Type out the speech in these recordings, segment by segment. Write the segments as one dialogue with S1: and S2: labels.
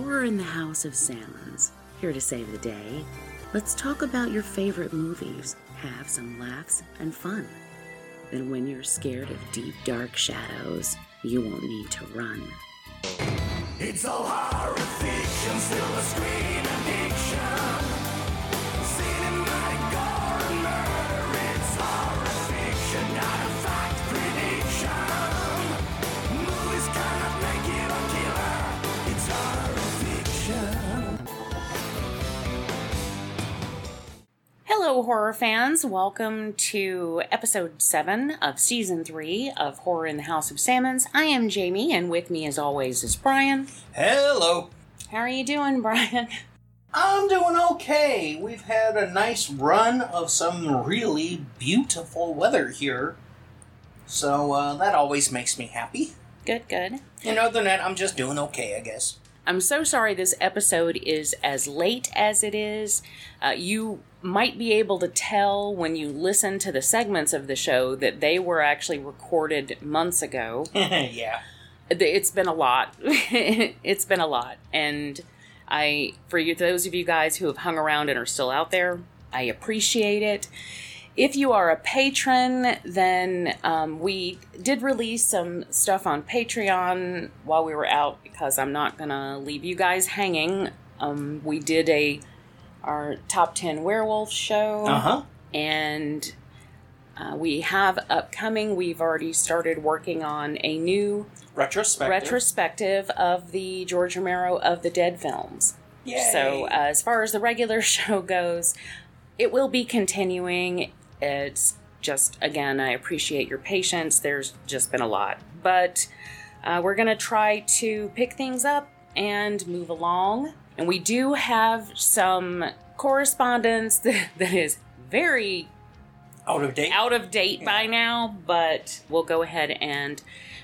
S1: Horror in the House of Sammons, here to save the day. Let's talk about your favorite movies, have some laughs and fun. Then, when you're scared of deep, dark shadows, you won't need to run.
S2: It's all horror fiction, still a screen addiction.
S1: Hello, horror fans. Welcome to episode 7 of season 3 of Horror in the House of Sammons. I am Jamie, and with me, as always, is Brian.
S3: Hello.
S1: How are you doing, Brian?
S3: I'm doing okay. We've had a nice run of some really beautiful weather here. So uh, that always makes me happy.
S1: Good, good.
S3: And other than that, I'm just doing okay, I guess.
S1: I'm so sorry this episode is as late as it is. Uh, you might be able to tell when you listen to the segments of the show that they were actually recorded months ago.
S3: yeah.
S1: It's been a lot. it's been a lot. And I, for you, those of you guys who have hung around and are still out there, I appreciate it. If you are a patron, then um, we did release some stuff on Patreon while we were out because I'm not gonna leave you guys hanging. Um, we did a our top ten werewolf show,
S3: Uh huh.
S1: and uh, we have upcoming. We've already started working on a new
S3: Retrospective.
S1: retrospective of the George Romero of the Dead films.
S3: Yay.
S1: So, uh, as far as the regular show goes, it will be continuing. It's just, again, I appreciate your patience. There's just been a lot. But uh, we're going to try to pick things up and move along. And we do have some correspondence that, that is very
S3: Out of date.
S1: out of date by now, but we'll go ahead and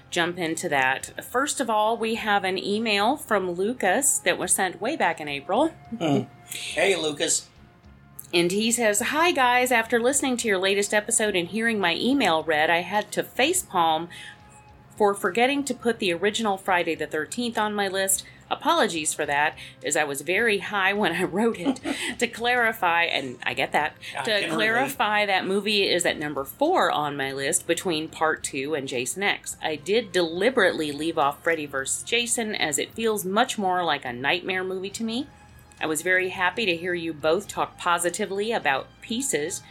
S1: jump into that. First of all, we have an email from Lucas that was sent way back in April. Hmm.
S3: Hey, Lucas.
S1: And he says, Hi guys, after listening to your latest episode and hearing my email read, I had to facepalm for forgetting to put the original Friday the 13th on my list. Apologies for that, as I was very high when I wrote it. to clarify, and I get that,
S3: I
S1: to
S3: can relate.
S1: clarify, that movie is at number four on my list between Part 2 and Jason X. I did deliberately leave off Freddy vs. Jason as it feels much more like a nightmare movie to me. I was very happy to hear you both talk positively about Pieces.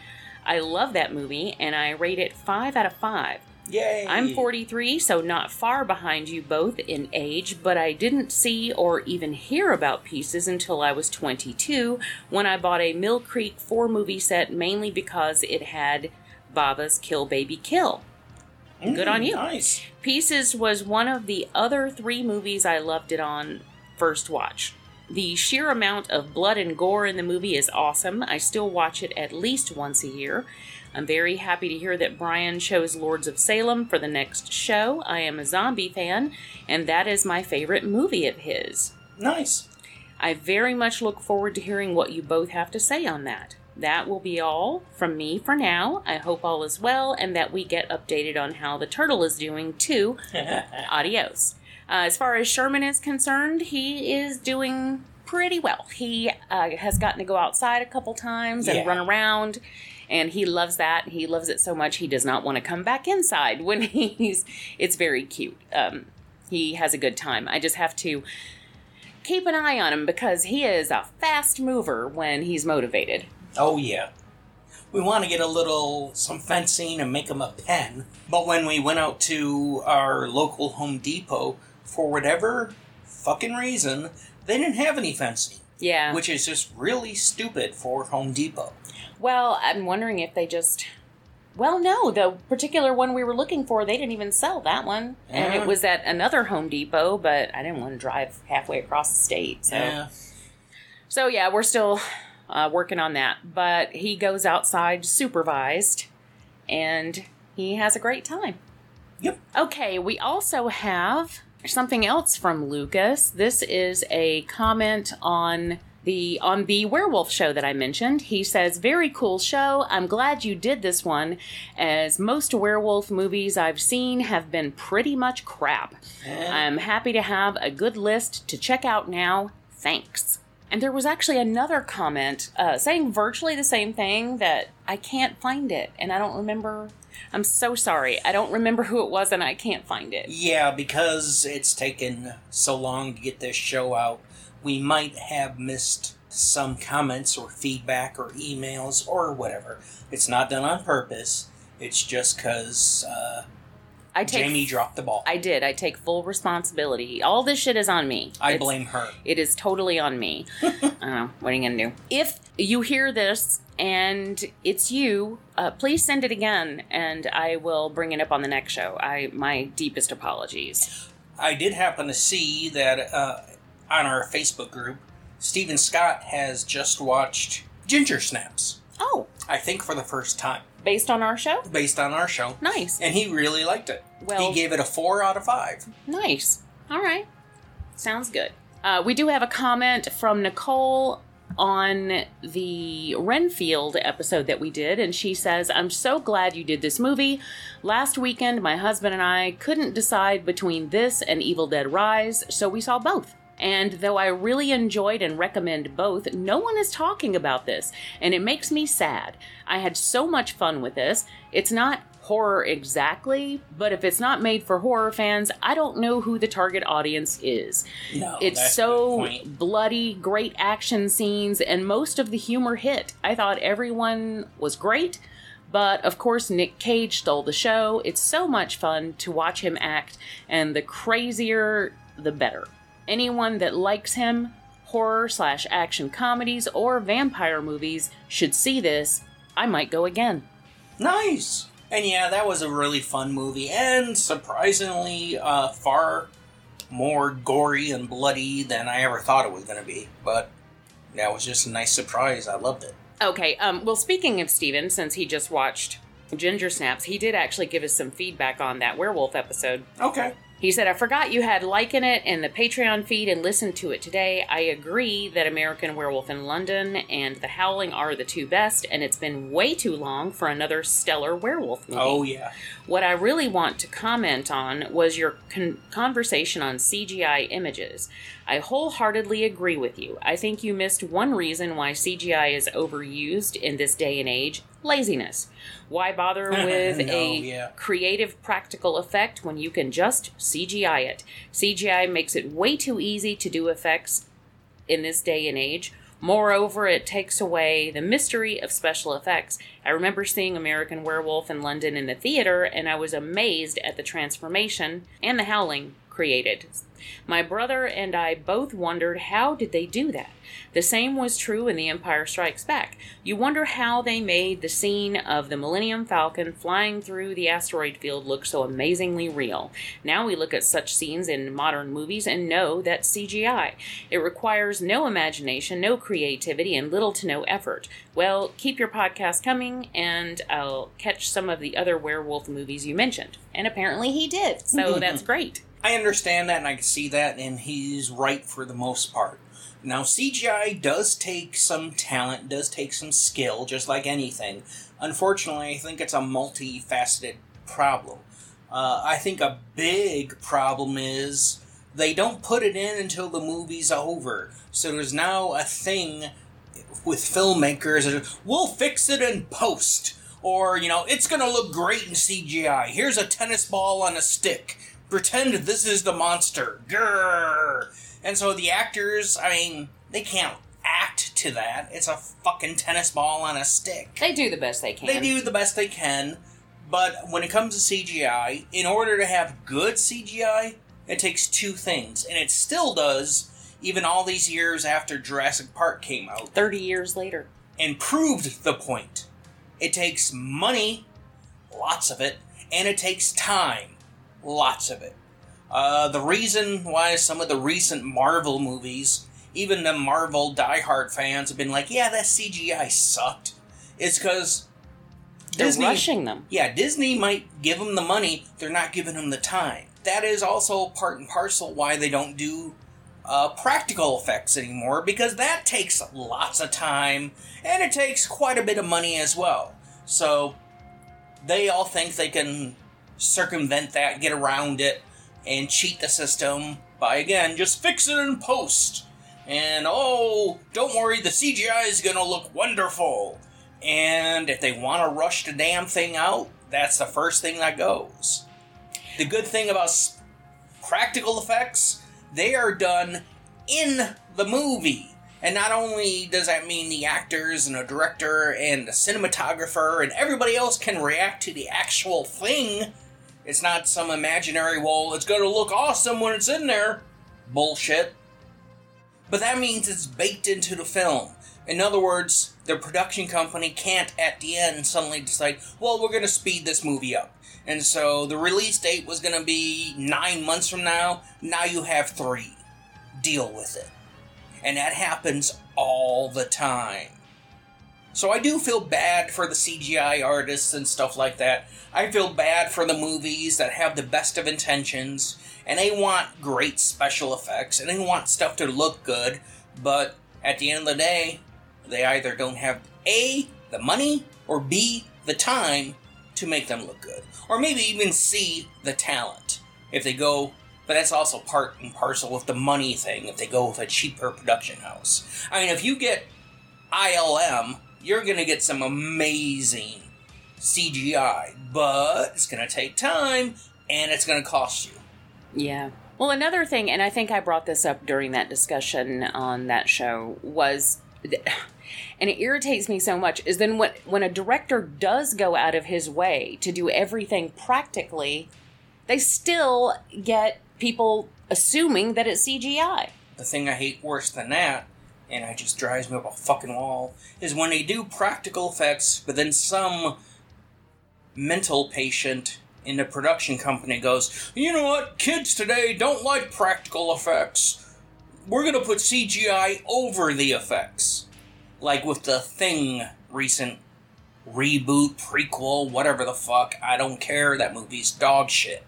S1: I love that movie and I rate it 5 out of 5.
S3: Yay.
S1: I'm 43, so not far behind you both in age, but I didn't see or even hear about Pieces until I was 22 when I bought a Mill Creek 4 movie set mainly because it had Bava's Kill Baby Kill. Good on
S3: Mm,
S1: you.
S3: Nice.
S1: Pieces was one of the other three movies I loved it on first watch. The sheer amount of blood and gore in the movie is awesome. I still watch it at least once a year. I'm very happy to hear that Brian chose Lords of Salem for the next show. I am a zombie fan, and that is my favorite movie of his.
S3: Nice.
S1: I very much look forward to hearing what you both have to say on that. That will be all from me for now. I hope all is well and that we get updated on how the turtle is doing too. Adios. Uh, as far as Sherman is concerned, he is doing pretty well. He uh, has gotten to go outside a couple times and
S3: Yeah.
S1: run around, and he loves that. He loves it so much he does not want to come back inside when he's. It's very cute. Um, he has a good time. I just have to keep an eye on him because he is a fast mover when he's motivated.
S3: Oh yeah. We want to get a little some fencing and make him a pen. But when we went out to our local Home Depot, for whatever fucking reason, they didn't have any fencing,
S1: Yeah.
S3: which is just really stupid for Home Depot.
S1: Well, I'm wondering if they just. Well, no, the particular one we were looking for, they didn't even sell that one. And it was at another Home Depot, but I didn't want to drive halfway across the state. So,
S3: Yeah.
S1: so yeah, we're still uh, working on that. But he goes outside supervised and he has a great time.
S3: Yep.
S1: Okay, we also have something else from Lucas. This is a comment on the on the werewolf show that I mentioned. He says, "Very cool show. I'm glad you did this one, as most werewolf movies I've seen have been pretty much crap. I'm happy to have a good list to check out now. Thanks." And there was actually another comment uh, saying virtually the same thing that I can't find it, and I don't remember. I'm so sorry. I don't remember who it was, and I can't find it.
S3: Yeah, because it's taken so long to get this show out, we might have missed some comments or feedback or emails or whatever. It's not done on purpose. It's just because uh,
S1: I take
S3: Jamie dropped the ball.
S1: I did. I take full responsibility. All this shit is on me.
S3: I
S1: It's-
S3: blame her.
S1: It is totally on me. I don't know. What are you going to do? If you hear this and it's you, uh, please send it again and I will bring it up on the next show. I My deepest apologies.
S3: I did happen to see that uh, on our Facebook group, Stephen Scott has just watched Ginger Snaps.
S1: Oh,
S3: I think for the first time,
S1: based on our show?
S3: based on our show.
S1: Nice.
S3: And he really liked it.
S1: Well-
S3: he gave it a four out of five.
S1: Nice. All right. Sounds good. Uh, we do have a comment from Nicole on the Renfield episode that we did, and she says, I'm so glad you did this movie. Last weekend, my husband and I couldn't decide between this and Evil Dead Rise, so we saw both. And though I really enjoyed and recommend both, no one is talking about this, and it makes me sad. I had so much fun with this. It's not horror exactly, but if it's not made for horror fans, I don't know who the target audience is.
S3: No,
S1: it's so bloody, great action scenes, and most of the humor hit. I thought everyone was great, but of course, Nick Cage stole the show. It's so much fun to watch him act, and the crazier, the better. Anyone that likes him, horror slash action comedies, or vampire movies should see this. I might go again.
S3: Nice. And yeah, that was a really fun movie, and surprisingly, uh, far more gory and bloody than I ever thought it was going to be. But that was just a nice surprise. I loved it.
S1: Okay, um, well, speaking of Steven, since he just watched Ginger Snaps, he did actually give us some feedback on that werewolf episode.
S3: Okay.
S1: He said, I forgot you had like in it in the Patreon feed and listened to it today. I agree that American Werewolf in London and The Howling are the two best, and it's been way too long for another stellar werewolf movie.
S3: Oh yeah.
S1: What I really want to comment on was your con- conversation on CGI images. I wholeheartedly agree with you. I think you missed one reason why CGI is overused in this day and age laziness. Why bother with
S3: No,
S1: a
S3: yeah.
S1: creative practical effect when you can just CGI it? CGI makes it way too easy to do effects in this day and age. Moreover, it takes away the mystery of special effects. I remember seeing American Werewolf in London in the theater, and I was amazed at the transformation and the howling created. My brother and I both wondered how did they do that. The same was true in The Empire Strikes Back. You wonder how they made the scene of the Millennium Falcon flying through the asteroid field look so amazingly real. Now we look at such scenes in modern movies and know that's CGI. It requires no imagination, no creativity, and little to no effort. Well, keep your podcast coming, and I'll catch some of the other werewolf movies you mentioned. And apparently he did, so that's great.
S3: I understand that and I can see that, and he's right for the most part. Now, CGI does take some talent, does take some skill, just like anything. Unfortunately, I think it's a multifaceted problem. Uh, I think a big problem is they don't put it in until the movie's over. So there's now a thing with filmmakers that we'll fix it in post. Or, you know, it's gonna look great in CGI. Here's a tennis ball on a stick. Pretend this is the monster. Grrr. And so the actors, I mean, they can't act to that. It's a fucking tennis ball on a stick.
S1: They do the best they can.
S3: They do the best they can, but when it comes to CGI, in order to have good CGI, it takes two things, and it still does, even all these years after Jurassic Park came out,
S1: 30 years later.
S3: and proved the point. It takes money, lots of it, and it takes time, lots of it. Uh, the reason why some of the recent Marvel movies, even the Marvel diehard fans, have been like, yeah, that CGI sucked, is because
S1: They're
S3: Disney-
S1: rushing them.
S3: yeah, Disney might give them the money, they're not giving them the time. That is also part and parcel why they don't do uh, practical effects anymore because that takes lots of time and it takes quite a bit of money as well. So they all think they can circumvent that, get around it, and cheat the system by again just fix it in post. And oh, don't worry, the CGI is gonna look wonderful. And if they want to rush the damn thing out, that's the first thing that goes. The good thing about practical effects, they are done in the movie. And not only does that mean the actors and the director and the cinematographer and everybody else can react to the actual thing, it's not some imaginary, well, it's gonna look awesome when it's in there. Bullshit. But that means it's baked into the film. In other words, the production company can't at the end suddenly decide, well, we're going to speed this movie up. And so the release date was going to be nine months from now. Now you have three. Deal with it. And that happens all the time. So I do feel bad for the CGI artists and stuff like that. I feel bad for the movies that have the best of intentions and they want great special effects and they want stuff to look good, but at the end of the day, they either don't have A, the money, or B, the time to make them look good. Or maybe even C, the talent. If they go, but that's also part and parcel with the money thing if they go with a cheaper production house. I mean, if you get ILM, you're going to get some amazing CGI, but it's going to take time and it's going to cost you.
S1: Yeah. Well, another thing, and I think I brought this up during that discussion on that show, was, and it irritates me so much, is then when, when a director does go out of his way to do everything practically, they still get people assuming that it's CGI.
S3: The thing I hate worse than that, and it just drives me up a fucking wall, is when they do practical effects, but then some mental patient in the production company goes, you know what, kids today don't like practical effects. We're gonna put CGI over the effects. Like with the Thing recent reboot, prequel, whatever the fuck. I don't care. That movie's dog shit.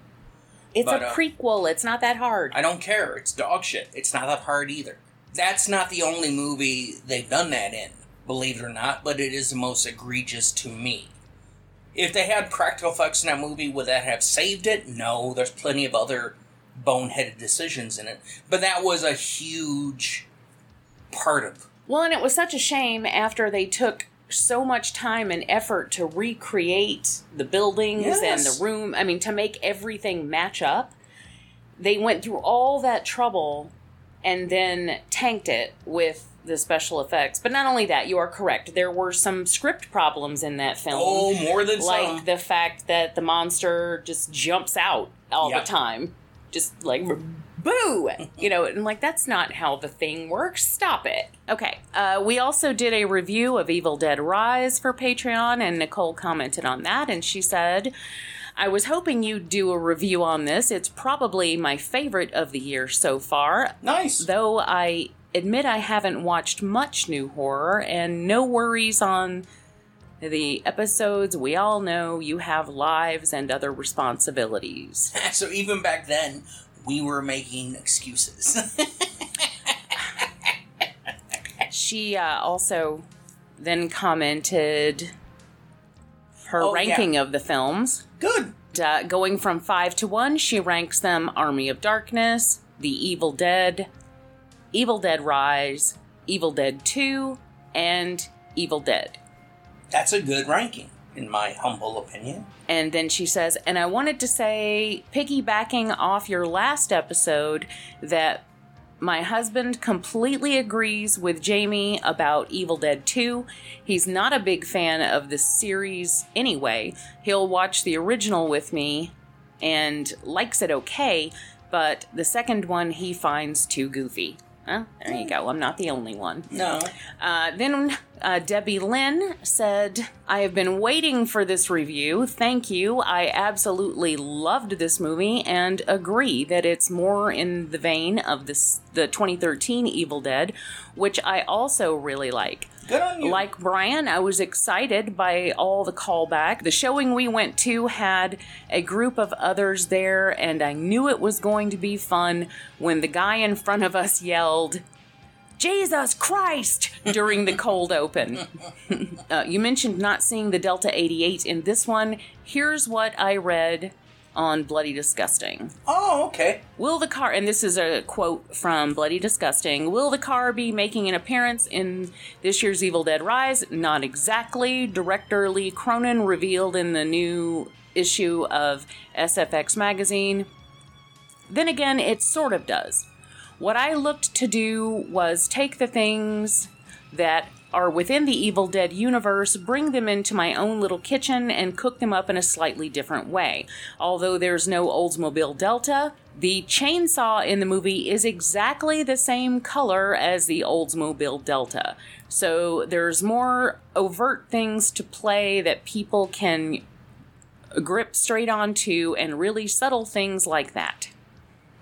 S1: It's
S3: But,
S1: a
S3: uh,
S1: prequel. It's not that hard.
S3: I don't care. It's dog shit. It's not that hard either. That's not the only movie they've done that in, believe it or not, but it is the most egregious to me. If they had practical effects in that movie, would that have saved it? No, there's plenty of other boneheaded decisions in it. But that was a huge part of
S1: Well, and it was such a shame after they took so much time and effort to recreate the buildings and the room. I mean, to make everything match up. They went through all that trouble and then tanked it with the special effects. But not only that, you are correct. There were some script problems in that film.
S3: Oh, more than
S1: like
S3: some.
S1: the fact that the monster just jumps out all
S3: Yeah.
S1: the time. Just like boo you know and like that's not how the thing works stop it okay uh, we also did a review of evil dead rise for patreon and nicole commented on that and she said i was hoping you'd do a review on this it's probably my favorite of the year so far
S3: Nice.
S1: though i admit i haven't watched much new horror and no worries on the episodes we all know you have lives and other responsibilities
S3: so even back then, we were making excuses.
S1: She uh, also then commented her
S3: Oh,
S1: ranking of the films.
S3: Good.
S1: Uh, going from five to one, she ranks them Army of Darkness, The Evil Dead, Evil Dead Rise, Evil Dead 2, and Evil Dead.
S3: That's a good ranking, in my humble opinion.
S1: And then she says, and I wanted to say, piggybacking off your last episode, that my husband completely agrees with Jamie about Evil Dead 2. He's not a big fan of the series anyway. He'll watch the original with me and likes it okay, but the second one he finds too goofy. Well, there you go. I'm not the only one.
S3: No.
S1: Uh, then uh, Debbie Lynn said, I have been waiting for this review. Thank you. I absolutely loved this movie and agree that it's more in the vein of this, the 2013 Evil Dead, which I also really like.
S3: Good on you.
S1: Like Brian, I was excited by all the callback. The showing we went to had a group of others there, and I knew it was going to be fun when the guy in front of us yelled, Jesus Christ! during the cold open. uh, you mentioned not seeing the Delta 88 in this one. Here's what I read on Bloody Disgusting.
S3: oh, okay.
S1: Will the car, and this is a quote from Bloody Disgusting, will the car be making an appearance in this year's Evil Dead Rise? Not exactly. Director Lee Cronin revealed in the new issue of SFX magazine. Then again, it sort of does. What I looked to do was take the things that are within the Evil Dead universe, bring them into my own little kitchen, and cook them up in a slightly different way. Although there's no Oldsmobile Delta, the chainsaw in the movie is exactly the same color as the Oldsmobile Delta. So there's more overt things to play that people can grip straight onto, and really subtle things like that.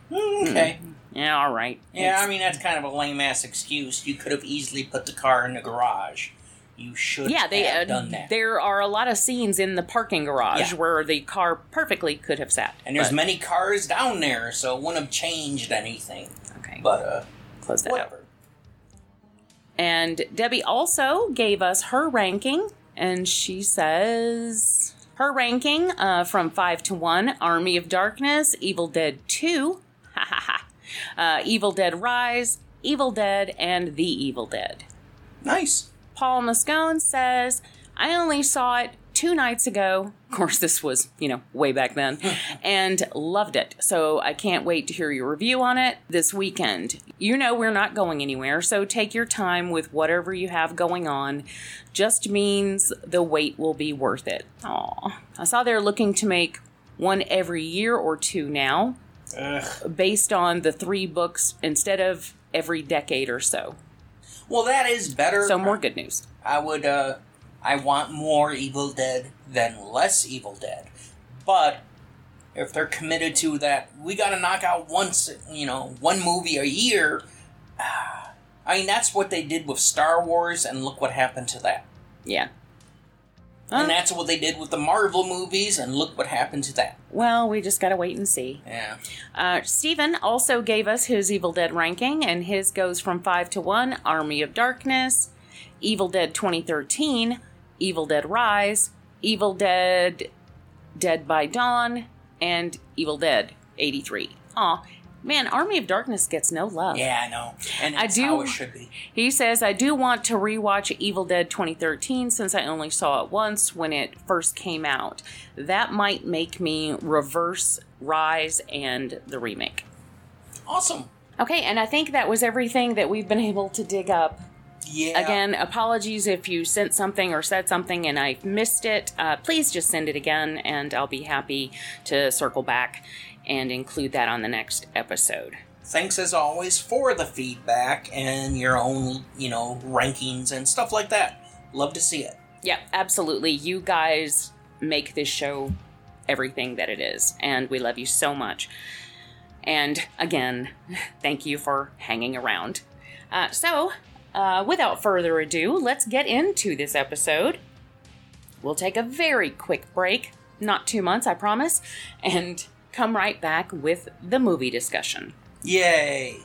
S3: Hmm, okay. Hmm.
S1: Yeah, all right.
S3: Yeah, I mean that's kind of a lame ass excuse. You could have easily put the car in the garage. You should
S1: Yeah, they
S3: have
S1: uh,
S3: done that.
S1: there are a lot of scenes in the parking garage
S3: Yeah.
S1: where the car perfectly could have sat.
S3: And there's
S1: but-
S3: many cars down there, so it wouldn't have changed anything.
S1: okay,
S3: But uh,
S1: close that out.
S3: whatever.
S1: And Debbie also gave us her ranking, and she says her ranking uh, from five to one: Army of Darkness, Evil Dead Two, ha ha ha, uh, Evil Dead Rise, Evil Dead, and The Evil Dead.
S3: Nice.
S1: Paul Moscone says, I only saw it two nights ago. Of course, this was, you know, way back then, and loved it. So I can't wait to hear your review on it this weekend. You know, we're not going anywhere, so take your time with whatever you have going on. Just means the wait will be worth it. Aw. I saw they're looking to make one every year or two now,
S3: Ugh.
S1: based on the three books instead of every decade or so.
S3: Well, that is better.
S1: So, more good news.
S3: I would. uh I want more Evil Dead than less Evil Dead, but if they're committed to that, we got to knock out once. You know, one movie a year. I mean, that's what they did with Star Wars, and look what happened to that.
S1: Yeah.
S3: And that's what they did with the Marvel movies, and look what happened to that.
S1: Well, we just gotta wait and see.
S3: Yeah.
S1: Uh, Steven also gave us his Evil Dead ranking, and his goes from 5 to 1 Army of Darkness, Evil Dead 2013, Evil Dead Rise, Evil Dead Dead by Dawn, and Evil Dead 83. Aw, man, Army of Darkness gets no love.
S3: Yeah, I know. And
S1: I do-
S3: how it should be.
S1: He says, I do want to rewatch Evil Dead 2013 since I only saw it once when it first came out. That might make me reverse Rise and the remake.
S3: Awesome.
S1: Okay, and I think that was everything that we've been able to dig up.
S3: Yeah.
S1: Again, apologies if you sent something or said something and I missed it. Uh, please just send it again, and I'll be happy to circle back and include that on the next episode.
S3: Thanks as always for the feedback and your own, you know, rankings and stuff like that. Love to see it.
S1: Yeah, absolutely. You guys make this show everything that it is, and we love you so much. And again, thank you for hanging around. Uh, so, uh, without further ado, let's get into this episode. We'll take a very quick break, not two months, I promise, and come right back with the movie discussion.
S3: Yay.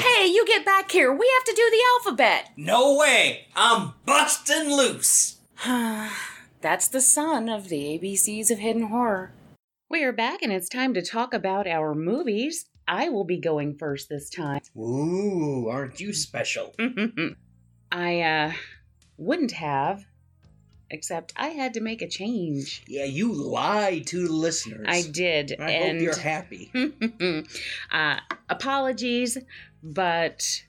S1: Hey, you get back here! We have to do the alphabet!
S3: No way. I'm busting loose.
S1: That's the son of the ABCs of Hidden Horror. We are back and it's time to talk about our movies. I will be going first this time.
S3: Ooh, aren't you special?
S1: I uh wouldn't have except I had to make a change.
S3: Yeah, you lied to the listeners.
S1: I did
S3: I
S1: and
S3: hope you're happy.
S1: uh apologies, but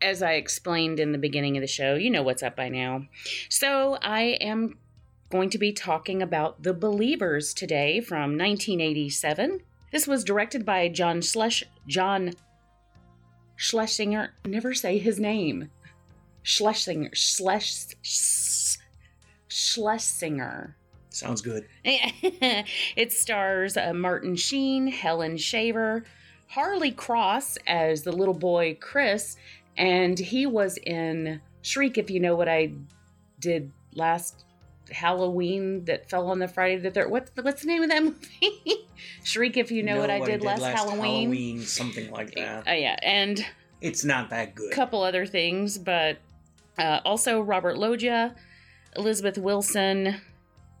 S1: as I explained in the beginning of the show, you know what's up by now. So I am going to be talking about The Believers today from 1987. This was directed by John Schlesh John Schlesinger. Never say his name. Schlesinger. Schles. Schlesinger.
S3: Sounds good.
S1: it stars uh, Martin Sheen, Helen Shaver, Harley Cross as the little boy Chris, and he was in Shriek. If you know what I did last Halloween, that fell on the Friday the third. What's the, what's the name of that movie? Shriek. If you know, what I did, last, Halloween.
S3: Halloween, something like that.
S1: Uh, yeah, and
S3: It's not that good.
S1: a couple other things, but uh, also Robert Loggia, Elizabeth Wilson,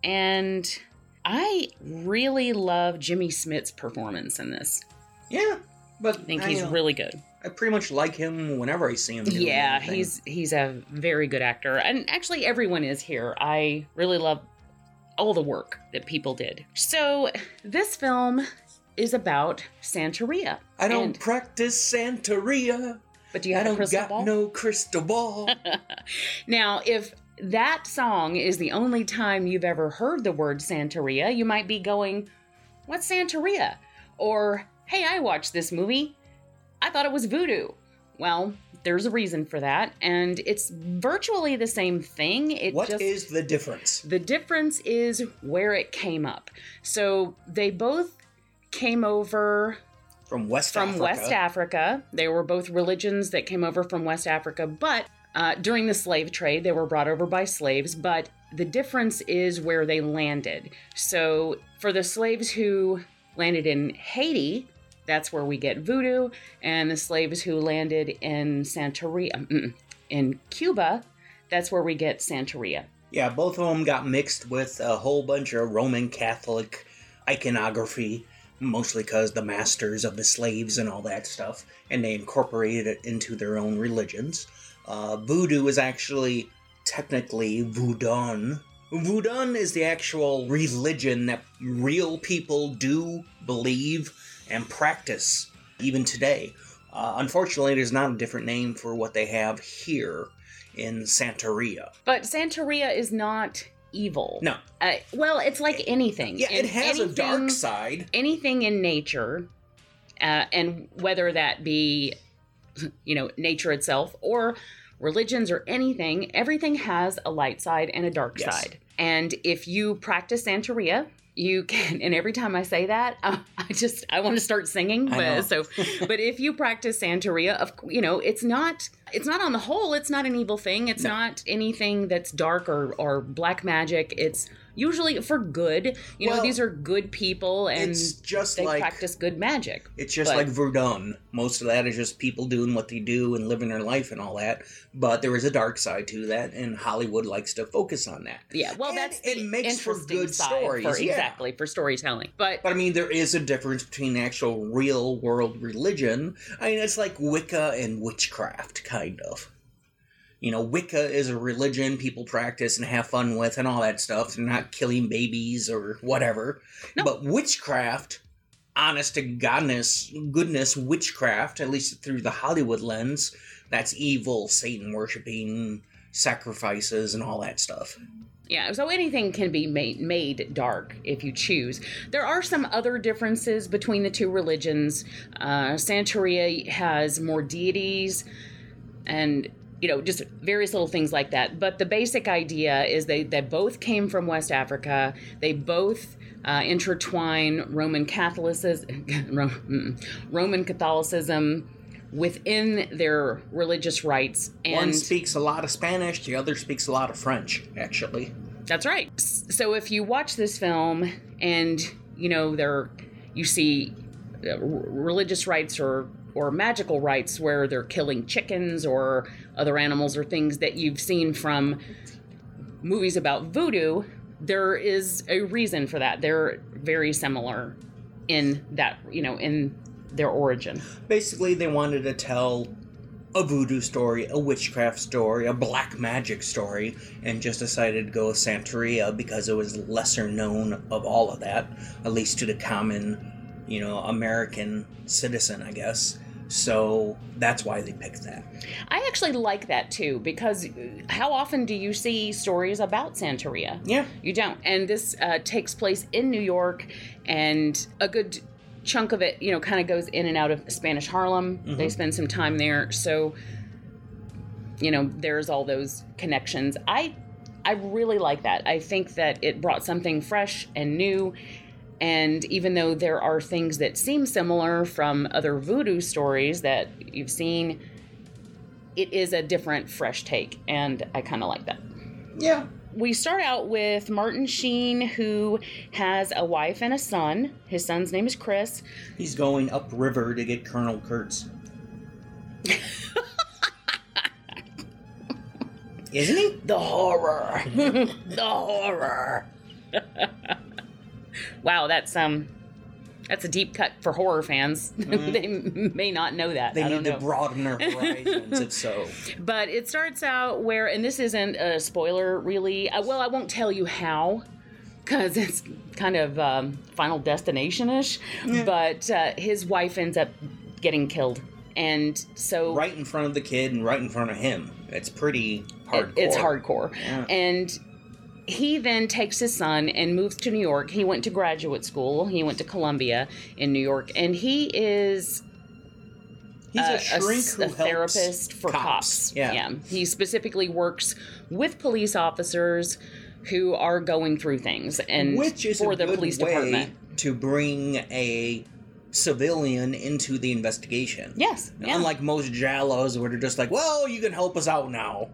S1: and I really love Jimmy Smits's performance in this.
S3: Yeah, but
S1: I think he's
S3: uh,
S1: really good.
S3: I pretty much like him whenever I see him.
S1: Yeah,
S3: anything.
S1: he's he's a very good actor, and actually everyone is here. I really love all the work that people did. So this film is about Santeria.
S3: I don't
S1: And-
S3: practice Santeria.
S1: but do you
S3: I
S1: have a
S3: don't
S1: crystal
S3: got
S1: ball?
S3: no crystal ball.
S1: Now, if that song is the only time you've ever heard the word Santeria, you might be going, What's Santeria? Or, Hey, I watched this movie. I thought it was voodoo. Well, there's a reason for that, and it's virtually the same thing. It
S3: What
S1: just
S3: is the difference?
S1: the difference is where it came up. So they both came over
S3: From West
S1: from
S3: Africa.
S1: West Africa. They were both religions that came over from West Africa, but uh, during the slave trade, they were brought over by slaves. But the difference is where they landed. So for the slaves who landed in Haiti, that's where we get voodoo, and the slaves who landed in Santeria, in Cuba, that's where we get Santeria.
S3: Yeah, both of them got mixed with a whole bunch of Roman Catholic iconography, mostly because the masters of the slaves and all that stuff, and they incorporated it into their own religions. Uh, voodoo is actually technically Voodoo. Voodoo is the actual religion that real people do believe and practice even today. Uh, unfortunately, there's not a different name for what they have here in Santeria.
S1: But Santeria is not evil.
S3: No.
S1: Uh, well, it's like anything.
S3: Yeah, it has a dark side.
S1: anything in nature, uh, and whether that be, you know, nature itself or religions or anything, everything has a light side and a dark
S3: Yes.
S1: side. And if you practice Santeria, you can, and every time I say that, uh, I just I want to start singing. But so, but if you practice Santeria, of you know, it's not it's not on the whole, it's not an evil thing. It's
S3: No.
S1: not anything that's dark or or black magic. It's usually for good. You know, these are good people and
S3: it's just
S1: they
S3: like
S1: practice good magic.
S3: it's just
S1: but-
S3: like Vodun. Most of that is just people doing what they do and living their life and all that. But there is a dark side to that, and Hollywood likes to focus on that.
S1: Yeah, well,
S3: And
S1: that's
S3: it makes for good stories,
S1: for
S3: yeah.
S1: exactly for storytelling. But
S3: But I mean, there is a difference between actual real world religion. I mean, it's like Wicca and witchcraft, kind of. You know, Wicca is a religion people practice and have fun with and all that stuff. They're not killing babies or whatever.
S1: No.
S3: But witchcraft, honest to godness, goodness witchcraft, at least through the Hollywood lens, that's evil, Satan worshipping, sacrifices, and all that stuff.
S1: Yeah, so anything can be made made dark if you choose. There are some other differences between the two religions. Uh, Santeria has more deities, and you know just various little things like that. But the basic idea is they they both came from West Africa. They both uh, intertwine Roman Catholicism, Roman Catholicism within their religious rites and
S3: One speaks a lot of Spanish, the other speaks a lot of French, actually.
S1: That's right. So if you watch this film and you know there you see uh, religious rites or or magical rites where they're killing chickens or other animals or things that you've seen from movies about voodoo, there is a reason for that. They're very similar in that, you know, in their origin.
S3: Basically, they wanted to tell a voodoo story, a witchcraft story, a black magic story, and just decided to go with Santeria because it was lesser known of all of that, at least to the common, you know, American citizen, I guess. So that's why they picked that.
S1: I actually like that too because how often do you see stories about Santeria?
S3: Yeah.
S1: You don't. And this uh, takes place in New York, and a good chunk of it, you know, kind of goes in and out of Spanish Harlem. They spend some time there. So, you know, there's all those connections. I I really like that. I think that it brought something fresh and new. And even though there are things that seem similar from other voodoo stories that you've seen, it is a different, fresh take. And I kind of like that.
S3: Yeah.
S1: We start out with Martin Sheen, who has a wife and a son. His son's name is Chris.
S3: He's going upriver to get Colonel Kurtz. Isn't he?
S1: The horror. the horror. wow, that's um that's a deep cut for horror fans. they may not know that.
S3: They
S1: I don't
S3: need
S1: know.
S3: to broaden their horizons, if so.
S1: But it starts out where, and this isn't a spoiler really. Uh, well, I won't tell you how, because it's kind of um, Final Destination ish. But uh, his wife ends up getting killed, and so
S3: Right in front of the kid and right in front of him. It's pretty
S1: it- it's hardcore.
S3: Yeah.
S1: And he then takes his son and moves to New York. He went to graduate school. He went to Columbia in New York, and he is
S3: He's
S1: uh,
S3: a shrink
S1: a
S3: helps
S1: therapist for cops.
S3: Yeah.
S1: He specifically works with police officers who are going through things and
S3: Which is
S1: for
S3: a
S1: the
S3: good
S1: police
S3: way
S1: department.
S3: to bring a civilian into the investigation.
S1: Yes. Yeah.
S3: Unlike most giallos, where they're just like, well, you can help us out now.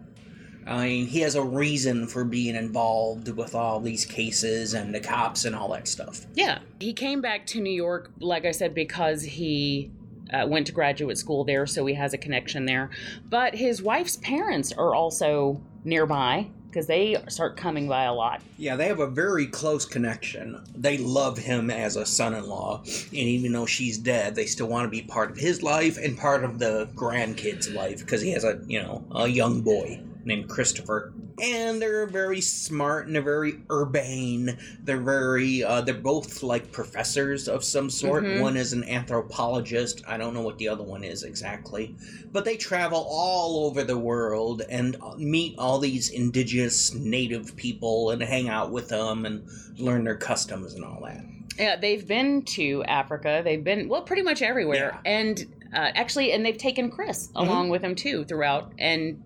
S3: I mean, he has a reason for being involved with all these cases and the cops and all that stuff.
S1: Yeah. He came back to New York, like I said, because he uh, went to graduate school there, so he has a connection there. But his wife's parents are also nearby because they start coming by a lot.
S3: Yeah, they have a very close connection. They love him as a son in law, and even though she's dead, they still want to be part of his life and part of the grandkid's life because he has a, you know, a young boy named Christopher. And they're very smart and they're very urbane. They're very, uh, they're both like professors of some sort.
S1: Mhm.
S3: One is an anthropologist. I don't know what the other one is exactly. But they travel all over the world and uh, meet all these indigenous native people and hang out with them and learn their customs and all that.
S1: Yeah, they've been to Africa. They've been well, pretty much everywhere, and uh, actually, and they've taken Chris along with them too throughout. And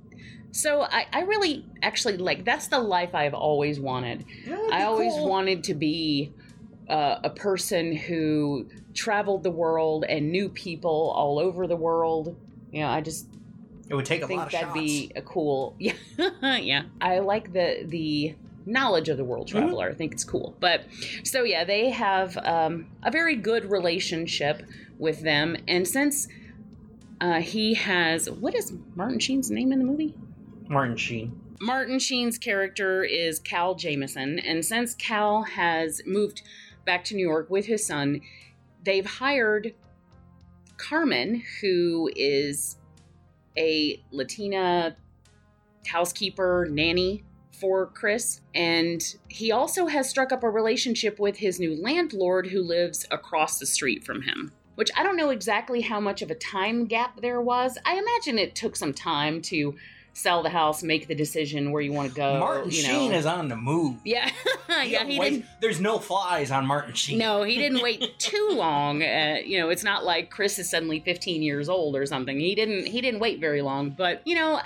S1: so, I, I really actually like that's the life I've always wanted. I always wanted to be uh, a person who traveled the world and knew people all over the world. You know, I just
S3: It would take a
S1: think
S3: lot of
S1: that'd
S3: shots.
S1: be a cool. Yeah, yeah. I like the the knowledge of the world
S3: Mm-hmm.
S1: traveler. I think it's cool. But so yeah, they have um, a very good relationship with them, and since uh, he has what is Martin Sheen's name in the movie?
S3: Martin Sheen.
S1: Martin Sheen's character is Cal Jamison, and since Cal has moved back to New York with his son, they've hired Carmen, who is a Latina housekeeper nanny for Chris, and he also has struck up a relationship with his new landlord who lives across the street from him. Which I don't know exactly how much of a time gap there was. I imagine it took some time to sell the house, make the decision where you want to go.
S3: Martin
S1: you
S3: Sheen is on the move.
S1: Yeah, yeah. He
S3: wait-
S1: didn't.
S3: There's no flies on Martin Sheen.
S1: No, he didn't wait too long. Uh, you know, it's not like Chris is suddenly 15 years old or something. He didn't. He didn't wait very long. But you know, uh,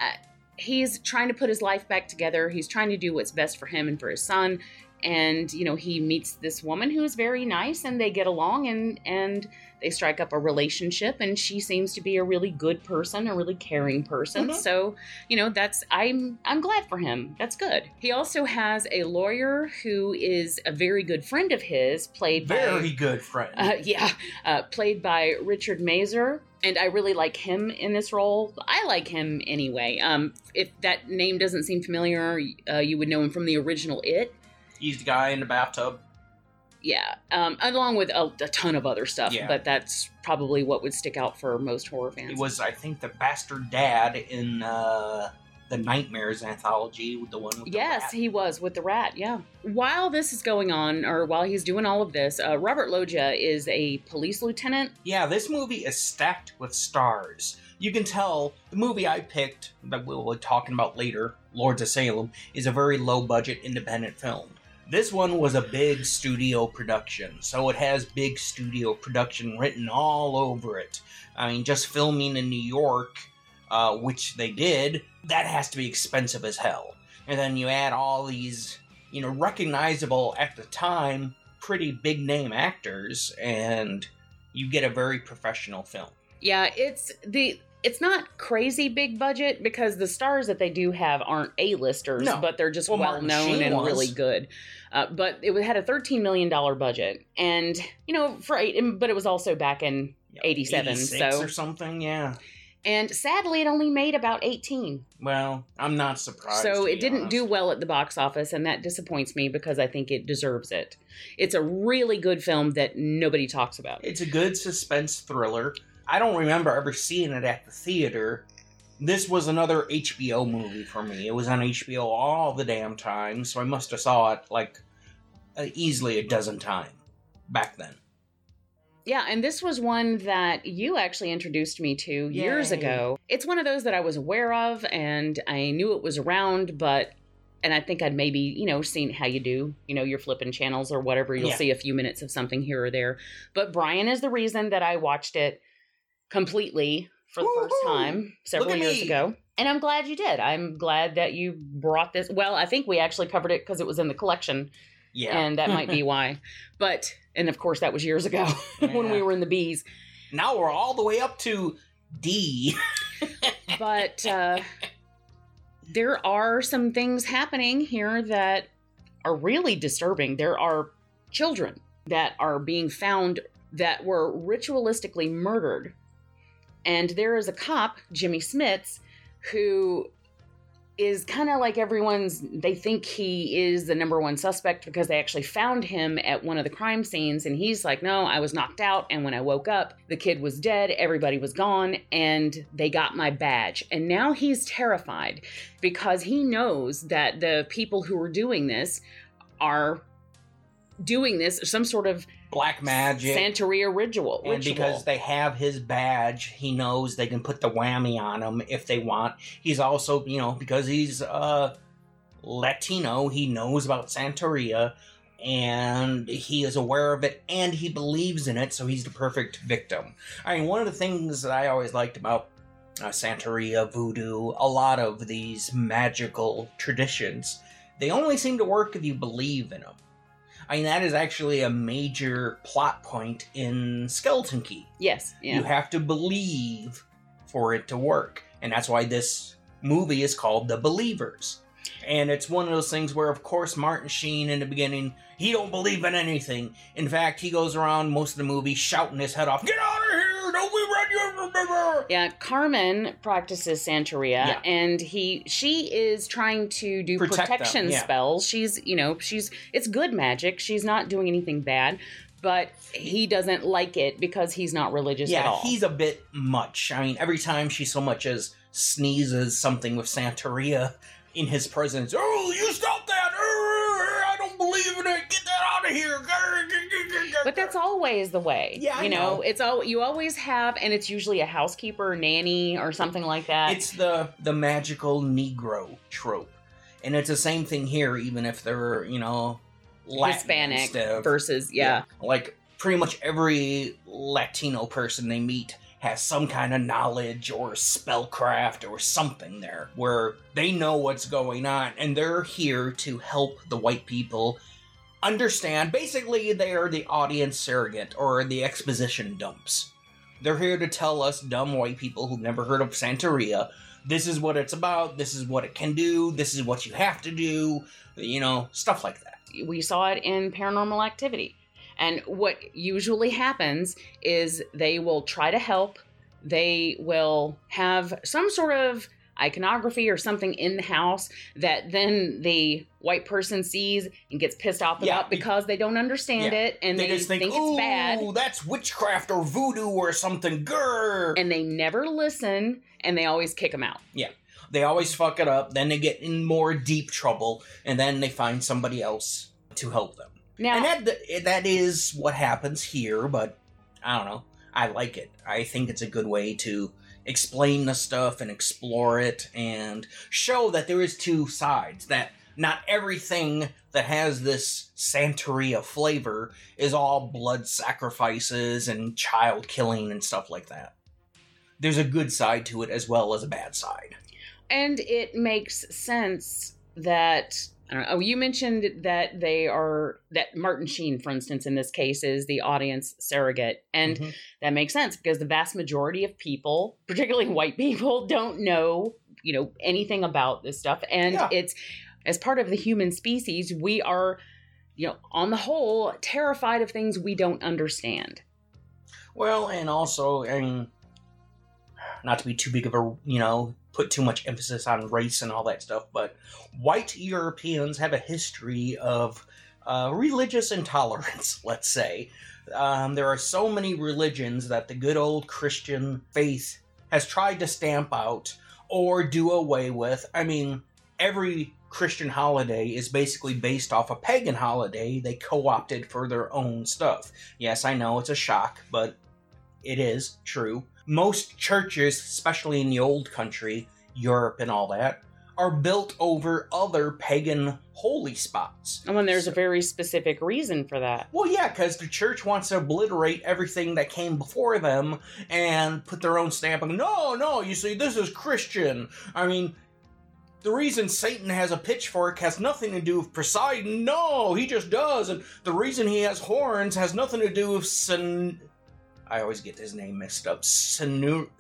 S1: he's trying to put his life back together. He's trying to do what's best for him and for his son. And you know, he meets this woman who is very nice, and they get along, and and they strike up a relationship. And she seems to be a really good person, a really caring person.
S3: Mhm.
S1: So you know, that's I'm I'm glad for him. That's good. He also has a lawyer who is a very good friend of his, played
S3: Very
S1: by
S3: good friend.
S1: uh, yeah, uh, played by Richard Masur. And I really like him in this role. I like him anyway. Um, if that name doesn't seem familiar, uh, you would know him from the original It.
S3: He's the guy in the bathtub.
S1: Yeah, um, along with a, a ton of other stuff,
S3: Yeah.
S1: but that's probably what would stick out for most horror
S3: He
S1: fans.
S3: was, I think, the bastard dad in uh, the Nightmares anthology, with the one with the
S1: Yes, he was with the rat. Yeah. While this is going on, or while he's doing all of this, uh, Robert Loggia is a police lieutenant.
S3: Yeah, this movie is stacked with stars. You can tell the movie I picked, that we'll be talking about later, Lords of Salem, is a very low budget independent film. This one was a big studio production, so it has big studio production written all over it. I mean, just filming in New York, uh, which they did, that has to be expensive as hell. and then you add all these, you know, recognizable at the time, pretty big name actors, and you get a very professional film.
S1: Yeah, it's the it's not crazy big budget because the stars that they do have aren't A-listers,
S3: No.
S1: but they're just
S3: well,
S1: well known
S3: Sheen
S1: and
S3: was.
S1: really good. Uh, but it had a thirteen million dollar budget, and you know, for eight, but it was also back in
S3: Yeah,
S1: 87, so-
S3: or something, yeah.
S1: and sadly, it only made about eighteen.
S3: Well, I'm not surprised.
S1: so it didn't
S3: honest.
S1: do well at the box office, and that disappoints me because I think it deserves it. It's a really good film that nobody talks about.
S3: It's a good suspense thriller. I don't remember ever seeing it at the theater. This was another HBO movie for me. It was on HBO all the damn time, so I must have saw it like uh, easily a dozen times back then.
S1: Yeah, and this was one that you actually introduced me to years
S3: Yay.
S1: ago. It's one of those that I was aware of and I knew it was around, but and I think I'd maybe, you know, seen how you do, you know, you're flipping channels or whatever, you'll
S3: Yeah.
S1: see a few minutes of something here or there. But Brian is the reason that I watched it completely for the first
S3: Woo-hoo!
S1: time several years
S3: me.
S1: ago. And I'm glad you did. I'm glad that you brought this. Well, I think we actually covered it because it was in the collection
S3: Yeah.
S1: and that might be why. But and of course that was years ago when we were in the bees.
S3: now we're all the way up to D.
S1: But uh, there are some things happening here that are really disturbing. There are children that are being found that were ritualistically murdered, and there is a cop, Jimmy Smits, who is kind of like everyone's they think he is the number one suspect because they actually found him at one of the crime scenes and he's like no i was knocked out and when i woke up the kid was dead everybody was gone and they got my badge. And now he's terrified because he knows that the people who are doing this are doing this some sort of
S3: Black magic.
S1: santeria ritual
S3: and
S1: ritual.
S3: because they have his badge, he knows they can put the whammy on him if they want. He's also, you know, because he's uh Latino, he knows about Santeria and he is aware of it and he believes in it, so he's the perfect victim. I mean, one of the things that I always liked about uh, Santeria, voodoo, a lot of these magical traditions, they only seem to work if you believe in them. I mean, that is actually a major plot point in Skeleton Key.
S1: yes yeah
S3: You have to believe for it to work. And that's why this movie is called The Believers. And it's one of those things where, of course, Martin Sheen in the beginning, he don't believe in anything. In fact, he goes around most of the movie shouting his head off, "Get out of here! Don't we you?"
S1: Yeah, Carmen practices Santeria,
S3: Yeah.
S1: and he she is trying to do
S3: Protect
S1: protection
S3: yeah.
S1: spells. She's you know she's it's good magic. She's not doing anything bad, but he doesn't like it because he's not religious at all.
S3: he's a bit much. I mean, every time she so much as sneezes something with Santeria in his presence, oh, you stop that! Err, I don't believe in it. Get that out of here!
S1: but that's always the way.
S3: Yeah,
S1: you know,
S3: know.
S1: it's all you always have, and it's usually a housekeeper, nanny, or something like that.
S3: it's the the magical Negro trope, and it's the same thing here. Even if they're you know Latin
S1: Hispanic versus yeah.
S3: like pretty much every Latino person they meet has some kind of knowledge or spellcraft or something there where they know what's going on and they're here to help the white people understand. Basically, they are the audience surrogate or the exposition dumps. They're here to tell us dumb white people who've never heard of Santeria. This is what it's about. This is what it can do. This is what you have to do. You know, stuff like that.
S1: we saw it in paranormal activity and what usually happens is they will try to help they will have some sort of iconography or something in the house that then the white person sees and gets pissed off
S3: Yeah,
S1: about because they don't understand
S3: yeah.
S1: it and they,
S3: just think,
S1: think, it's bad
S3: that's witchcraft or voodoo or something." Grr.
S1: and they never listen and they always kick them out
S3: yeah, they always fuck it up. Then they get in more deep trouble, and then they find somebody else to help them.
S1: Now
S3: And that that is what happens here. But I don't know. I like it. I think it's a good way to explain the stuff and explore it and show that there is two sides. That not everything that has this Santeria flavor is all blood sacrifices and child killing and stuff like that. There's a good side to it as well as a bad side.
S1: and it makes sense that know. Oh, you mentioned that they are that Martin Sheen, for instance, in this case, is the audience surrogate, and
S3: Mhm.
S1: that makes sense because the vast majority of people, particularly white people, don't know you know anything about this stuff, and
S3: Yeah.
S1: it's as part of the human species, we are you know on the whole terrified of things we don't understand.
S3: Well, and also, I mean, not to be too big of a, you know, put too much emphasis on race and all that stuff, but white Europeans have a history of uh, religious intolerance, let's say. Um, there are so many religions that the good old Christian faith has tried to stamp out or do away with. I mean, every Christian holiday is basically based off a pagan holiday they co opted for their own stuff. Yes, I know it's a shock, but it is true. Most churches, especially in the old country, Europe and all that, are built over other pagan holy spots.
S1: Oh, and when there's a very specific reason for that.
S3: Well, yeah, because the church wants to obliterate everything that came before them and put their own stamp on. No, no, you see, this is Christian. I mean, the reason Satan has a pitchfork has nothing to do with Poseidon. No, he just does. And the reason he has horns has nothing to do with Sen. I always get his name mixed up. Senorus,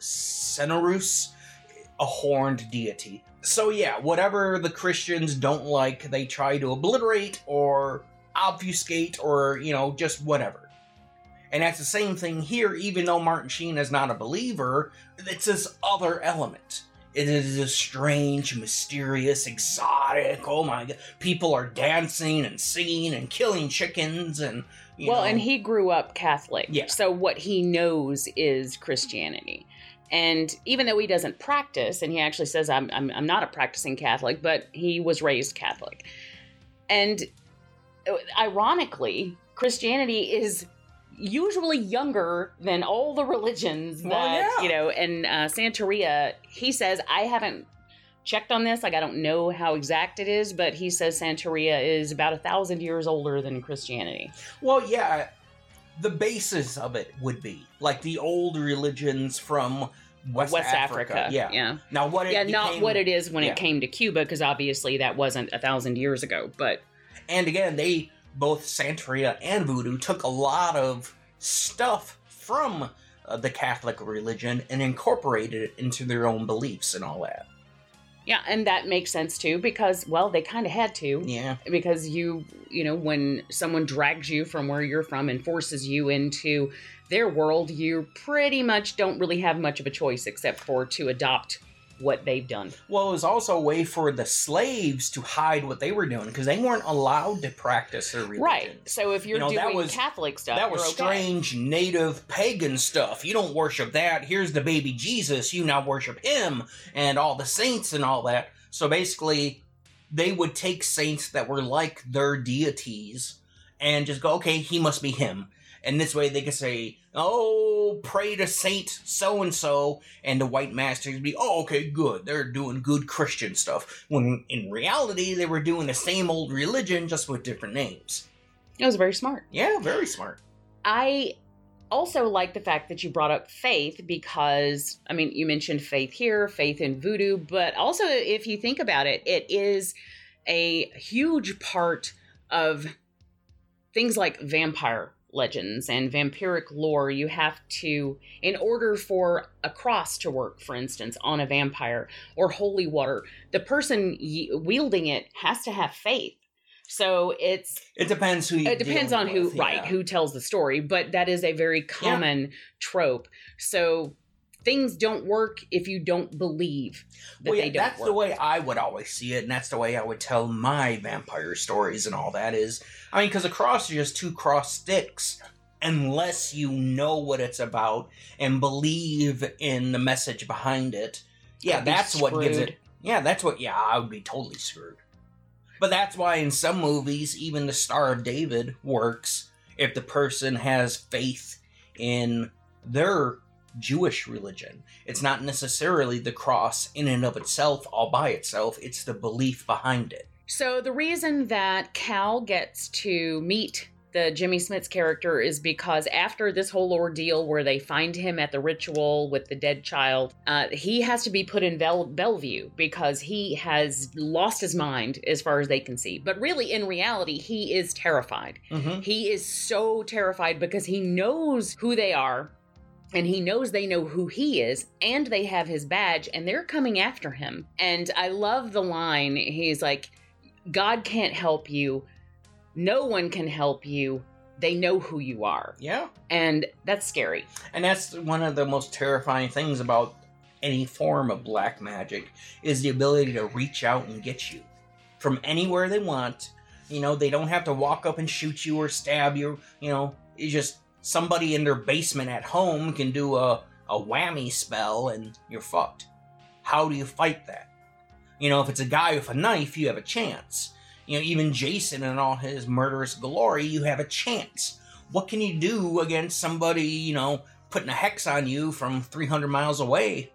S3: a horned deity. So, yeah, whatever the Christians don't like, they try to obliterate or obfuscate or, you know, just whatever. And that's the same thing here, even though Martin Sheen is not a believer, it's this other element. It is this strange, mysterious, exotic. Oh my god. People are dancing and singing and killing chickens and.
S1: Well,
S3: know,
S1: and he grew up Catholic.
S3: Yeah.
S1: So what he knows is Christianity. And even though he doesn't practice, and he actually says, I'm, I'm, I'm not a practicing Catholic, but he was raised Catholic. And uh, ironically, Christianity is usually younger than all the religions that,
S3: Well, yeah.
S1: you know, and uh, Santeria, he says, I haven't checked on this. Like, I don't know how exact it is, but he says Santeria is about a thousand years older than Christianity.
S3: Well, yeah, the basis of it would be like the old religions from West,
S1: West Africa.
S3: Yeah.
S1: yeah,
S3: Now, what it
S1: yeah. Not what it is when
S3: yeah.
S1: it came to Cuba, because obviously that wasn't a thousand years ago. But
S3: And again, they both Santeria and Voodoo took a lot of stuff from uh, the Catholic religion and incorporated it into their own beliefs and all that.
S1: Yeah, and that makes sense too, because well, they kind of had to.
S3: Yeah.
S1: because you you know when someone drags you from where you're from and forces you into their world you pretty much don't really have much of a choice except for to adopt what they've done
S3: Well, it was also a way for the slaves to hide what they were doing because they weren't allowed to practice their religion.
S1: right so if you're
S3: You know, that
S1: doing
S3: was-
S1: catholic stuff
S3: That was
S1: okay.
S3: strange native pagan stuff. You don't worship that. Here's the baby Jesus. You now worship him and all the saints and all that. So basically, they would take saints that were like their deities and just go, okay, he must be him. And this way they could say, oh, pray to Saint so and so, and the white masters would be, oh, okay, good. They're doing good Christian stuff. When in reality, they were doing the same old religion just with different names.
S1: it was very smart
S3: Yeah, very smart.
S1: I also like the fact that you brought up faith because, I mean, you mentioned faith here, faith in voodoo, but also if you think about it, it is a huge part of things like vampire legends and vampiric lore. You have to, in order for a cross to work, for instance, on a vampire or holy water, the person y- wielding it has to have faith. So it's
S3: It depends who you.
S1: it depends on who right who tells the story but that is a very common trope so things don't work if you don't believe that
S3: Well, yeah,
S1: they don't
S3: that's
S1: work
S3: the way I would always see it, and that's the way I would tell my vampire stories and all that. Is I mean, because a cross is just two cross sticks, unless you know what it's about and believe in the message behind it. Yeah, that's what gives it. Yeah, that's what. Yeah, I would be totally screwed. But that's why in some movies, even the Star of David works if the person has faith in their Jewish religion. It's not necessarily the cross in and of itself, all by itself, it's the belief behind it.
S1: so the reason that cal gets to meet the Jimmy Smits's character is because after this whole ordeal where they find him at the ritual with the dead child, uh, he has to be put in Bel- Bellevue because he has lost his mind as far as they can see. But really, in reality, he is terrified.
S3: Mm-hmm.
S1: He is so terrified because he knows who they are and he knows they know who he is and they have his badge and they're coming after him. And I love the line he's like, God can't help you. No one can help you. They know who you are.
S3: Yeah.
S1: And that's scary.
S3: And that's one of the most terrifying things about any form of black magic is the ability to reach out and get you from anywhere they want. You know, they don't have to walk up and shoot you or stab you. You know, it's just somebody in their basement at home can do a, a whammy spell and you're fucked. How do you fight that? You know, if it's a guy with a knife, you have a chance. You know, even Jason and all his murderous glory, you have a chance. What can you do against somebody, you know, putting a hex on you from 300 miles away?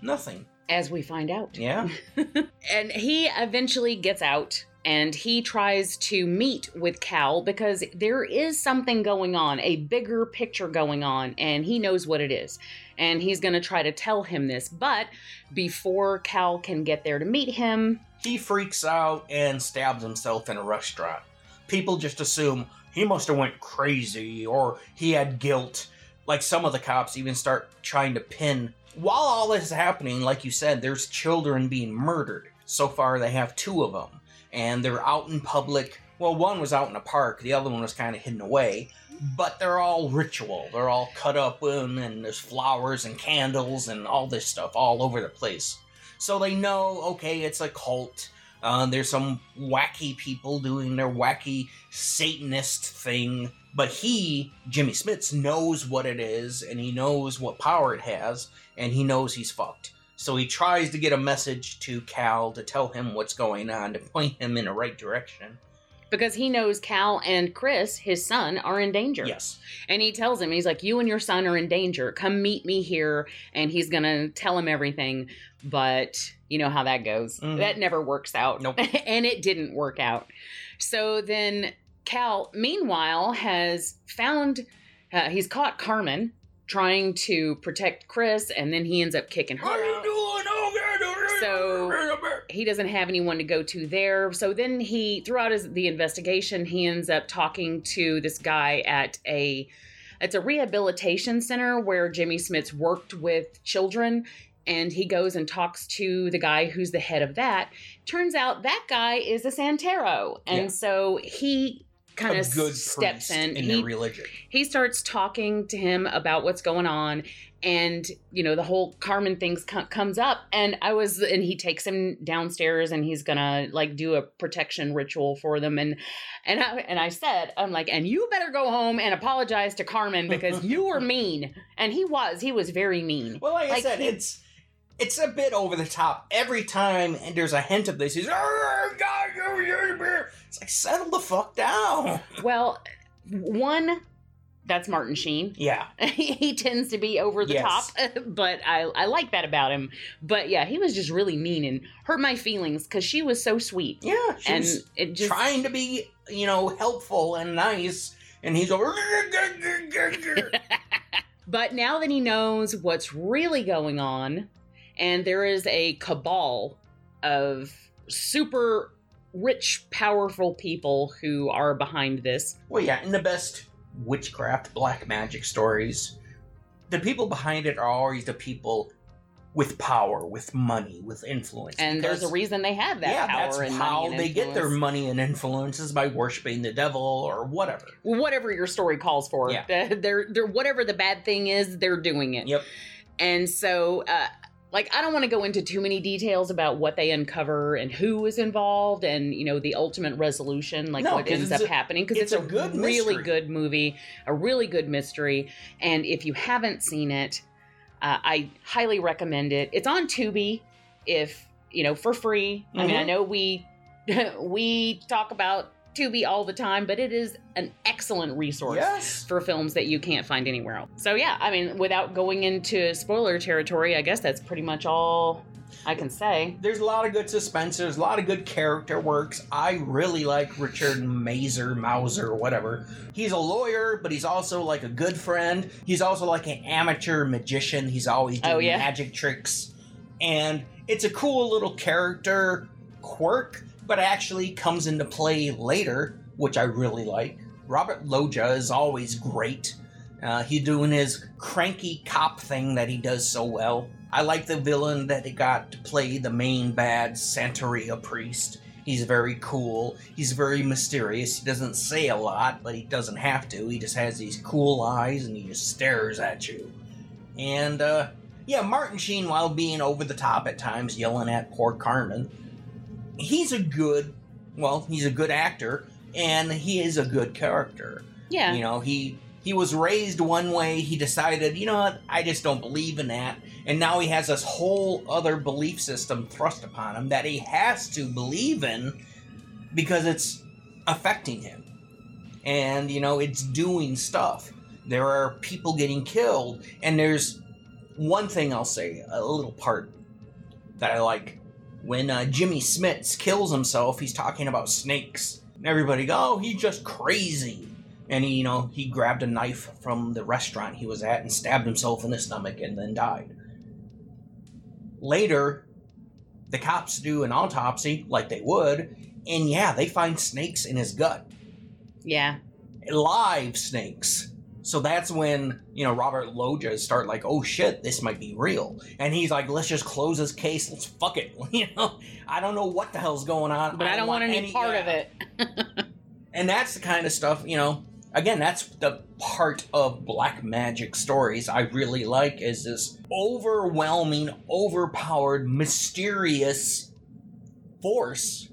S3: Nothing.
S1: As we find out.
S3: Yeah?
S1: and he eventually gets out and he tries to meet with Cal because there is something going on, a bigger picture going on, and he knows what it is. And he's going to try to tell him this. But before Cal can get there to meet him,
S3: he freaks out and stabs himself in a restaurant. People just assume he must have went crazy or he had guilt. Like some of the cops even start trying to pin. While all this is happening, like you said, there's children being murdered. So far, they have two of them, and they're out in public. Well, one was out in a park, the other one was kind of hidden away. But they're all ritual. They're all cut up, and, and there's flowers and candles and all this stuff all over the place. So they know, okay, it's a cult. Uh, there's some wacky people doing their wacky Satanist thing. But he, Jimmy Smits, knows what it is, and he knows what power it has, and he knows he's fucked. So he tries to get a message to Cal to tell him what's going on, to point him in the right direction.
S1: because he knows Cal and Chris, his son, are in danger.
S3: Yes.
S1: And he tells him, he's like, You and your son are in danger. Come meet me here. And he's going to tell him everything. But you know how that goes.
S3: Mhm.
S1: That never works out.
S3: Nope.
S1: and it didn't work out. So then Cal, meanwhile, has found, uh, he's caught Carmen trying to protect Chris. And then he ends up kicking her
S3: What are you
S1: out.
S3: doing?
S1: So- he doesn't have anyone to go to there. So then he, throughout his, the investigation, he ends up talking to this guy at a, it's a rehabilitation center where Jimmy Smits worked with children. And he goes and talks to the guy who's the head of that. Turns out that guy is a Santero. And
S3: Yeah.
S1: so he kind of
S3: good
S1: steps in.
S3: in
S1: He-
S3: their religion.
S1: he starts talking to him about what's going on and you know the whole carmen things co- comes up and i was and he takes him downstairs and he's gonna like do a protection ritual for them and and i and i said i'm like and you better go home and apologize to carmen because you were mean and he was he was very mean
S3: Well, like, I said,
S1: he-
S3: it's it's a bit over the top every time, and there's a hint of this. He's oh, It's like settle the fuck down.
S1: well one that's martin sheen
S3: Yeah,
S1: he tends to be over the
S3: Yes.
S1: top, but I, I like that about him. But yeah, he was just really mean and hurt my feelings because she was so sweet.
S3: yeah.
S1: And it just
S3: trying to be, you know, helpful and nice, and he's over.
S1: But now that he knows what's really going on, and there is a cabal of super rich, powerful people who are behind this.
S3: well, yeah, in the best witchcraft black magic stories, the people behind it are always the people with power, with money, with influence.
S1: And there's a reason they have that
S3: yeah,
S1: power
S3: that's
S1: and
S3: how
S1: and
S3: they get their money and influences by worshiping the devil or whatever.
S1: whatever your story calls for.
S3: Yeah.
S1: They're, they're whatever the bad thing is, they're doing it.
S3: Yep.
S1: And so, uh, like, I don't want to go into too many details about what they uncover and who was involved and, you know, the ultimate resolution, like
S3: No,
S1: what ends up
S3: a-
S1: happening. Because
S3: it's
S1: it's,
S3: a
S1: a,
S3: good
S1: really
S3: mystery.
S1: good movie, a really good mystery. And if you haven't seen it, uh, I highly recommend it. It's on Tubi if, you know, for free. I mean. I know we we talk about Tubi all the time, but it is an excellent resource
S3: Yes.
S1: for films that you can't find anywhere else. So yeah, I mean, without going into spoiler territory, I guess that's pretty much all I can say.
S3: There's a lot of good suspense. There's a lot of good character works. I really like Richard Mazer, Mauser, whatever. He's a lawyer, but he's also like a good friend. He's also like an amateur magician. He's always oh, doing
S1: Oh, yeah?
S3: magic tricks. And it's a cool little character quirk, but actually comes into play later, which I really like. Robert Loggia is always great. Uh, he's doing his cranky cop thing that he does so well. I like the villain that he got to play the main bad Santeria priest. He's very cool. He's very mysterious. He doesn't say a lot, but he doesn't have to. He just has these cool eyes and he just stares at you. And, uh, yeah, Martin Sheen, while being over the top at times, yelling at poor Carmen, he's a good, well, he's a good actor, and he is a good character.
S1: Yeah.
S3: You know, he he was raised one way. He decided, you know what, I just don't believe in that. And now he has this whole other belief system thrust upon him that he has to believe in because it's affecting him. And, you know, it's doing stuff. There are people getting killed. And there's one thing I'll say, a little part that I like. When uh, Jimmy Smits kills himself, he's talking about snakes. And everybody go, oh, he's just crazy and he, you know, he grabbed a knife from the restaurant he was at and stabbed himself in the stomach and then died. Later, the cops do an autopsy like they would, and yeah, they find snakes in his gut,
S1: yeah.
S3: live snakes. So that's when you know Robert Loggia start like, oh shit, this might be real, and he's like, let's just close this case, let's fuck it. You know, I don't know what the hell's going on,
S1: But I don't want any part of it.
S3: And that's the kind of stuff, you know, again, that's the part of black magic stories I really like is this overwhelming, overpowered, mysterious force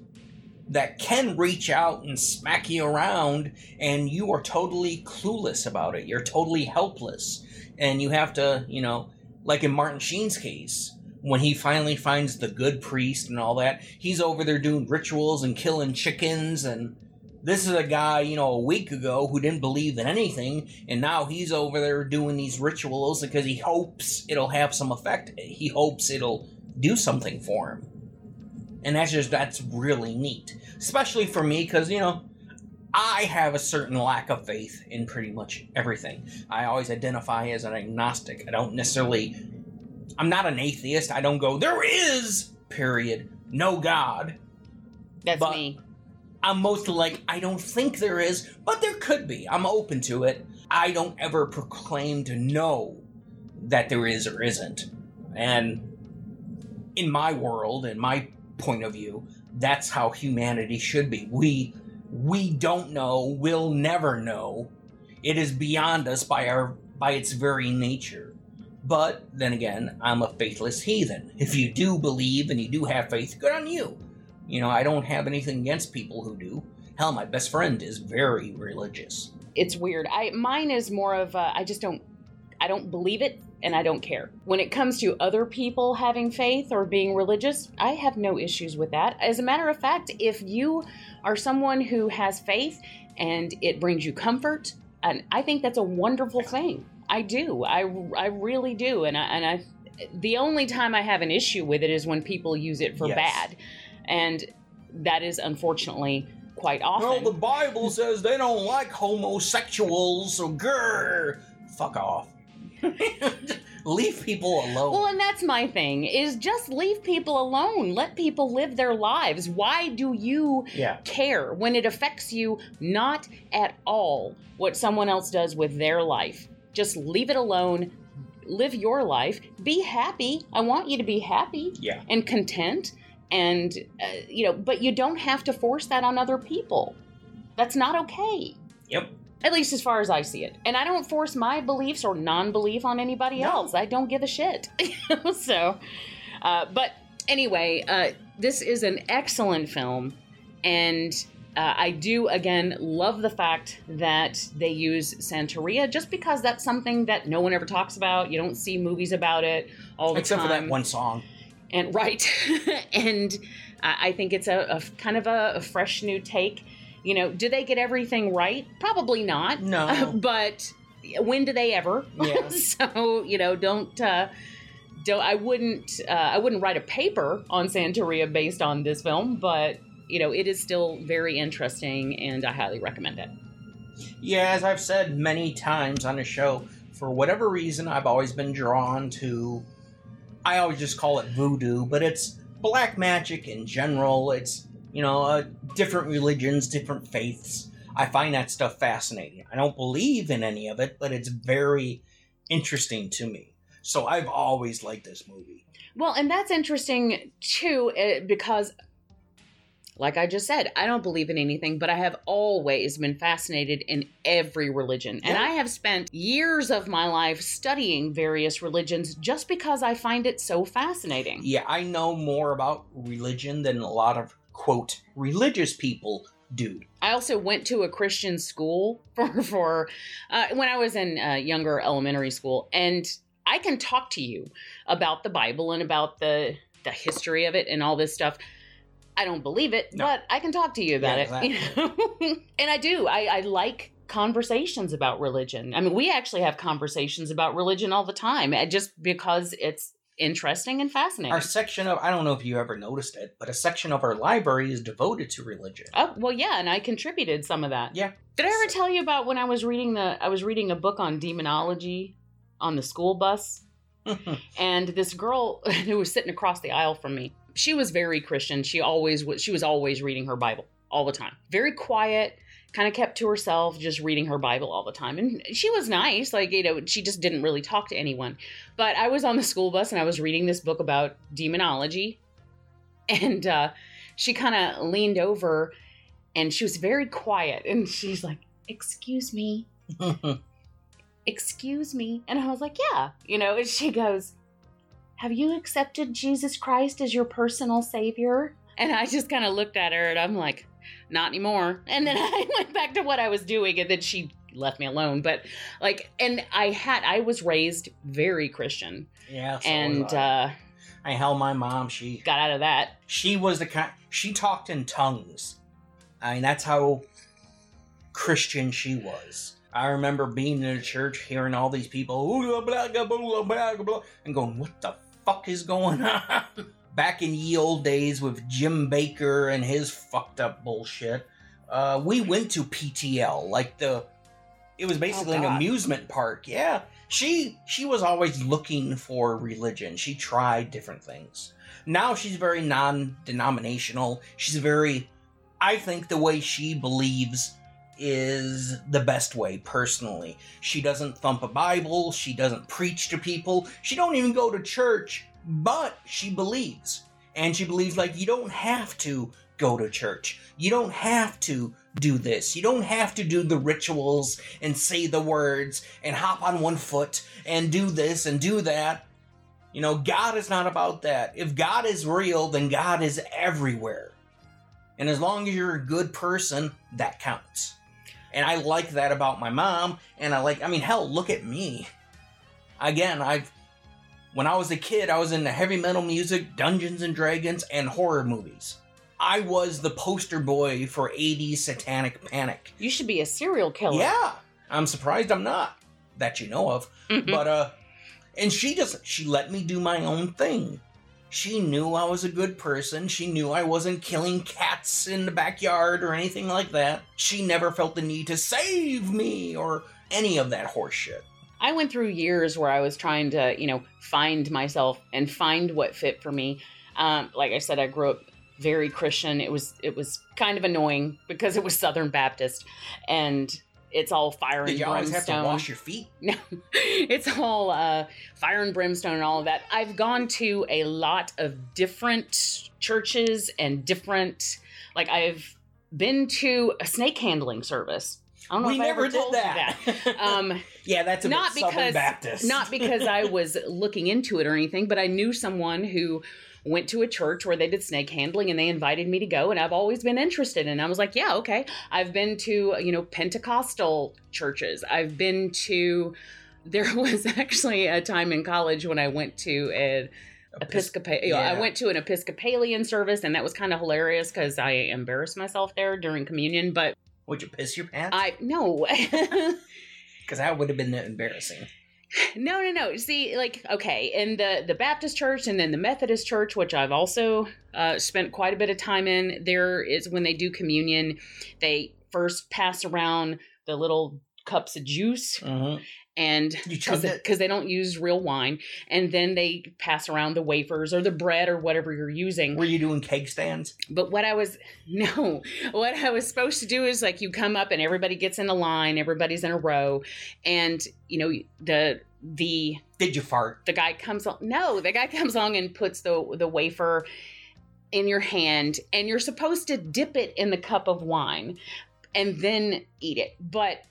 S3: that can reach out and smack you around and you are totally clueless about it. You're totally helpless. And you have to, you know, like in Martin Sheen's case, when he finally finds the good priest and all that, he's over there doing rituals and killing chickens and this is a guy, you know, a week ago who didn't believe in anything, and now he's over there doing these rituals because he hopes it'll have some effect. He hopes it'll do something for him. And that's just, that's really neat. Especially for me, because, you know, I have a certain lack of faith in pretty much everything. I always identify as an agnostic. I don't necessarily, I'm not an atheist. I don't go, there is, period, no God.
S1: That's
S3: But-
S1: me.
S3: I'm mostly like, I don't think there is, but there could be. I'm open to it. I don't ever proclaim to know that there is or isn't. And in my world, in my point of view, that's how humanity should be. We we don't know, we'll never know. It is beyond us by our by its very nature. But then again, I'm a faithless heathen. If you do believe and you do have faith, good on you. You know, I don't have anything against people who do. Hell, my best friend is very religious.
S1: It's weird. I mine is more of a, I just don't I don't believe it and I don't care. When it comes to other people having faith or being religious, I have no issues with that. As a matter of fact, if you are someone who has faith and it brings you comfort, and I think that's a wonderful thing. I do. I, I really do. And I, and I the only time I have an issue with it is when people use it for
S3: Yes.
S1: bad. And that is unfortunately quite often.
S3: Well, the Bible says they don't like homosexuals, so grr, fuck off. Leave people alone.
S1: Well, and that's my thing is just leave people alone. Let people live their lives. Why do you
S3: yeah.
S1: care when it affects you not at all what someone else does with their life? Just leave it alone. Live your life. Be happy. I want you to be happy
S3: Yeah.
S1: and content and uh, you know, but you don't have to force that on other people. That's not okay.
S3: Yep.
S1: At least as far as I see it. And I don't force my beliefs or non belief on anybody
S3: No.
S1: else. I don't give a shit. so, uh, but anyway, uh, this is an excellent film. And uh, I do, again, love the fact that they use Santeria just because that's something that no one ever talks about. You don't see movies about it all the
S3: Except
S1: time
S3: for that one song.
S1: and right and I I think it's a, a kind of a, a fresh new take. You know, do they get everything right? Probably not.
S3: No.
S1: but when do they ever?
S3: Yeah.
S1: so you know, don't uh, don't I wouldn't uh, I wouldn't write a paper on Santeria based on this film, but you know it is still very interesting, and I highly recommend it.
S3: Yeah, as I've said many times on the show, for whatever reason, I've always been drawn to. I always just call it voodoo, but it's black magic in general. It's, you know, uh, different religions, different faiths. I find that stuff fascinating. I don't believe in any of it, but it's very interesting to me. So I've always liked this movie.
S1: Well, and that's interesting too, uh, because, like I just said, I don't believe in anything, but I have always been fascinated in every religion. And I have spent years of my life studying various religions just because I find it so fascinating.
S3: Yeah, I know more about religion than a lot of, quote, religious people do.
S1: I also went to a Christian school for for uh, when I was in uh, younger elementary school, and I can talk to you about the Bible and about the the history of it and all this stuff. I don't believe it,
S3: No.
S1: but I can talk to you about
S3: Yeah,
S1: it. You know? and I do. I, I like conversations about religion. I mean, we actually have conversations about religion all the time, uh, just because it's interesting and fascinating.
S3: Our section of, I don't know if you ever noticed it, but a section of our library is devoted to religion.
S1: Oh well, yeah, and I contributed some of that.
S3: Yeah.
S1: Did I ever tell you about when I was reading the? I was reading a book on demonology on the school bus, and this girl who was sitting across the aisle from me, she was very Christian. She always was. She was always reading her Bible all the time. Very quiet, kind of kept to herself, just reading her Bible all the time. And she was nice, like you know, she just didn't really talk to anyone. But I was on the school bus and I was reading this book about demonology, and uh, she kind of leaned over and she was very quiet. And she's like excuse me. Excuse me. And i was like yeah you know and she goes have you accepted jesus christ as your personal savior? And i just kind of looked at her and i'm like not anymore and then i went back to what i was doing and then she left me alone but like and i had i was raised very christian
S3: yeah, so
S1: and
S3: I.
S1: uh
S3: I held my mom. She
S1: got out of that
S3: she was the kind. She talked in tongues. I mean, that's how Christian she was. I remember being in a church, hearing all these people, "Ooh, blah, blah, blah, blah, blah," and going, "What the fuck is going on?" Back in ye old days with Jim Bakker and his fucked up bullshit, uh, we went to PTL, like the. It was basically an amusement park. Yeah, she she was always looking for religion. She tried different things. Now she's very non-denominational. She's very I think the way she believes is the best way personally. She doesn't thump a Bible, she doesn't preach to people. She don't even go to church, but she believes. And she believes like you don't have to go to church. You don't have to do this. You don't have to do the rituals and say the words and hop on one foot and do this and do that. You know, God is not about that. If God is real, then God is everywhere. And as long as you're a good person, that counts. And I like that about my mom. And I like, I mean, hell, look at me. Again, I've, when I was a kid, I was into heavy metal music, Dungeons and Dragons, and horror movies. I was the poster boy for 80s satanic panic.
S1: you should be a serial killer
S3: Yeah, I'm surprised I'm not that you know of.
S1: Mhm.
S3: But uh, and she just she let me do my own thing. She knew I was a good person. She knew I wasn't killing cats in the backyard or anything like that. She never felt the need to save me or any of that horse shit.
S1: I went through years where I was trying to, you know, find myself and find what fit for me. Um, like I said, I grew up very Christian. It was it was kind of annoying because it was Southern Baptist, and it's all fire and
S3: you always have to wash your feet?
S1: No, it's all uh, fire and brimstone and all of that. I've gone to a lot of different churches and different, like I've been to a snake handling service. I don't know
S3: We
S1: if I
S3: never
S1: ever
S3: did that.
S1: that. Um,
S3: yeah, that's a
S1: not
S3: Southern
S1: because
S3: Baptist.
S1: not because I was looking into it or anything, but I knew someone who went to a church where they did snake handling and they invited me to go and I've always been interested and I was like, yeah, okay. I've been to, you know, Pentecostal churches. I've been to there was actually a time in college when I went to an Episcopalian.
S3: yeah.
S1: I went to an Episcopalian service, and that was kind of hilarious because I embarrassed myself there during communion. But
S3: Would you piss your pants?
S1: I no,
S3: Because that would have been embarrassing.
S1: No, no, no. See, like, okay, in the the Baptist church and then the Methodist church, which I've also uh, spent quite a bit of time in, there is when they do communion, they first pass around the little cups of juice
S3: Mm-hmm.
S1: And
S3: You chugged it?
S1: because they don't use real wine, and then they pass around the wafers or the bread or whatever you're using.
S3: Were you doing cake stands?
S1: But what I was no, what I was supposed to do is like you come up and everybody gets in a line, everybody's in a row, and you know the the
S3: Did you fart?
S1: the guy comes on no, the guy comes along and puts the the wafer in your hand and you're supposed to dip it in the cup of wine and then eat it. But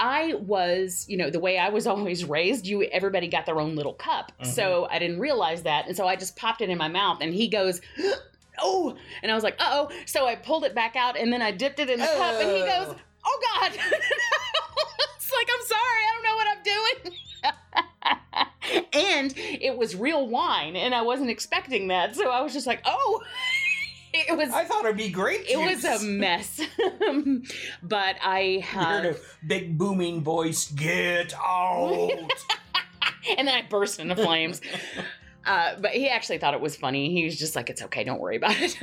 S1: I was, you know, the way I was always raised, you everybody got their own little cup.
S3: Mhm.
S1: So I didn't realize that. And so I just popped it in my mouth and he goes, "Oh." And I was like, "Uh-oh." So I pulled it back out and then I dipped it in the cup and he
S3: Oh.
S1: goes, "Oh god." it's like, "I'm sorry. I don't know what I'm doing." and it was real wine and I wasn't expecting that. So I was just like, "Oh." it was
S3: I thought it'd be great.
S1: it was a mess. but I
S3: You heard a big booming voice. Get out!
S1: and then I burst into flames. Uh, but he actually thought it was funny. He was just like, "It's okay, don't worry about it."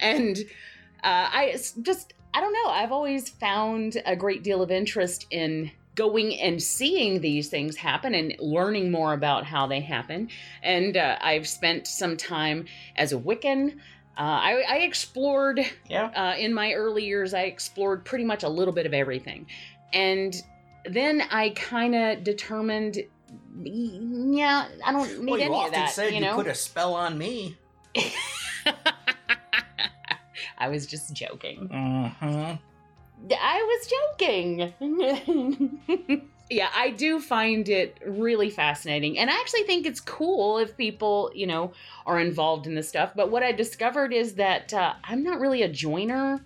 S1: and uh, I just, I don't know. I've always found a great deal of interest in going and seeing these things happen and learning more about how they happen. And uh, I've spent some time as a Wiccan. Uh, I, I explored
S3: yeah.
S1: uh, in my early years, I explored pretty much a little bit of everything. And then I kind of determined, yeah, I don't need
S3: Well, you
S1: any
S3: often
S1: of that.
S3: said
S1: you
S3: you,
S1: know,
S3: put a spell on me.
S1: I was just joking.
S3: Mm-hmm.
S1: I was joking. yeah, I do find it really fascinating. And I actually think it's cool if people, you know, are involved in this stuff. But what I discovered is that uh, I'm not really a joiner.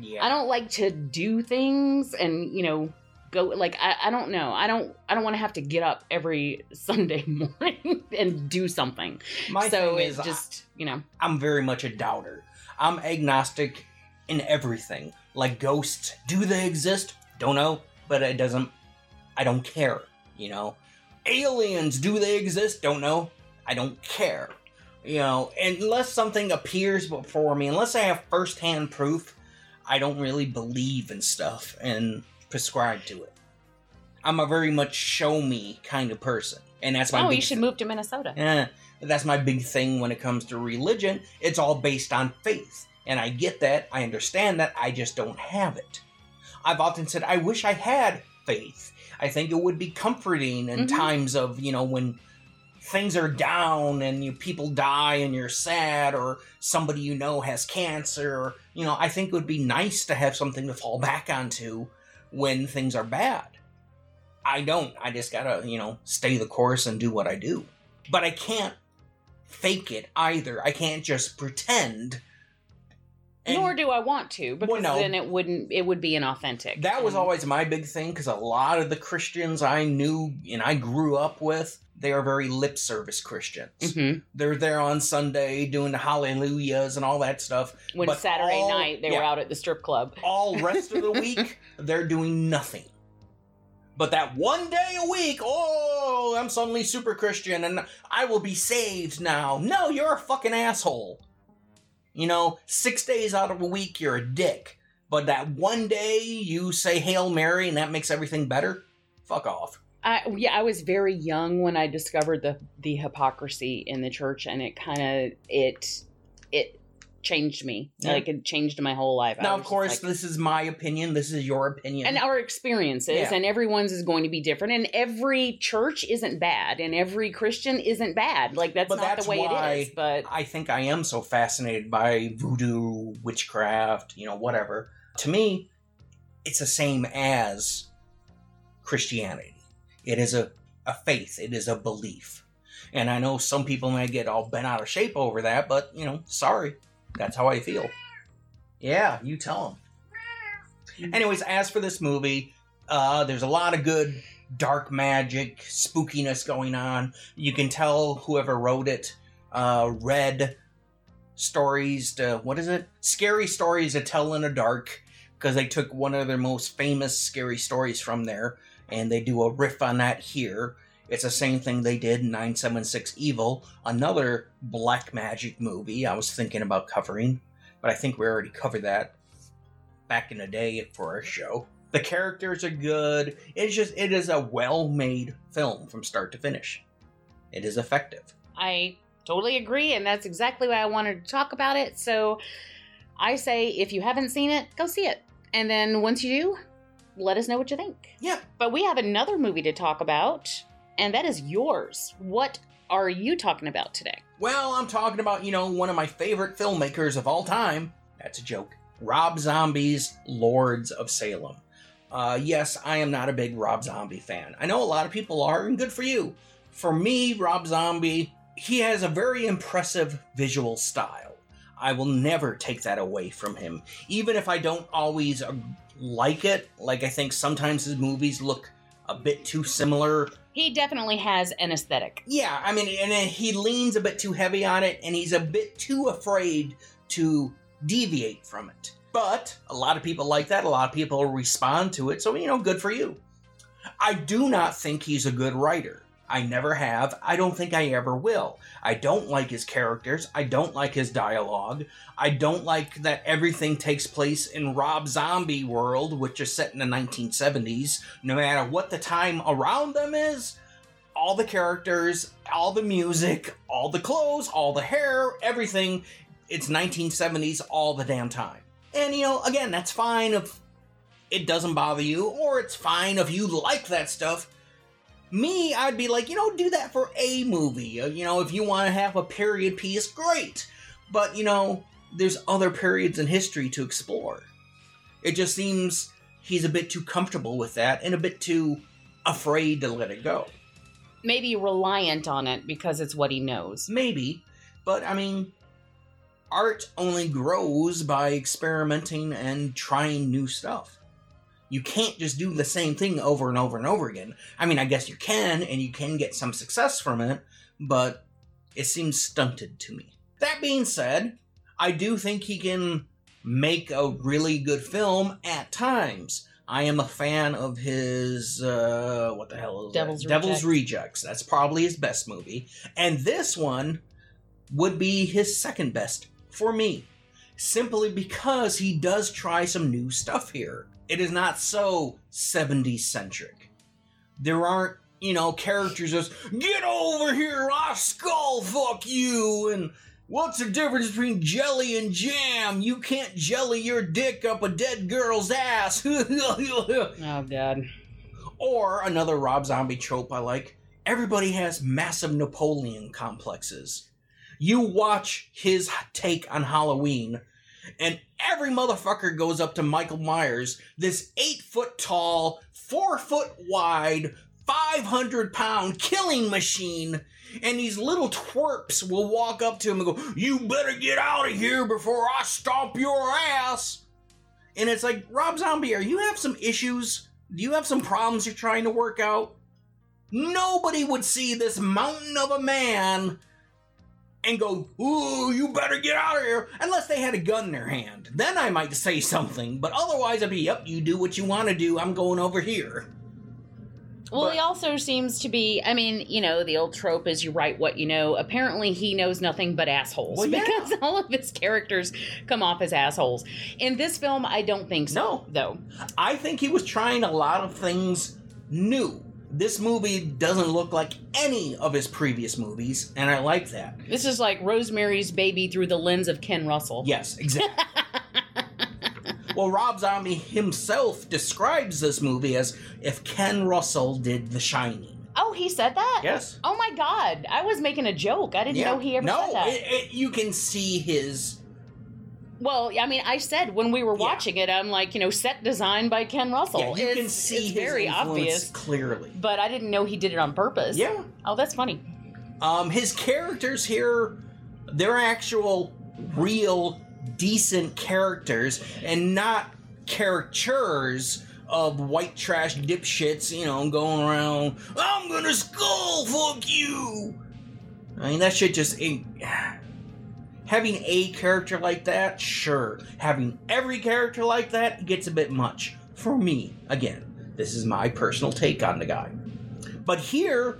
S3: Yeah.
S1: I don't like to do things and, you know, go like I, I don't know. I don't I don't want to have to get up every Sunday morning and do something.
S3: My
S1: so
S3: thing is, I-
S1: just, you know,
S3: I'm very much a doubter. I'm agnostic in everything. Like ghosts, do they exist? Don't know, but it doesn't. I don't care. You know, aliens, do they exist? Don't know. I don't care. You know, unless something appears before me, unless I have firsthand proof, I don't really believe in stuff and prescribe to it. I'm a very much show me kind of person, and that's my.
S1: oh, you should move to Minnesota.
S3: yeah, that's my big thing when it comes to religion. It's all based on faith. And I get that. I understand that. I just don't have it. I've often said, I wish I had faith. I think it would be comforting in
S1: Mhm.
S3: times of, you know, when things are down and you people die and you're sad or somebody you know has cancer or, you know, I think it would be nice to have something to fall back onto when things are bad. I don't. I just gotta, you know, stay the course and do what I do. But I can't fake it either. I can't just pretend. And
S1: Nor do I want to, because
S3: no.
S1: then it wouldn't. It would be inauthentic.
S3: that was always my big thing because a lot of the Christians I knew and I grew up with, they are very lip service Christians.
S1: Mhm.
S3: They're there on Sunday doing the hallelujahs and all that stuff.
S1: When
S3: But
S1: Saturday
S3: all-
S1: night they were out at the strip club.
S3: all rest of the week they're doing nothing but that one day a week oh i'm suddenly super christian and i will be saved now no you're a fucking asshole you know six days out of a week you're a dick. But that one day you say hail mary and that makes everything better fuck off.
S1: I, yeah, I was very young when I discovered the the hypocrisy in the church, and it kind of it it changed me.
S3: Yeah.
S1: Like it changed my whole life.
S3: Now of course
S1: like-
S3: this is my opinion this is your opinion
S1: and our experiences
S3: Yeah.
S1: and everyone's is going to be different and every church isn't bad and every christian isn't bad like that's
S3: But
S1: not
S3: that's
S1: the way it is but
S3: I think I am so fascinated by voodoo, witchcraft, you know, whatever. To me, it's the same as Christianity. It is a, a faith, it is a belief. And I know some people may get all bent out of shape over that, but, you know, sorry. That's how I feel. Yeah, you tell them. Anyways, as for this movie, uh, there's a lot of good dark magic, spookiness going on. You can tell whoever wrote it uh, read stories to what is it? Scary stories to tell in the dark because they took one of their most famous scary stories from there and they do a riff on that here. It's the same thing they did in 976 Evil, another black magic movie I was thinking about covering, but I think we already covered that back in the day for our show. The characters are good. It's just it is a well-made film from start to finish. It is effective.
S1: I totally agree, and that's exactly why I wanted to talk about it. So I say if you haven't seen it, go see it. And then once you do, let us know what you think.
S3: Yeah.
S1: But we have another movie to talk about, and that is yours. What are you talking about today?
S3: Well, I'm talking about, you know, one of my favorite filmmakers of all time. That's a joke. Rob Zombie's Lords of Salem. Uh, yes, I am not a big Rob Zombie fan. I know a lot of people are, and good for you. For me, Rob Zombie, he has a very impressive visual style. I will never take that away from him. Even if I don't always like it, like I think sometimes his movies look a bit too similar
S1: He definitely has an aesthetic.
S3: yeah, I mean, and he leans a bit too heavy on it, and he's a bit too afraid to deviate from it. But a lot of people like that. A lot of people respond to it. So, you know, good for you. I do not think he's a good writer. I never have. I don't think I ever will. I don't like his characters. I don't like his dialogue. I don't like that everything takes place in Rob Zombie world, which is set in the 1970s. No matter what the time around them is, all the characters, all the music, all the clothes, all the hair, everything. It's 1970s all the damn time. And you know, again, that's fine if it doesn't bother you, or it's fine if you like that stuff. Me, I'd be like, you know, do that for a movie. Uh, You know, if you want to have a period piece, great. But, you know, there's other periods in history to explore. It just seems he's a bit too comfortable with that and a bit too afraid to let it go.
S1: Maybe reliant on it because it's what he knows.
S3: Maybe, but I mean, art only grows by experimenting and trying new stuff. You can't just do the same thing over and over and over again. I mean, I guess you can, and you can get some success from it, but it seems stunted to me. That being said, I do think he can make a really good film at times. I am a fan of his uh what the hell is
S1: Devil's?
S3: Devil's.
S1: Rejects.
S3: That's probably his best movie. And this one would be his second best for me. Simply because he does try some new stuff here. It is not so 70s centric. There aren't, you know, characters just, get over here, I skull fuck you, and what's the difference between jelly and jam? You can't jelly your dick up a dead girl's ass.
S1: Oh, God.
S3: Or another Rob Zombie trope I like everybody has massive Napoleon complexes. You watch his take on Halloween, and every motherfucker goes up to Michael Myers, this eight foot tall, four foot wide, 500 pound killing machine, and these little twerps will walk up to him and go, You better get out of here before I stomp your ass. And it's like, Rob Zombie, are you have some issues? Do you have some problems you're trying to work out? Nobody would see this mountain of a man and go, Ooh, you better get out of here, unless they had a gun in their hand. Then I might say something, but otherwise I'd be, Yep, you do what you want to do, I'm going over here.
S1: Well,
S3: But-
S1: he also seems to be. I mean, you know, the old trope is you write what you know. Apparently, he knows nothing but assholes
S3: Well, yeah.
S1: because all of his characters come off as assholes. In this film, I don't think so,
S3: No.
S1: though.
S3: I think he was trying a lot of things new. This movie doesn't look like any of his previous movies, and I like that.
S1: This is like Rosemary's Baby through the lens of Ken Russell.
S3: Yes, exactly. well, Rob Zombie himself describes this movie as if Ken Russell did The Shining.
S1: Oh, he said that?
S3: Yes.
S1: Oh my God. I was making a joke. I didn't know he ever
S3: no,
S1: said that.
S3: it- it- you can see his.
S1: Well, I mean, I said when we were
S3: Yeah.
S1: watching it, I'm like, you know, set design by Ken Russell.
S3: Yeah, you
S1: it's,
S3: can see
S1: it's
S3: his
S1: very obvious,
S3: clearly.
S1: but I didn't know he did it on purpose.
S3: Yeah.
S1: Oh, that's funny.
S3: Um, his characters here, they're actual, real, decent characters, and not caricatures of white trash dipshits, you know, going around, I'm gonna skull fuck you! I mean, that shit just ain't. Having a character like that, sure. Having every character like that gets a bit much. For me, again. This is my personal take on the guy. But here,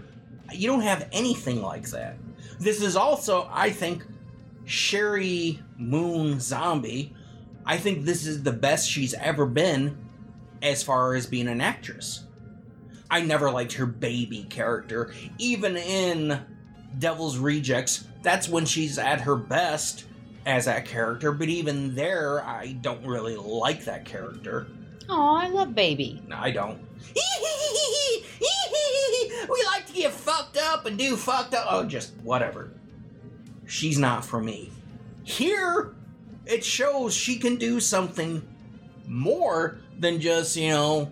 S3: you don't have anything like that. This is also, I think, Sheri Moon Zombie. I think this is the best she's ever been as far as being an actress. I never liked her baby character. Even in Devil's Rejects, that's when she's at her best as that character, but even there, I don't really like that character.
S1: Oh, I love Baby.
S3: No, I don't. we like to get fucked up and do fucked up. Oh, just whatever. She's not for me. Here, it shows she can do something more than just, you know,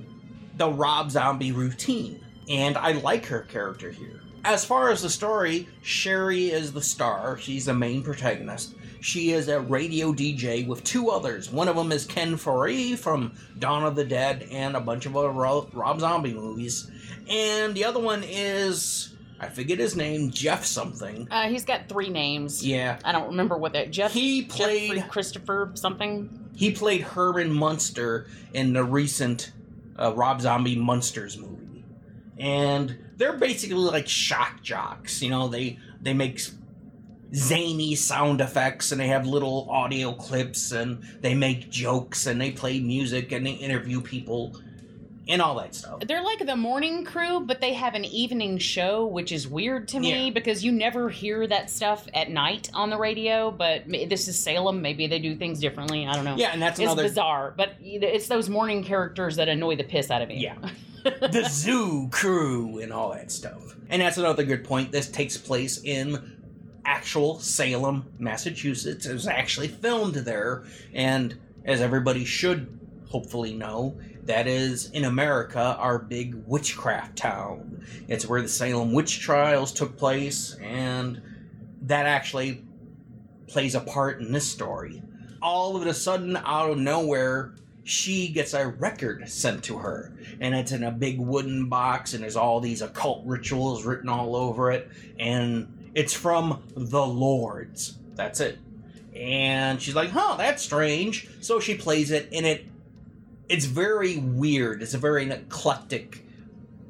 S3: the Rob Zombie routine. And I like her character here. As far as the story, Sheri is the star. She's the main protagonist. She is a radio DJ with two others. One of them is Ken Foree from Dawn of the Dead and a bunch of other Rob Zombie movies. And the other one is, I forget his name, Jeff something.
S1: Uh, he's got three names.
S3: Yeah.
S1: I don't remember what that. Jeff.
S3: He played-
S1: Jeffrey Christopher something.
S3: He played Herman Munster in the recent uh, Rob Zombie Munsters movie, and they're basically like shock jocks. You know, they they make zany sound effects and they have little audio clips and they make jokes and they play music and they interview people and all that stuff.
S1: They're like the morning crew, but they have an evening show, which is weird to me
S3: Yeah.
S1: because you never hear that stuff at night on the radio. But this is Salem. Maybe they do things differently. I don't know.
S3: Yeah, and that's
S1: it's
S3: another
S1: bizarre. But it's those morning characters that annoy the piss out of me.
S3: Yeah. the zoo crew and all that stuff. And that's another good point. This takes place in actual Salem, Massachusetts. It was actually filmed there. And as everybody should hopefully know, that is in America our big witchcraft town. It's where the Salem witch trials took place, and that actually plays a part in this story. All of a sudden, out of nowhere, she gets a record sent to her, and it's in a big wooden box, and there's all these occult rituals written all over it, and it's from the Lords. That's it. And she's like, "Huh, that's strange." So she plays it, and it it's very weird. It's a very eclectic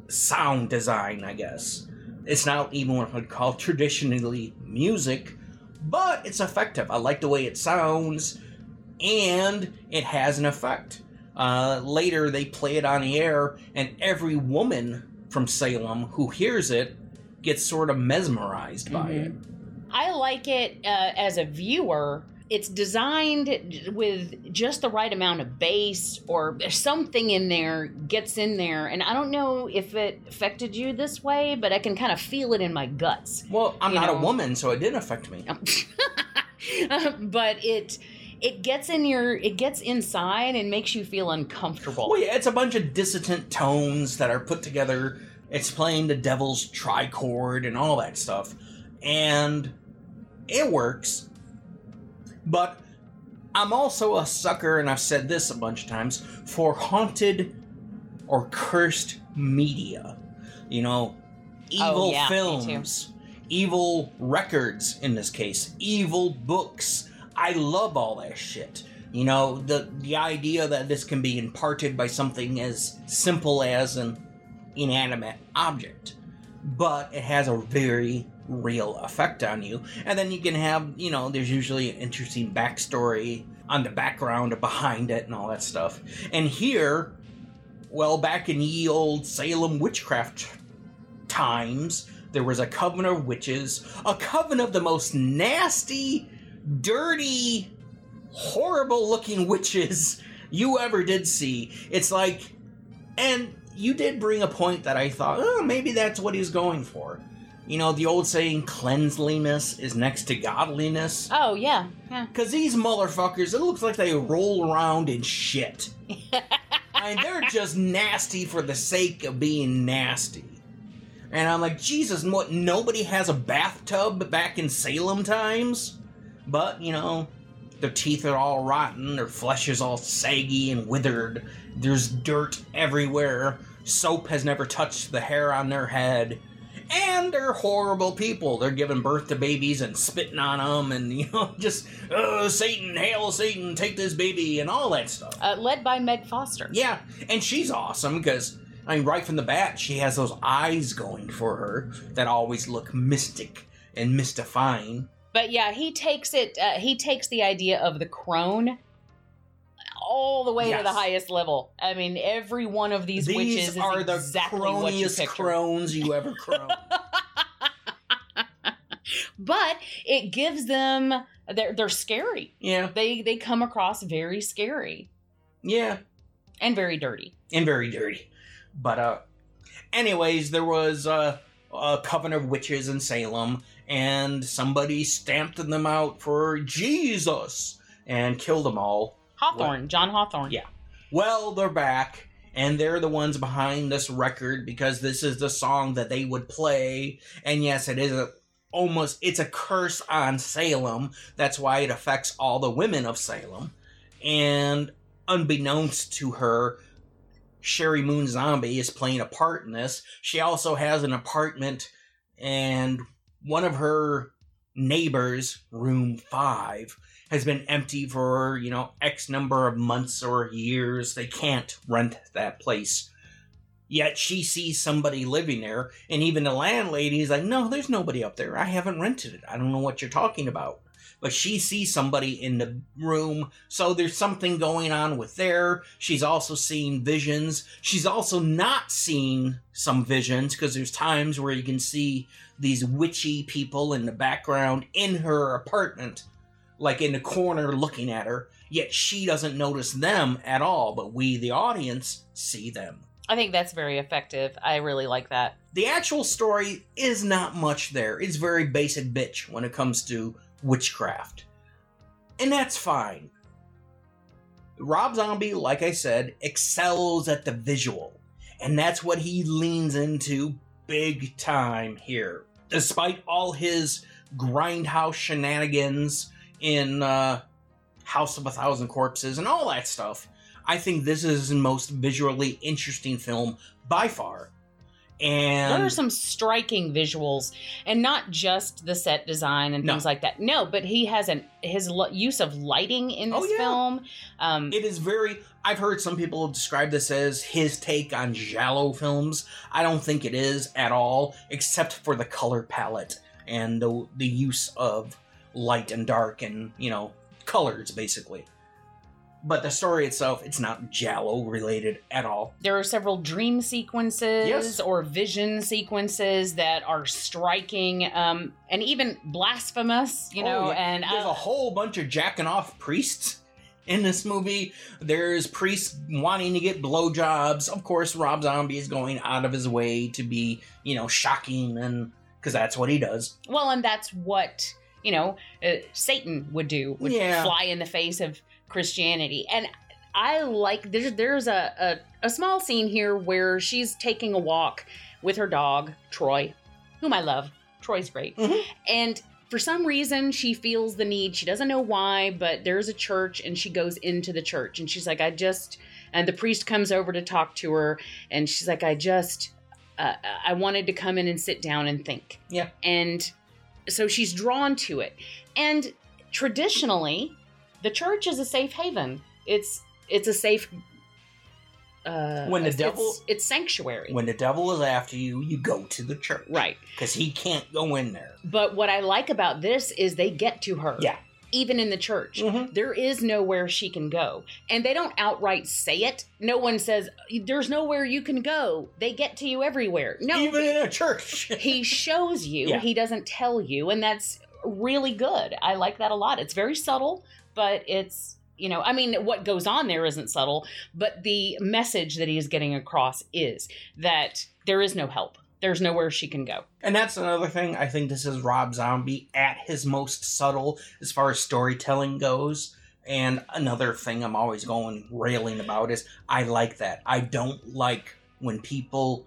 S3: sound design, I guess. It's not even what I would call traditionally music, but it's effective. I like the way it sounds, and it has an effect. Uh, later, they play it on the air, and every woman from Salem who hears it gets sort of mesmerized by it.
S1: I like it uh, as a viewer. It's designed with just the right amount of bass or something in there gets in there. And I don't know if it affected you this way, but I can kind of feel it in my guts.
S3: Well, I'm
S1: You
S3: not a woman, so it didn't affect me.
S1: but it it gets in your it gets inside and makes you feel uncomfortable.
S3: Well, yeah, it's a bunch of dissonant tones that are put together. It's playing the devil's trichord and all that stuff. And it works. But I'm also a sucker, and I've said this a bunch of times, for haunted or cursed media. You know, oh, evil
S1: Oh, yeah,
S3: films, evil records in this case, evil books. I love all that shit. You know, the the idea that this can be imparted by something as simple as an inanimate object, but it has a very real effect on you. And then you can have, you know, there's usually an interesting backstory on the background behind it and all that stuff. And here, well, back in ye old Salem witchcraft times, there was a coven of witches, a coven of the most nasty, dirty, horrible looking witches you ever did see. It's like, and you did bring a point that I thought, oh, maybe that's what he's going for. You know, the old saying, cleanliness is next to godliness.
S1: Oh yeah, yeah.
S3: Because these motherfuckers, it looks like they roll around in shit. and they're just nasty for the sake of being nasty. And I'm like, Jesus, what? Nobody has a bathtub back in Salem times? But, you know, their teeth are all rotten, their flesh is all saggy and withered, there's dirt everywhere, soap has never touched the hair on their head. And they're horrible people. They're giving birth to babies and spitting on them, and you know, just oh, Satan, hail Satan, take this baby, and all that stuff.
S1: Uh, led by Meg Foster.
S3: Yeah, and she's awesome because I mean, right from the bat, she has those eyes going for her that always look mystic and mystifying.
S1: But yeah, he takes it. Uh, he takes the idea of the crone all the way to the highest level. I mean, every one of these,
S3: These
S1: witches is
S3: are the
S1: exactly what you
S3: croniest crones you ever crone.
S1: But it gives them they're they're scary.
S3: yeah,
S1: They they come across very scary
S3: yeah,
S1: and very dirty.
S3: and very dirty. But uh, anyways, there was uh, a coven of witches in Salem, and somebody stamped them out for Jesus and killed them all.
S1: Hawthorne, John Hawthorne.
S3: Yeah. Well, they're back, and they're the ones behind this record because this is the song that they would play. And yes, it is a almost it's a curse on Salem. That's why it affects all the women of Salem. And unbeknownst to her, Sheri Moon Zombie is playing a part in this. She also has an apartment, and one of her neighbors, room five, has been empty for, you know, X number of months or years. They can't rent that place. Yet she sees somebody living there, and even the landlady is like, No, there's nobody up there. I haven't rented it. I don't know what you're talking about. But she sees somebody in the room, so there's something going on with there. She's also seeing visions. She's also not seeing some visions because there's times where you can see these witchy people in the background in her apartment like in the corner looking at her, yet she doesn't notice them at all, but we, the audience, see them.
S1: I think that's very effective. I really like that.
S3: The actual story is not much there. It's very basic bitch when it comes to witchcraft. And that's fine. Rob Zombie, like I said, excels at the visual. And that's what he leans into big time here. Despite all his grindhouse shenanigans in uh, House of a Thousand Corpses and all that stuff, I think this is his most visually interesting film by far. And
S1: there are some striking visuals, and not just the set design and
S3: No.
S1: things like that. No, but he has an his lo- use of lighting in this
S3: Oh, yeah.
S1: film. Um,
S3: It is very. I've heard some people describe this as his take on Giallo films. I don't think it is at all, except for the color palette and the the use of light and dark and you know colors basically. But the story itself, it's not Giallo related at all.
S1: there are several dream sequences
S3: Yes.
S1: or vision sequences that are striking um, and even blasphemous. You know,
S3: Oh, yeah.
S1: and
S3: there's
S1: uh,
S3: a whole bunch of jacking off priests in this movie. There's priests wanting to get blowjobs. Of course, Rob Zombie is going out of his way to be, you know, shocking and because that's what he does.
S1: Well, and that's what you know uh, Satan would do. Would
S3: Yeah.
S1: fly in the face of Christianity, and I like there's there's a, a a small scene here where she's taking a walk with her dog Troy, whom I love. Troy's great,
S3: Mhm.
S1: and. For some reason, she feels the need. She doesn't know why, but there's a church, and she goes into the church. And she's like, I just. And the priest comes over to talk to her, and she's like, I just. Uh, I wanted to come in and sit down and think Yeah. and so she's drawn to it and traditionally the church is a safe haven. It's it's a safe uh
S3: When the
S1: it's-
S3: devil-
S1: it's, it's sanctuary.
S3: When the devil is after you, you go to the church.
S1: right.
S3: Because he can't go in there.
S1: but what i like about this is they get to her
S3: Yeah.
S1: even in the church.
S3: Mhm.
S1: there is nowhere she can go. And they don't outright say it. No one says there's nowhere you can go. They get to you everywhere. No.
S3: Even in a church.
S1: he shows you.
S3: Yeah.
S1: he doesn't tell you. And that's really good. I like that a lot. It's very subtle but it's you know i mean what goes on there isn't subtle but the message that he is getting across is that there is no help there's nowhere she can go
S3: And that's another thing. I think this is Rob Zombie at his most subtle as far as storytelling goes. And another thing I'm always going railing about is I like that. I don't like when people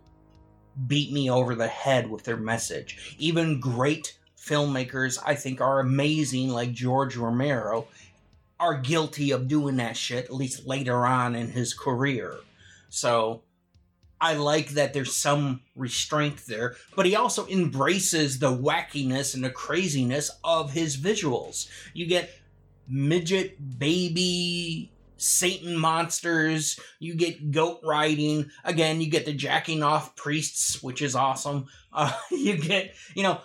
S3: beat me over the head with their message. Even great filmmakers, I think, are amazing, like George Romero, are guilty of doing that shit, at least later on in his career. So I like that there's some restraint there, but he also embraces the wackiness and the craziness of his visuals. You get midget baby Satan monsters. You get goat riding. Again, you get the jacking off priests, which is awesome. Uh, you get, you know,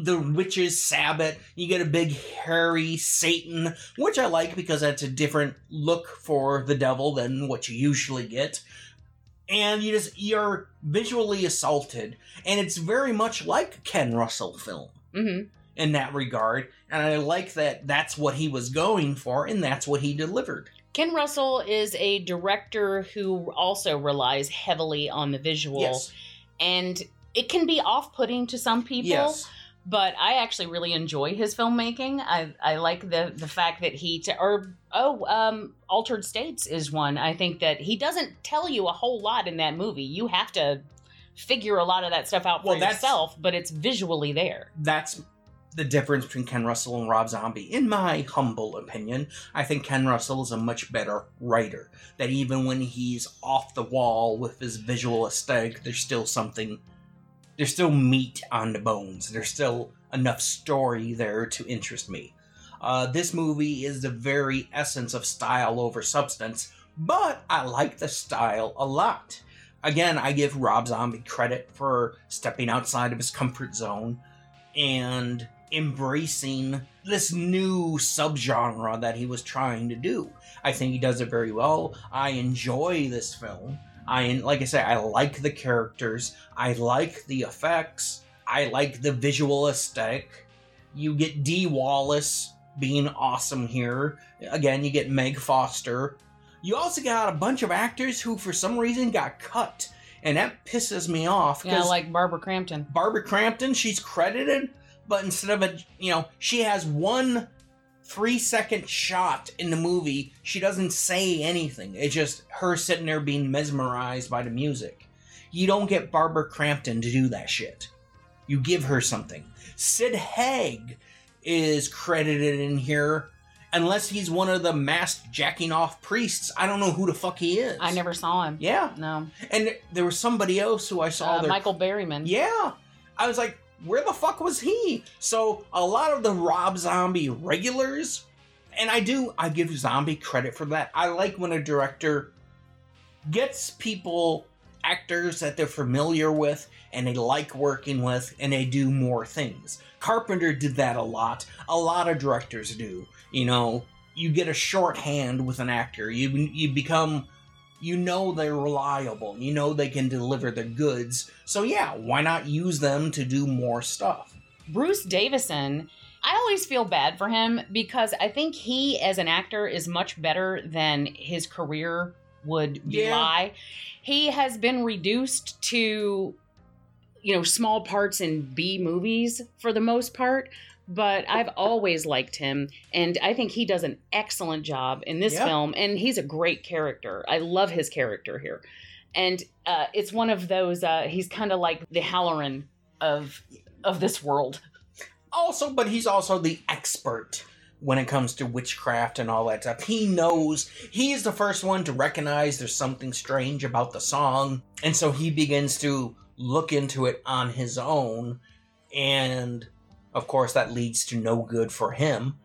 S3: the witches Sabbath. You get a big hairy Satan, which I like because that's a different look for the devil than what you usually get. And you just you're visually assaulted, and it's very much like Ken Russell film
S1: hmm
S3: in that regard. And I like that that's what he was going for, and that's what he delivered.
S1: Ken Russell is a director who also relies heavily on the visual,
S3: Yes.
S1: and it can be off-putting to some people.
S3: Yes.
S1: But I actually really enjoy his filmmaking. I I like the the fact that he t- or oh um Altered States is one. I think that he doesn't tell you a whole lot in that movie. You have to figure a lot of that stuff out for
S3: Well,
S1: yourself, but it's visually there.
S3: That's the difference between Ken Russell and Rob Zombie. In my humble opinion, I think Ken Russell is a much better writer. That even when he's off the wall with his visual aesthetic, there's still something, there's still meat on the bones. There's still enough story there to interest me. Uh, this movie is the very essence of style over substance, but I like the style a lot. Again, I give Rob Zombie credit for stepping outside of his comfort zone and embracing this new subgenre that he was trying to do. I think he does it very well. I enjoy this film. I like I say, I like the characters. I like the effects. I like the visual aesthetic. You get Dee Wallace being awesome here. Again, you get Meg Foster. You also got a bunch of actors who, for some reason, got cut, and that pisses me off.
S1: Yeah, like Barbara Crampton.
S3: Barbara Crampton, she's credited, but instead of a, you know, she has one three second shot in the movie. She doesn't say anything. It's just her sitting there being mesmerized by the music. You don't get Barbara Crampton to do that shit. You give her something. Sid Haig is credited in here. Unless he's one of the masked jacking off priests, I don't know who the fuck he is.
S1: I never saw him.
S3: Yeah,
S1: No.
S3: and there was somebody else who I saw.
S1: Uh, Michael Berryman.
S3: yeah. I was like, where the fuck was he? So a lot of the Rob Zombie regulars, and I do, I give Zombie credit for that. I like when a director gets people, actors that they're familiar with and they like working with, and they do more things. Carpenter did that a lot. A lot of directors do. You know, you get a shorthand with an actor. You you become you know they're reliable. You know they can deliver the goods. So yeah, why not use them to do more stuff?
S1: Bruce Davison, I always feel bad for him because I think he, as an actor, is much better than his career would
S3: Yeah.
S1: belie. He has been reduced to, you know, small parts in B movies for the most part. But I've always liked him, and I think he does an excellent job in this
S3: Yeah.
S1: film. And he's a great character. I love his character here, and uh, it's one of those. Uh, he's kind of like the Hallorann of of this world.
S3: Also, but he's also the expert when it comes to witchcraft and all that stuff. He knows he's the first one to recognize there's something strange about the song, and so he begins to look into it on his own, and of course that leads to no good for him.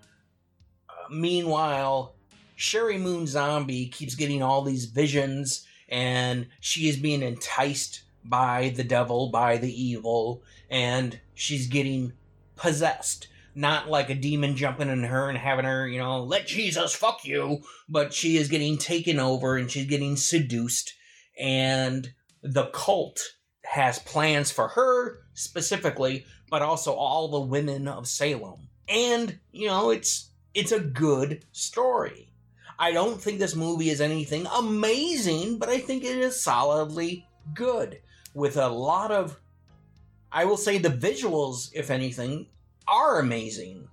S3: Uh, meanwhile, Sheri Moon Zombie keeps getting all these visions, and she is being enticed by the devil, by the evil, and she's getting possessed. Not like a demon jumping in her and having her, you know, let Jesus fuck you, but she is getting taken over and she's getting seduced, and the cult has plans for her specifically, but also all the women of Salem. And, you know, it's it's a good story. I don't think this movie is anything amazing, but I think it is solidly good with a lot of I will say the visuals, if anything, are amazing.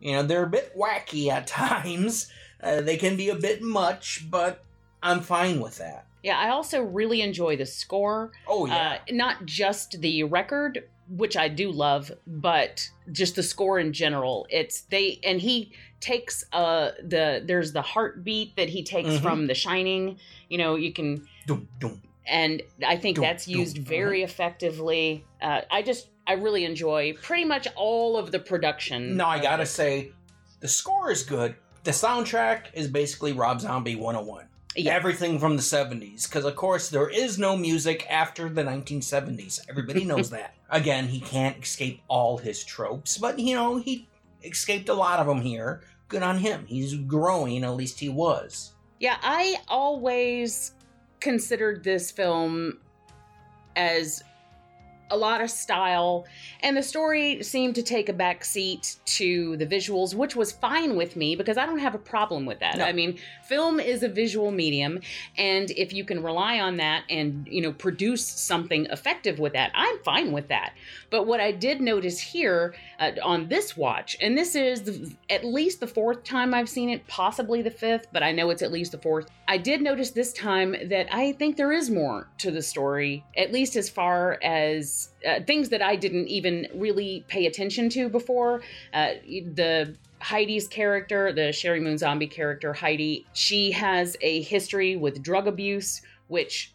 S3: You know, they're a bit wacky at times. Uh, they can be a bit much, but I'm fine with that.
S1: Yeah, I also really enjoy the score.
S3: Oh yeah,
S1: Uh, not just the record, which I do love, but just the score in general. It's they and he takes uh the there's the heartbeat that he takes
S3: Mhm.
S1: from The Shining. You know, you can
S3: Dum, dum.
S1: and I think
S3: Dum,
S1: that's used very effectively. Uh, I just I really enjoy pretty much all of the production.
S3: No, I gotta
S1: it.
S3: say, the score is good. The soundtrack is basically Rob Zombie 101. Everything from the 70s. Because, of course, there is no music after the 1970s. Everybody knows that. Again, he can't escape all his tropes, but, you know, he escaped a lot of them here. Good on him. He's growing, at least he was.
S1: Yeah, I always considered this film as a lot of style, and the story seemed to take a back seat to the visuals, which was fine with me because I don't have a problem with that.
S3: No.
S1: I mean, film is a visual medium, and if you can rely on that and you know produce something effective with that, I'm fine with that. But what I did notice here uh, on this watch, and this is the, at least the fourth time I've seen it, possibly the fifth, but I know it's at least the fourth. I did notice this time that I think there is more to the story, at least as far as uh, things that I didn't even really pay attention to before. Uh, the Heidi's character, the Sheri Moon Zombie character, Heidi, she has a history with drug abuse, which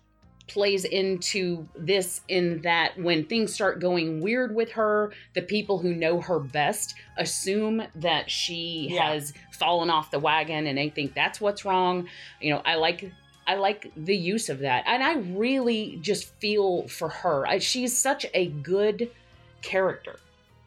S1: plays into this in that when things start going weird with her, the people who know her best assume that she
S3: Yeah.
S1: has fallen off the wagon and they think that's what's wrong. You know, I like I like the use of that. And I really just feel for her. I, she's such a good character.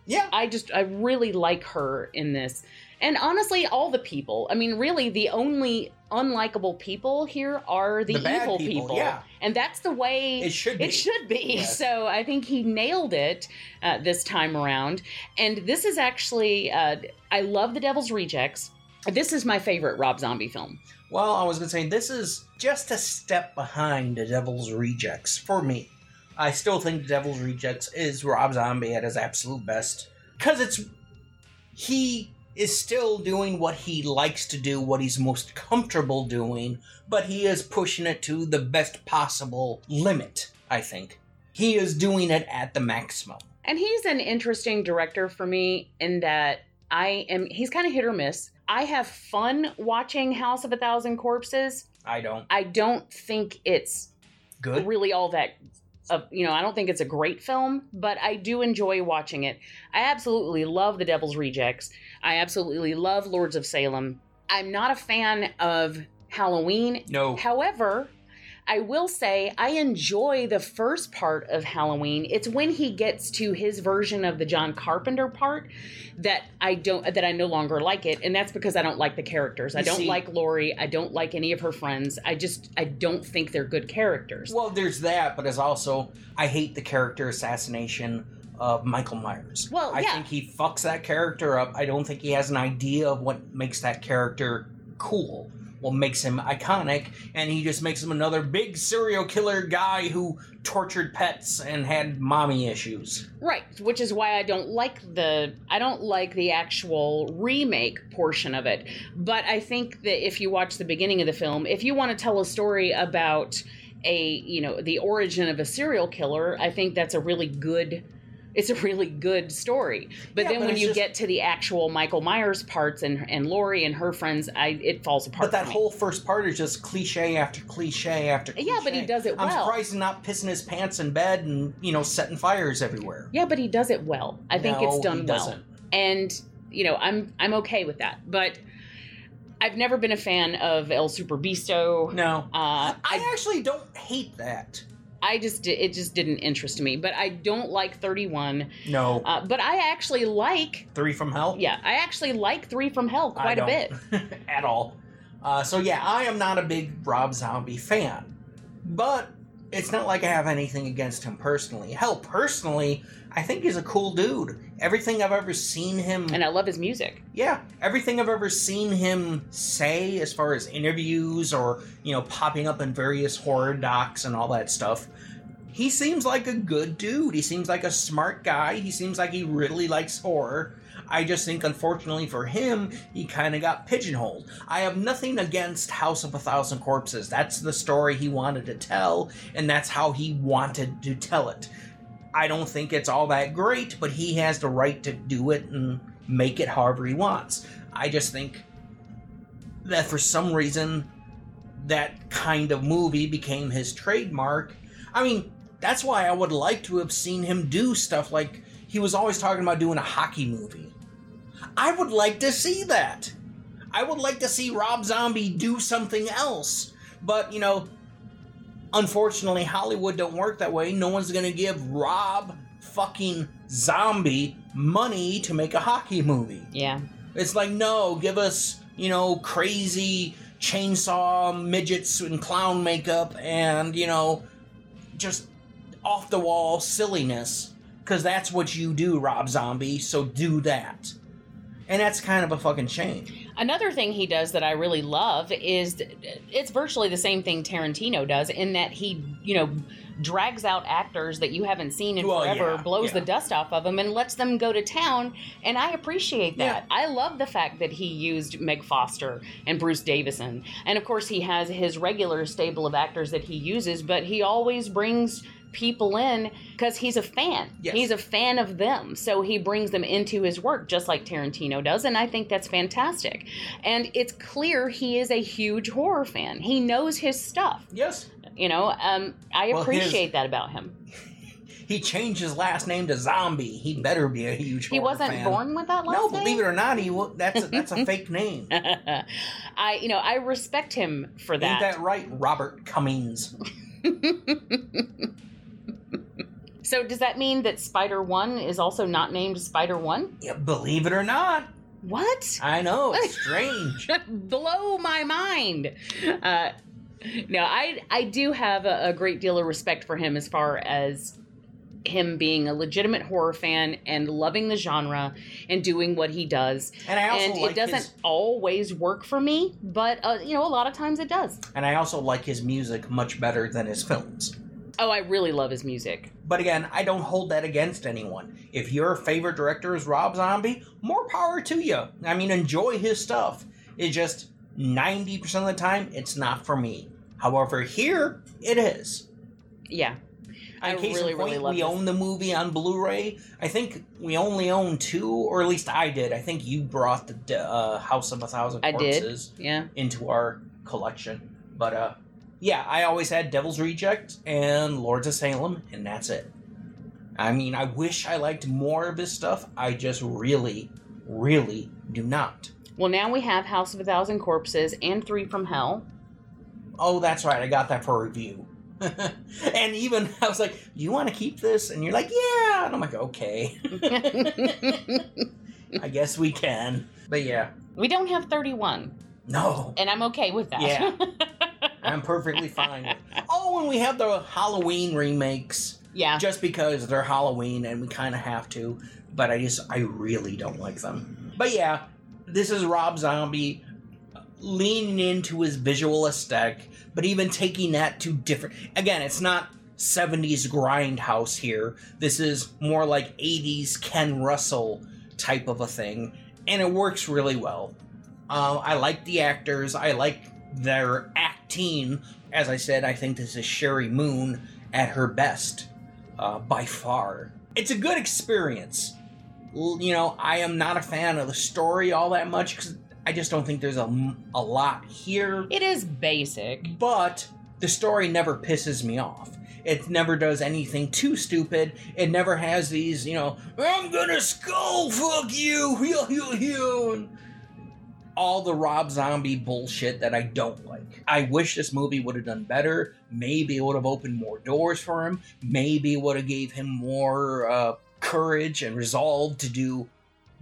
S3: Yeah.
S1: I just I really like her in this. And honestly, all the people. I mean, really, the only unlikable people here are the,
S3: The
S1: evil
S3: people,
S1: people.
S3: yeah.
S1: And that's the way
S3: It should be.
S1: It should be.
S3: Yes.
S1: So I think he nailed it uh, this time around. And this is actually, uh, I love The Devil's Rejects. This is my favorite Rob Zombie film.
S3: Well, I was going to say, this is just a step behind The Devil's Rejects for me. I still think The Devil's Rejects is Rob Zombie at his absolute best. Because it's. He is still doing what he likes to do, what he's most comfortable doing, but he is pushing it to the best possible limit, I think. He is doing it at the maximum.
S1: And he's an interesting director for me in that I am, he's kind of hit or miss. I have fun watching House of a Thousand Corpses.
S3: I don't.
S1: I don't think it's
S3: Good?
S1: really all that uh, you know i don't think it's a great film but i do enjoy watching it i absolutely love the devil's rejects i absolutely love lords of salem i'm not a fan of halloween
S3: No.
S1: however i will say i enjoy the first part of halloween. It's when he gets to his version of the john carpenter part that i don't that i no longer like it and that's because i don't like the characters. I
S3: You
S1: don't
S3: see-
S1: like Laurie. I don't like any of her friends. I just i don't think they're good characters.
S3: Well, there's that, but there's also I hate the character assassination of Michael Myers.
S1: Well,
S3: I
S1: yeah.
S3: think he fucks that character up. I don't think he has an idea of what makes that character cool, what makes him iconic, and he just makes him another big serial killer guy who tortured pets and had mommy issues.
S1: Right, which is why I don't like the I don't like the actual remake portion of it. But I think that if you watch the beginning of the film, if you want to tell a story about a, you know, the origin of a serial killer, I think that's a really good it's a really good story. But
S3: Yeah,
S1: then
S3: but
S1: when you
S3: just-
S1: get to the actual Michael Myers parts and and Laurie and her friends, I it falls apart.
S3: But that whole first part is just cliche after cliche after cliche.
S1: Yeah, but he does it well.
S3: I'm surprised he's not pissing his pants in bed and, you know, setting fires everywhere.
S1: Yeah, but he does it well. I think
S3: No,
S1: it's done
S3: he
S1: well.
S3: doesn't.
S1: And you know, I'm I'm okay with that. But I've never been a fan of El Superbeasto.
S3: No.
S1: Uh,
S3: I
S1: I
S3: actually don't hate that.
S1: I just it just didn't interest me. But I don't like 31.
S3: No.
S1: Uh, but I actually like
S3: Three from Hell?
S1: yeah, I actually like Three from Hell quite a bit.
S3: At all. Uh, so, yeah, I am not a big Rob Zombie fan. But it's not like I have anything against him personally. Hell, personally, I think he's a cool dude. Everything I've ever seen him.
S1: And I love his music.
S3: yeah, everything I've ever seen him say as far as interviews or, you know, popping up in various horror docs and all that stuff. He seems like a good dude. He seems like a smart guy. He seems like he really likes horror. I just think, unfortunately for him, he kind of got pigeonholed. I have nothing against House of a Thousand Corpses. That's the story he wanted to tell, and that's how he wanted to tell it. I don't think it's all that great, but he has the right to do it and make it however he wants. I just think that for some reason, that kind of movie became his trademark. I mean, that's why I would like to have seen him do stuff like he was always talking about doing a hockey movie. I would like to see that. I would like to see Rob Zombie do something else. But, you know, unfortunately, Hollywood don't work that way. No one's going to give Rob fucking Zombie money to make a hockey movie.
S1: Yeah.
S3: It's like, no, give us, you know, crazy chainsaw midgets and clown makeup and, you know, just off the wall silliness. Because that's what you do, Rob Zombie, so do that. And that's kind of a fucking shame.
S1: Another thing he does that I really love is it's virtually the same thing Tarantino does in that he, you know, drags out actors that you haven't seen in
S3: Well,
S1: forever,
S3: yeah,
S1: blows
S3: yeah.
S1: the dust off of them, and lets them go to town. And I appreciate that. I love the fact that he used Meg Foster and Bruce Davison. And of course, he has his regular stable of actors that he uses, but he always brings people in because he's a fan.
S3: Yes.
S1: He's a fan of them. So he brings them into his work just like Tarantino does. And I think that's fantastic. And it's clear he is a huge horror fan. He knows his stuff.
S3: Yes.
S1: You know, um, I
S3: Well,
S1: appreciate that about him.
S3: He changed his last name to Zombie. He better be a huge
S1: He wasn't
S3: fan.
S1: born with that last
S3: No,
S1: name.
S3: believe it or not, he that's a, that's a fake name.
S1: I, you know, I respect him for that.
S3: Ain't that right, Robert Cummings?
S1: So does that mean that Spider One is also not named Spider One?
S3: Yeah, believe it or not,
S1: What?
S3: I know it's strange.
S1: blow my mind. Uh, no, I I do have a, a great deal of respect for him as far as him being a legitimate horror fan and loving the genre and doing what he does.
S3: And I also
S1: and
S3: like
S1: it doesn't
S3: his-
S1: always work for me, but uh, you know, a lot of times it does.
S3: and I also like his music much better than his films.
S1: Oh, I really love his music.
S3: But again, I don't hold that against anyone. If your favorite director is Rob Zombie, more power to you. I mean, enjoy his stuff. It's just 90% of the time, it's not for me. However, here, it is.
S1: Yeah. I
S3: In case
S1: really,
S3: in point,
S1: really love
S3: we
S1: this.
S3: own the movie on Blu-ray. I think we only own two, or at least I did. I think you brought the uh, House of a Thousand
S1: I did. Yeah.
S3: into our collection. But uh, yeah, I always had Devil's Reject and Lords of Salem, and that's it. I mean, I wish I liked more of his stuff. I just really, really do not.
S1: Well, now we have House of a Thousand Corpses and Three from Hell.
S3: Oh, that's right. I got that for review. and even I was like, "You want to keep this?" And you're like, "Yeah." And I'm like, "Okay, I guess we can." But yeah,
S1: we don't have 31,
S3: no,
S1: and I'm okay with that.
S3: Yeah. I'm perfectly fine. With oh, and we have the Halloween remakes
S1: yeah.
S3: just because they're Halloween and we kind of have to. But I just, I really don't like them. But yeah, this is Rob Zombie uh, leaning into his visual aesthetic, but even taking that to different. Again, it's not 70s grindhouse here. This is more like 80s Ken Russell type of a thing, and it works really well. Uh, I like the actors. I like their acting. As I said, I think this is Sheri Moon at her best, uh, by far. It's a good experience. You know, I am not a fan of the story all that much because I just don't think there's a, a lot here.
S1: It is basic.
S3: But the story never pisses me off. It never does anything too stupid. It never has these, you know, I'm gonna skull fuck you, you, you, you. All the Rob Zombie bullshit that I don't like. I wish this movie would have done better. Maybe it would have opened more doors for him. Maybe it would have gave him more uh, courage and resolve to do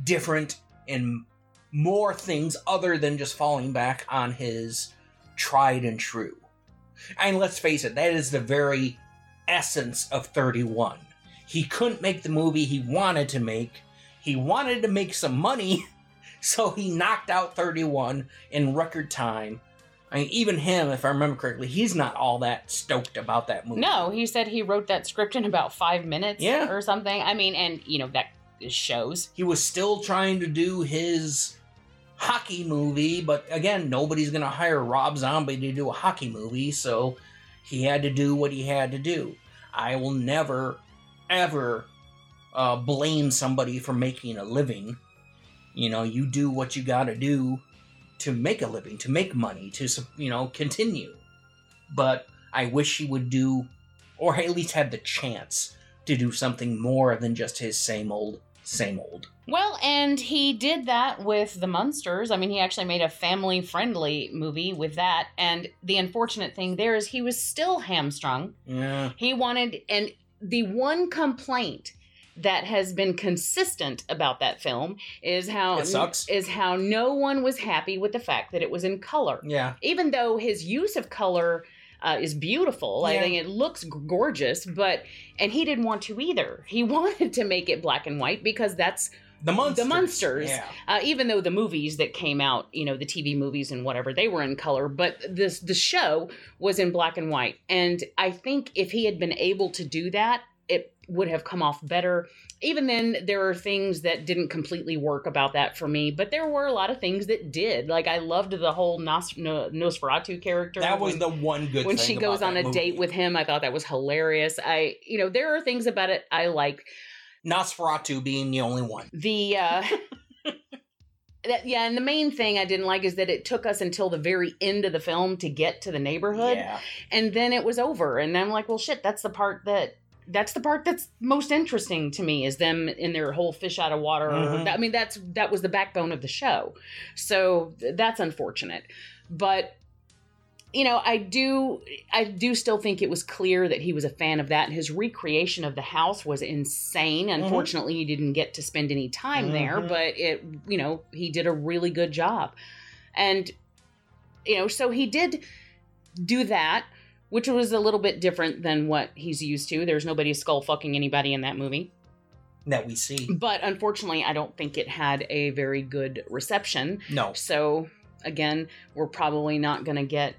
S3: different and more things other than just falling back on his tried and true. And let's face it, that is the very essence of 31. He couldn't make the movie he wanted to make. He wanted to make some money, so he knocked out 31 in record time. I mean, even him, if I remember correctly, he's not all that stoked about that movie.
S1: No, he said he wrote that script in about five minutes
S3: Yeah.
S1: or something. I mean, and, you know, that shows.
S3: He was still trying to do his hockey movie, but again, nobody's going to hire Rob Zombie to do a hockey movie, so he had to do what he had to do. I will never, ever uh, blame somebody for making a living. You know, you do what you got to do to make a living, to make money, to, you know, continue. But I wish he would do, or at least had the chance to do something more than just his same old same old.
S1: Well, and he did that with the Munsters. I mean, he actually made a family friendly movie with that. And the unfortunate thing there is he was still hamstrung.
S3: Yeah.
S1: He wanted, and the one complaint that has been consistent about that film is how
S3: It sucks.
S1: is how no one was happy with the fact that it was in color.
S3: Yeah.
S1: Even though his use of color uh, is beautiful, I think it looks gorgeous, but and he didn't want to either. He wanted to make it black and white because that's
S3: The monsters.
S1: the Munsters.
S3: Yeah.
S1: Uh, even though the movies that came out, you know, the TV movies and whatever, they were in color, but this the show was in black and white. And I think if he had been able to do that, it would have come off better. Even then, there are things that didn't completely work about that for me, but there were a lot of things that did. Like I loved the whole Nos- no- Nosferatu character.
S3: That was
S1: when-
S3: the one good
S1: when she goes on a
S3: movie.
S1: date with him. I thought that was hilarious. I, you know, there are things about it I like.
S3: Nosferatu being the only one.
S1: The uh that, yeah, and the main thing I didn't like is that it took us until the very end of the film to get to the neighborhood,
S3: Yeah.
S1: and then it was over. And I'm like, well, shit, that's the part that that's the part that's most interesting to me is them in their whole fish out of water.
S3: Mhm.
S1: I mean, that's that was the backbone of the show, so that's unfortunate. But you know, I do I do still think it was clear that he was a fan of that and his recreation of the house was insane. Unfortunately, he didn't get to spend any time there,
S3: Mhm.
S1: but it you know, he did a really good job. And you know, so he did do that, which was a little bit different than what he's used to. There's nobody skull fucking anybody in that movie.
S3: That we see.
S1: But unfortunately, I don't think it had a very good reception.
S3: No.
S1: So again, we're probably not going to get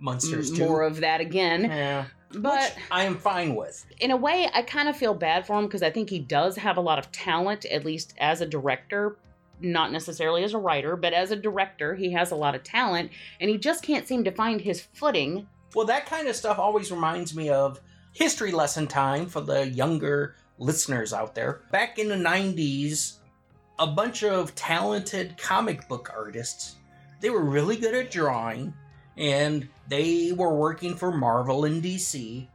S3: monsters
S1: m- more of that again.
S3: yeah.
S1: But
S3: Which I am fine with.
S1: in a way, I kind of feel bad for him because I think he does have a lot of talent, at least as a director. Not necessarily as a writer, but as a director, he has a lot of talent, and he just can't seem to find his footing.
S3: Well, that kind of stuff always reminds me of history lesson time for the younger listeners out there. Back in the 90s, a bunch of talented comic book artists, they were really good at drawing and they were working for Marvel and DC,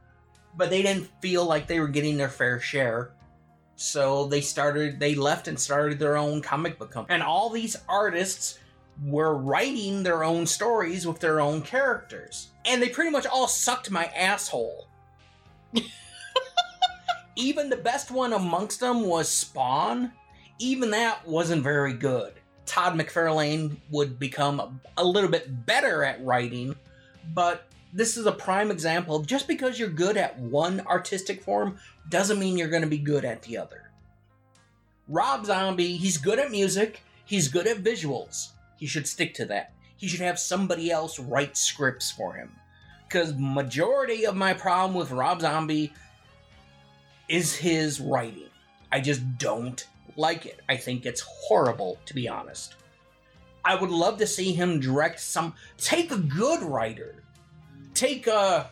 S3: but they didn't feel like they were getting their fair share. So they started they left and started their own comic book company. And all these artists were writing their own stories with their own characters. And they pretty much all sucked my asshole. Even the best one amongst them was Spawn. Even that wasn't very good. Todd McFarlane would become a, a little bit better at writing, but this is a prime example. Just because you're good at one artistic form doesn't mean you're going to be good at the other. Rob Zombie, he's good at music, he's good at visuals. He should stick to that. He should have somebody else write scripts for him. Because majority of my problem with Rob Zombie is his writing. I just don't like it. I think it's horrible, to be honest. I would love to see him direct some. Take a good writer. Take a.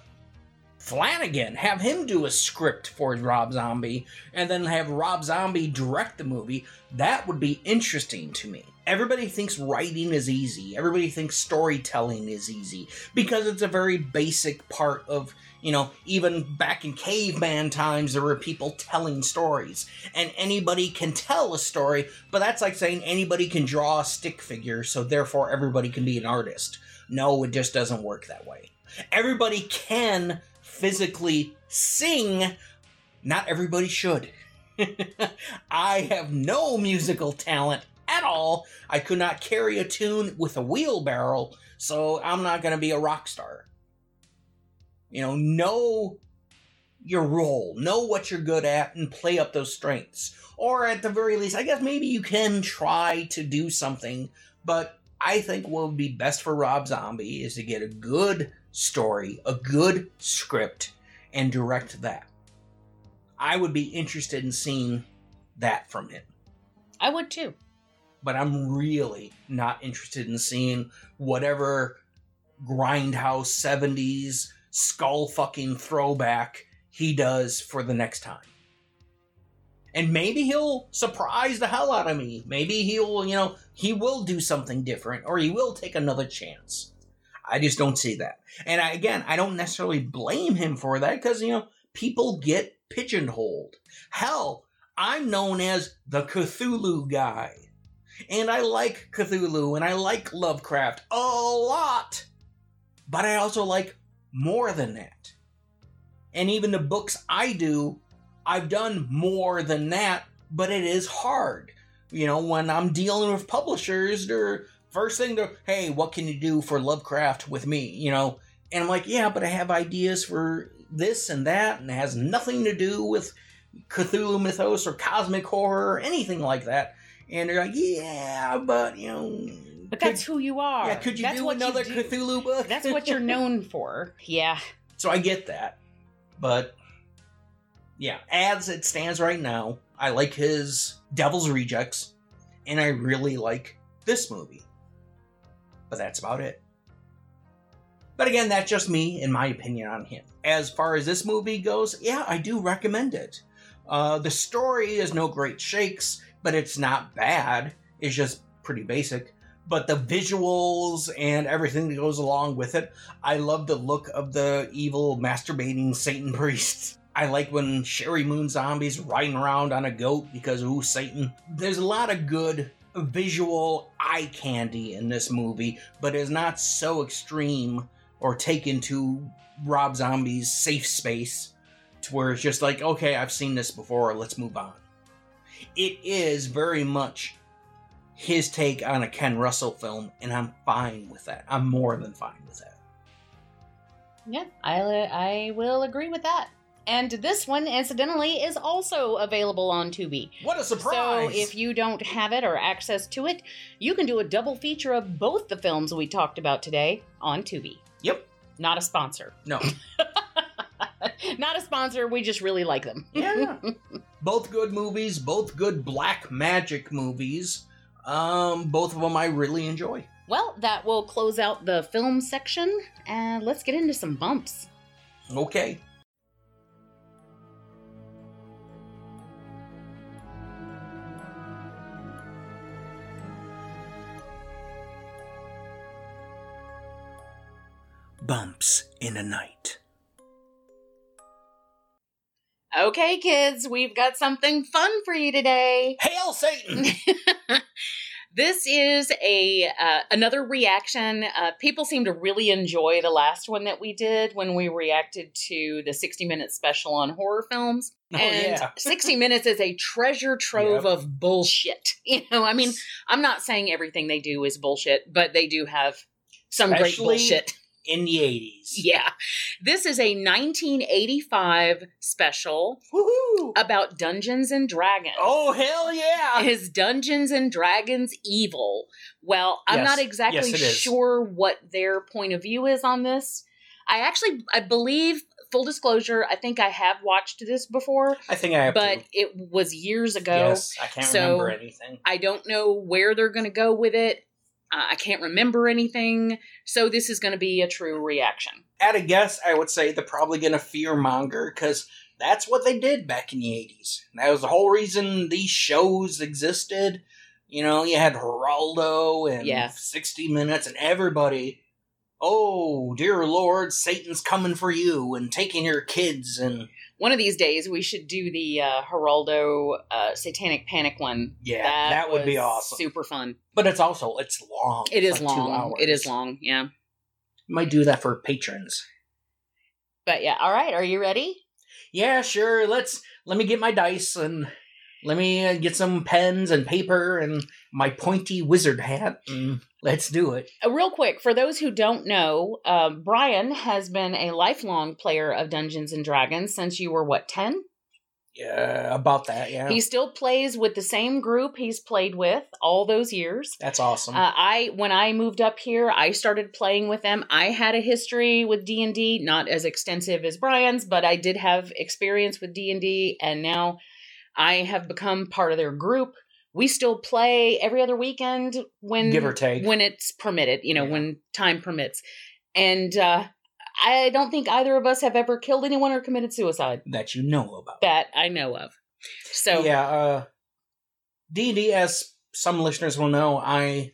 S3: Flanagan. Have him do a script for Rob Zombie, and then have Rob Zombie direct the movie. That would be interesting to me. Everybody thinks writing is easy. Everybody thinks storytelling is easy because it's a very basic part of, you know, even back in caveman times, there were people telling stories. And anybody can tell a story, but that's like saying anybody can draw a stick figure, so therefore everybody can be an artist. No, it just doesn't work that way. Everybody can physically sing, not everybody should. I have no musical talent at all. I could not carry a tune with a wheelbarrow, so I'm not going to be a rock star. You know, know your role, know what you're good at, and play up those strengths. Or at the very least, I guess maybe you can try to do something, but I think what would be best for Rob Zombie is to get a good story, a good script, and direct that. I would be interested in seeing that from him
S1: I would too.
S3: But I'm really not interested in seeing whatever grindhouse 70s skull fucking throwback he does for the next time. And maybe he'll surprise the hell out of me. Maybe he'll, you know, he will do something different or he will take another chance. I just don't see that. And I, again, I don't necessarily blame him for that because, you know, people get pigeonholed. Hell, I'm known as the Cthulhu guy. And I like Cthulhu and I like Lovecraft a lot. But I also like more than that. And even the books I do, I've done more than that, but it is hard. You know, when I'm dealing with publishers, they're first thing they're, hey, what can you do for Lovecraft with me? You know, and I'm like, yeah, but I have ideas for this and that, and it has nothing to do with Cthulhu mythos or cosmic horror or anything like that. And they're like, yeah, but you know,
S1: But
S3: could-
S1: that's who you are.
S3: yeah, could you
S1: that's
S3: do
S1: what
S3: another
S1: do.
S3: Cthulhu book?
S1: That's what you're known for. Yeah.
S3: so I get that, but yeah, as it stands right now, I like his Devil's Rejects, and I really like this movie. But that's about it. But again, that's just me and my opinion on him. As far as this movie goes, yeah, I do recommend it. Uh, the story is no great shakes, but it's not bad. It's just pretty basic. But the visuals and everything that goes along with it, I love the look of the evil masturbating Satan priest. I like when Sheri Moon Zombie's riding around on a goat because ooh Satan. There's a lot of good visual eye candy in this movie, but it's not so extreme or taken to Rob Zombie's safe space to where it's just like, okay, I've seen this before, let's move on. It is very much his take on a Ken Russell film, and I'm fine with that. I'm more than fine with that.
S1: Yeah, I, I will agree with that. And this one, incidentally, is also available on Tubi.
S3: What a surprise!
S1: So if you don't have it or access to it, you can do a double feature of both the films we talked about today on Tubi.
S3: Yep.
S1: Not a sponsor.
S3: No.
S1: Not a sponsor, we just really like them.
S3: Yeah. both good movies, both good black magic movies. Um, both of them I really enjoy.
S1: Well, that will close out the film section, and let's get into some bumps.
S3: Okay. Bumps in a night.
S1: Okay, kids, we've got something fun for you today.
S3: Hail Satan!
S1: this is a uh, another reaction. Uh, people seem to really enjoy the last one that we did when we reacted to the 60 minute special on horror films.
S3: Oh,
S1: and
S3: yeah.
S1: 60 minutes is a treasure trove
S3: Yep.
S1: of bullshit. You know, I mean, I'm not saying everything they do is bullshit, but they do have some great bullshit.
S3: In the 80s.
S1: Yeah. This is a 1985 special
S3: Woohoo!
S1: about Dungeons and Dragons.
S3: Oh, hell yeah!
S1: Is Dungeons and Dragons evil? Well, I'm
S3: Yes.
S1: not exactly
S3: Yes,
S1: sure what their point of view is on this. I actually, I believe, full disclosure, I think I have watched this before,
S3: I think I have
S1: but
S3: to.
S1: it was years ago.
S3: Yes, I can't
S1: So-
S3: remember anything.
S1: I don't know where they're going to go with it. Uh, I can't remember anything. So this is going to be a true reaction.
S3: At a guess, I would say they're probably going to fear monger because that's what they did back in the 80s. That was the whole reason these shows existed. You know, you had Geraldo and
S1: Yeah.
S3: 60 Minutes and everybody. Oh, dear Lord, Satan's coming for you and taking your kids and
S1: One of these days, we should do the uh, Geraldo uh, Satanic Panic one.
S3: yeah, that, would be awesome.
S1: Super fun.
S3: But it's also it's long. It's
S1: is
S3: like
S1: long.
S3: hours.
S1: It is long. Yeah.
S3: Might do that for patrons.
S1: But yeah. All right. Are you ready?
S3: Yeah, sure. Let's let me get my dice and let me uh, get some pens and paper and my pointy wizard hat and let's do it.
S1: Uh, real quick, for those who don't know, um, Brian has been a lifelong player of Dungeons and Dragons since you were what ten.
S3: Yeah, about that. Yeah,
S1: He still plays with the same group he's played with all those years.
S3: that's awesome.
S1: Uh, I when I moved up here, I started playing with them. I had a history with D and D, not as extensive as Brian's, but I did have experience with D and D, and now I have become part of their group. We still play every other weekend when
S3: Give or take.
S1: when it's permitted, you know,
S3: Yeah.
S1: when time permits. And uh, I don't think either of us have ever killed anyone or committed suicide
S3: that you know about.
S1: that I know of. So
S3: yeah, uh, D&D, as some listeners will know, I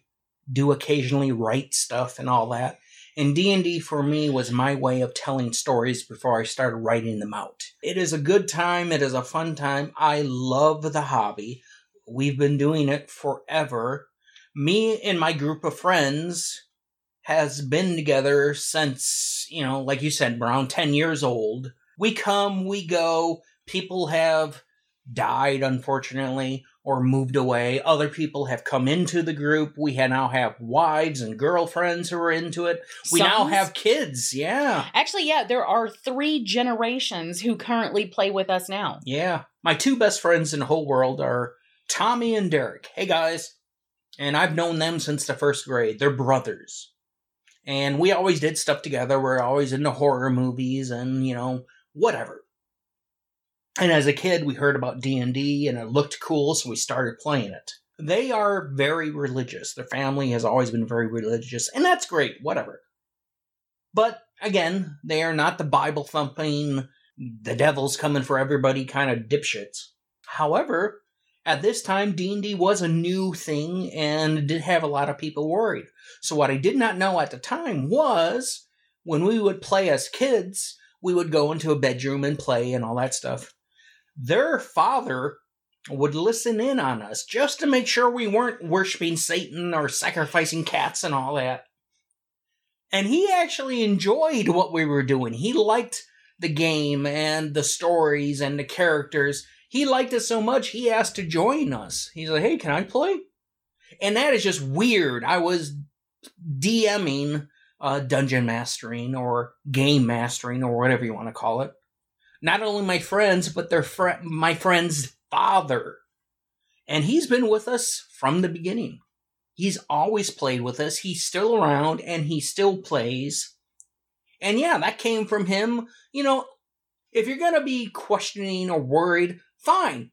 S3: do occasionally write stuff and all that. And D&D for me was my way of telling stories before I started writing them out. It is a good time, it is a fun time. I love the hobby. We've been doing it forever. Me and my group of friends has been together since, you know, like you said, around 10 years old. We come, we go. People have died, unfortunately, or moved away. Other people have come into the group. We now have wives and girlfriends who are into it. We now have kids. Yeah.
S1: Actually, yeah, there are three generations who currently play with us now.
S3: Yeah. My two best friends in the whole world are Tommy and Derek. Hey, guys. And I've known them since the first grade. They're brothers. And we always did stuff together. We're always into horror movies and, you know, whatever. And as a kid, we heard about D&D and it looked cool, so we started playing it. They are very religious. Their family has always been very religious, and that's great, whatever. But again, they are not the Bible thumping, the devil's coming for everybody kind of dipshits. However, at this time D&D was a new thing and did have a lot of people worried. So what I did not know at the time was when we would play as kids, we would go into a bedroom and play and all that stuff. Their father would listen in on us just to make sure we weren't worshiping Satan or sacrificing cats and all that. And he actually enjoyed what we were doing. He liked the game and the stories and the characters. He liked it so much he asked to join us. He's like, "Hey, can I play?" And that is just weird. I was DMing, uh, dungeon mastering or game mastering or whatever you want to call it. Not only my friends, but their fr- my friend's father. And he's been with us from the beginning. He's always played with us. He's still around and he still plays. And yeah, that came from him. You know, if you're going to be questioning or worried, fine.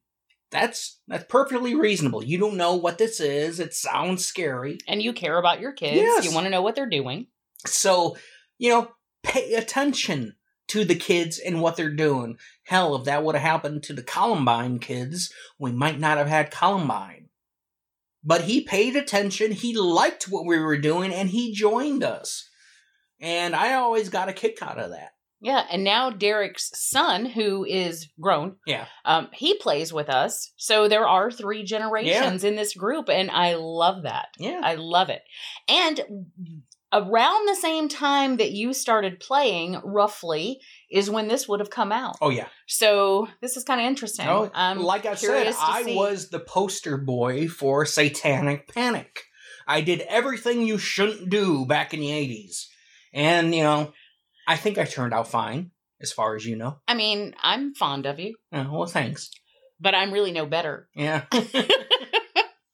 S3: That's that's perfectly reasonable. You don't know what this is. It sounds scary.
S1: And you care about your kids.
S3: Yes.
S1: You want to know what they're doing.
S3: So, you know, pay attention to the kids and what they're doing. Hell, if that would have happened to the Columbine kids, we might not have had Columbine. But he paid attention, he liked what we were doing, and he joined us. And I always got a kick out of that.
S1: Yeah, and now Derek's son, who is grown,
S3: Yeah.
S1: um, he plays with us. So there are three generations in this group, and I love that.
S3: Yeah.
S1: I love it. And around the same time that you started playing, roughly, is when this would have come out.
S3: oh, yeah.
S1: So this is kind of interesting.
S3: Oh,
S1: I'm
S3: like I said, I
S1: see.
S3: was the poster boy for Satanic Panic. I did everything you shouldn't do back in the 80s. And, you know, I think I turned out fine, as far as you know.
S1: I mean, I'm fond of you,
S3: Uh, well, thanks.
S1: but I'm really no better.
S3: Yeah.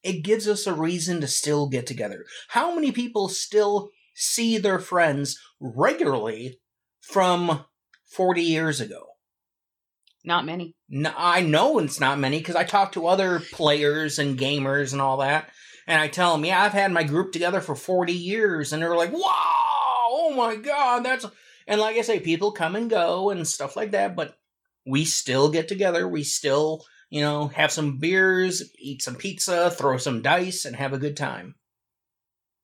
S3: it gives us a reason to still get together. How many people still see their friends regularly from 40 years ago?
S1: Not many.
S3: No, I know it's not many because I talk to other players and gamers and all that, and I tell them, yeah, I've had my group together for 40 years, and they're like, wow, oh my god, that's. And like I say, people come and go and stuff like that, but we still get together. We still, you know, have some beers, eat some pizza, throw some dice, and have a good time.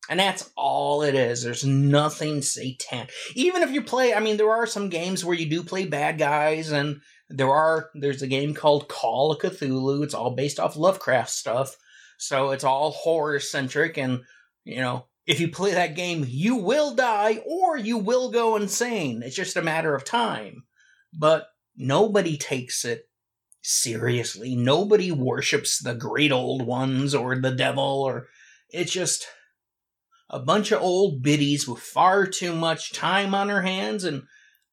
S3: And that's all it is. There's nothing satanic. Even if you play, I mean, there are some games where you do play bad guys, and there are there's a game called Call of Cthulhu. It's all based off Lovecraft stuff. So it's all horror centric and you know, if you play that game, you will die or you will go insane. It's just a matter of time. But nobody takes it seriously. Nobody worships the great old ones or the devil or it's just a bunch of old biddies with far too much time on their hands and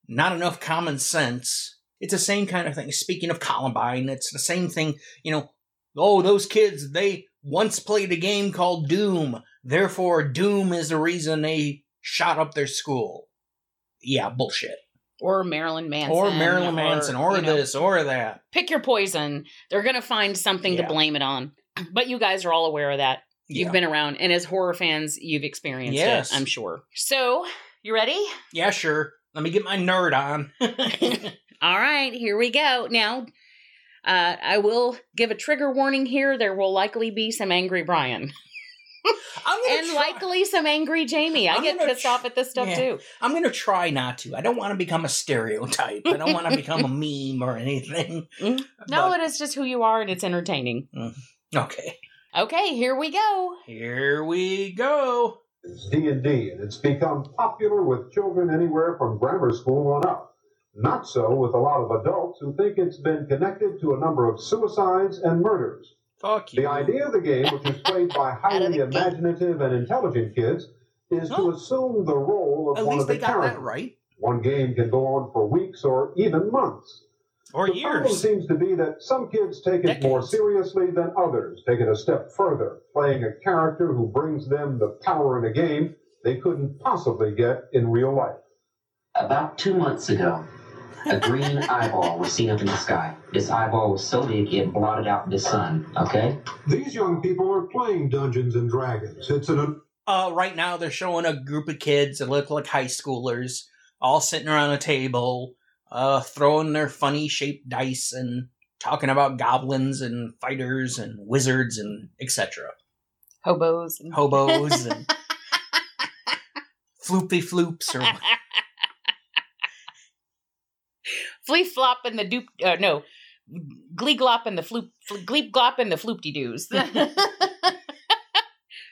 S3: not enough common sense. It's the same kind of thing. Speaking of Columbine, it's the same thing, you know, oh, those kids, they once played a game called Doom. Therefore, Doom is the reason they shot up their school. Yeah, bullshit.
S1: Or Marilyn Manson.
S3: or Marilyn Manson, or
S1: know,
S3: this, or that.
S1: Pick your poison. They're going to find something
S3: Yeah.
S1: to blame it on. But you guys are all aware of that. You've
S3: Yeah.
S1: been around, and as horror fans, you've experienced
S3: Yes.
S1: it, I'm sure. So, you ready?
S3: Yeah, sure. Let me get my nerd on.
S1: All right, here we go. Now, uh, I will give a trigger warning here. There will likely be some angry Brian.
S3: I'm
S1: and
S3: try-
S1: likely some angry Jamie. I
S3: I'm
S1: get pissed
S3: tr-
S1: off at this stuff
S3: yeah.
S1: too.
S3: I'm gonna try not to. I don't want to become a stereotype. I don't want to become a meme or anything.
S1: Mm. No,
S3: But-
S1: it is just who you are, and it's entertaining.
S3: okay.
S1: Okay, here we go.
S3: Here we go.
S4: It's D&D, and it's become popular with children anywhere from grammar school on up. Not so with a lot of adults who think it's been connected to a number of suicides and murders.
S3: Fuck you.
S4: The idea of the game, which is played by highly imaginative and intelligent kids, is
S3: Huh.
S4: to assume the role of
S3: At
S4: one
S3: least
S4: of the
S3: they got
S4: characters.
S3: that right.
S4: One game can go on for weeks or even months.
S3: Or years.
S4: the problem seems to be that some kids take it more seriously than others, take it a step further, playing a character who brings them the power in a game they couldn't possibly get in real life.
S5: About two months ago, a green eyeball was seen up in the sky. This eyeball was so big it blotted out the sun, okay?
S4: These young people are playing Dungeons and Dragons. It's an
S3: Uh, right now they're showing a group of kids that look like high schoolers, all sitting around a table, uh, throwing their funny shaped dice and talking about goblins and fighters and wizards and etc.
S1: Hobos. and-
S3: Hobos and floopy floops or
S1: Fleef flop and the dupe. Uh, no, glee glop and the floop. Gleep glop and the floopty doos.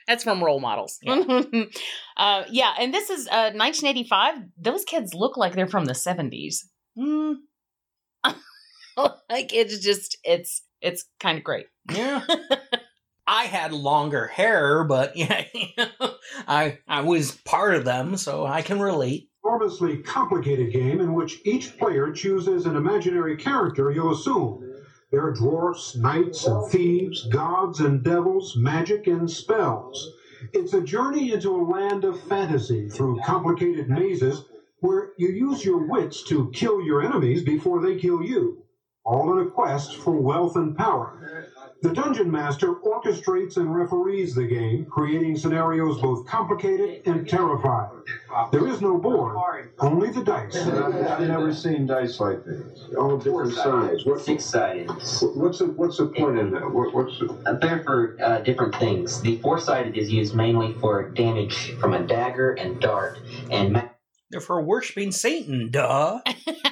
S1: That's from role models. uh, yeah, and this is uh, 1985. Those kids look like they're from the 70s. Mm. like it's just it's it's kind of great.
S3: yeah. I had longer hair, but yeah, I I was part of them, so I can relate.
S4: Enormously complicated game in which each player chooses an imaginary character you'll assume. There are dwarfs, knights and thieves, gods and devils, magic and spells. It's a journey into a land of fantasy through complicated mazes where you use your wits to kill your enemies before they kill you, all in a quest for wealth and power. The Dungeon Master orchestrates and referees the game, creating scenarios both complicated and terrifying. There is no board, only the dice.
S6: I've, I've never seen dice like these. All different size. What,
S5: Six sided.
S6: what's the what's the point in that? What, what's the,
S5: They're for uh, different things. The four sided is used mainly for damage from a dagger and dart, and ma-
S3: They're for worshiping Satan, duh.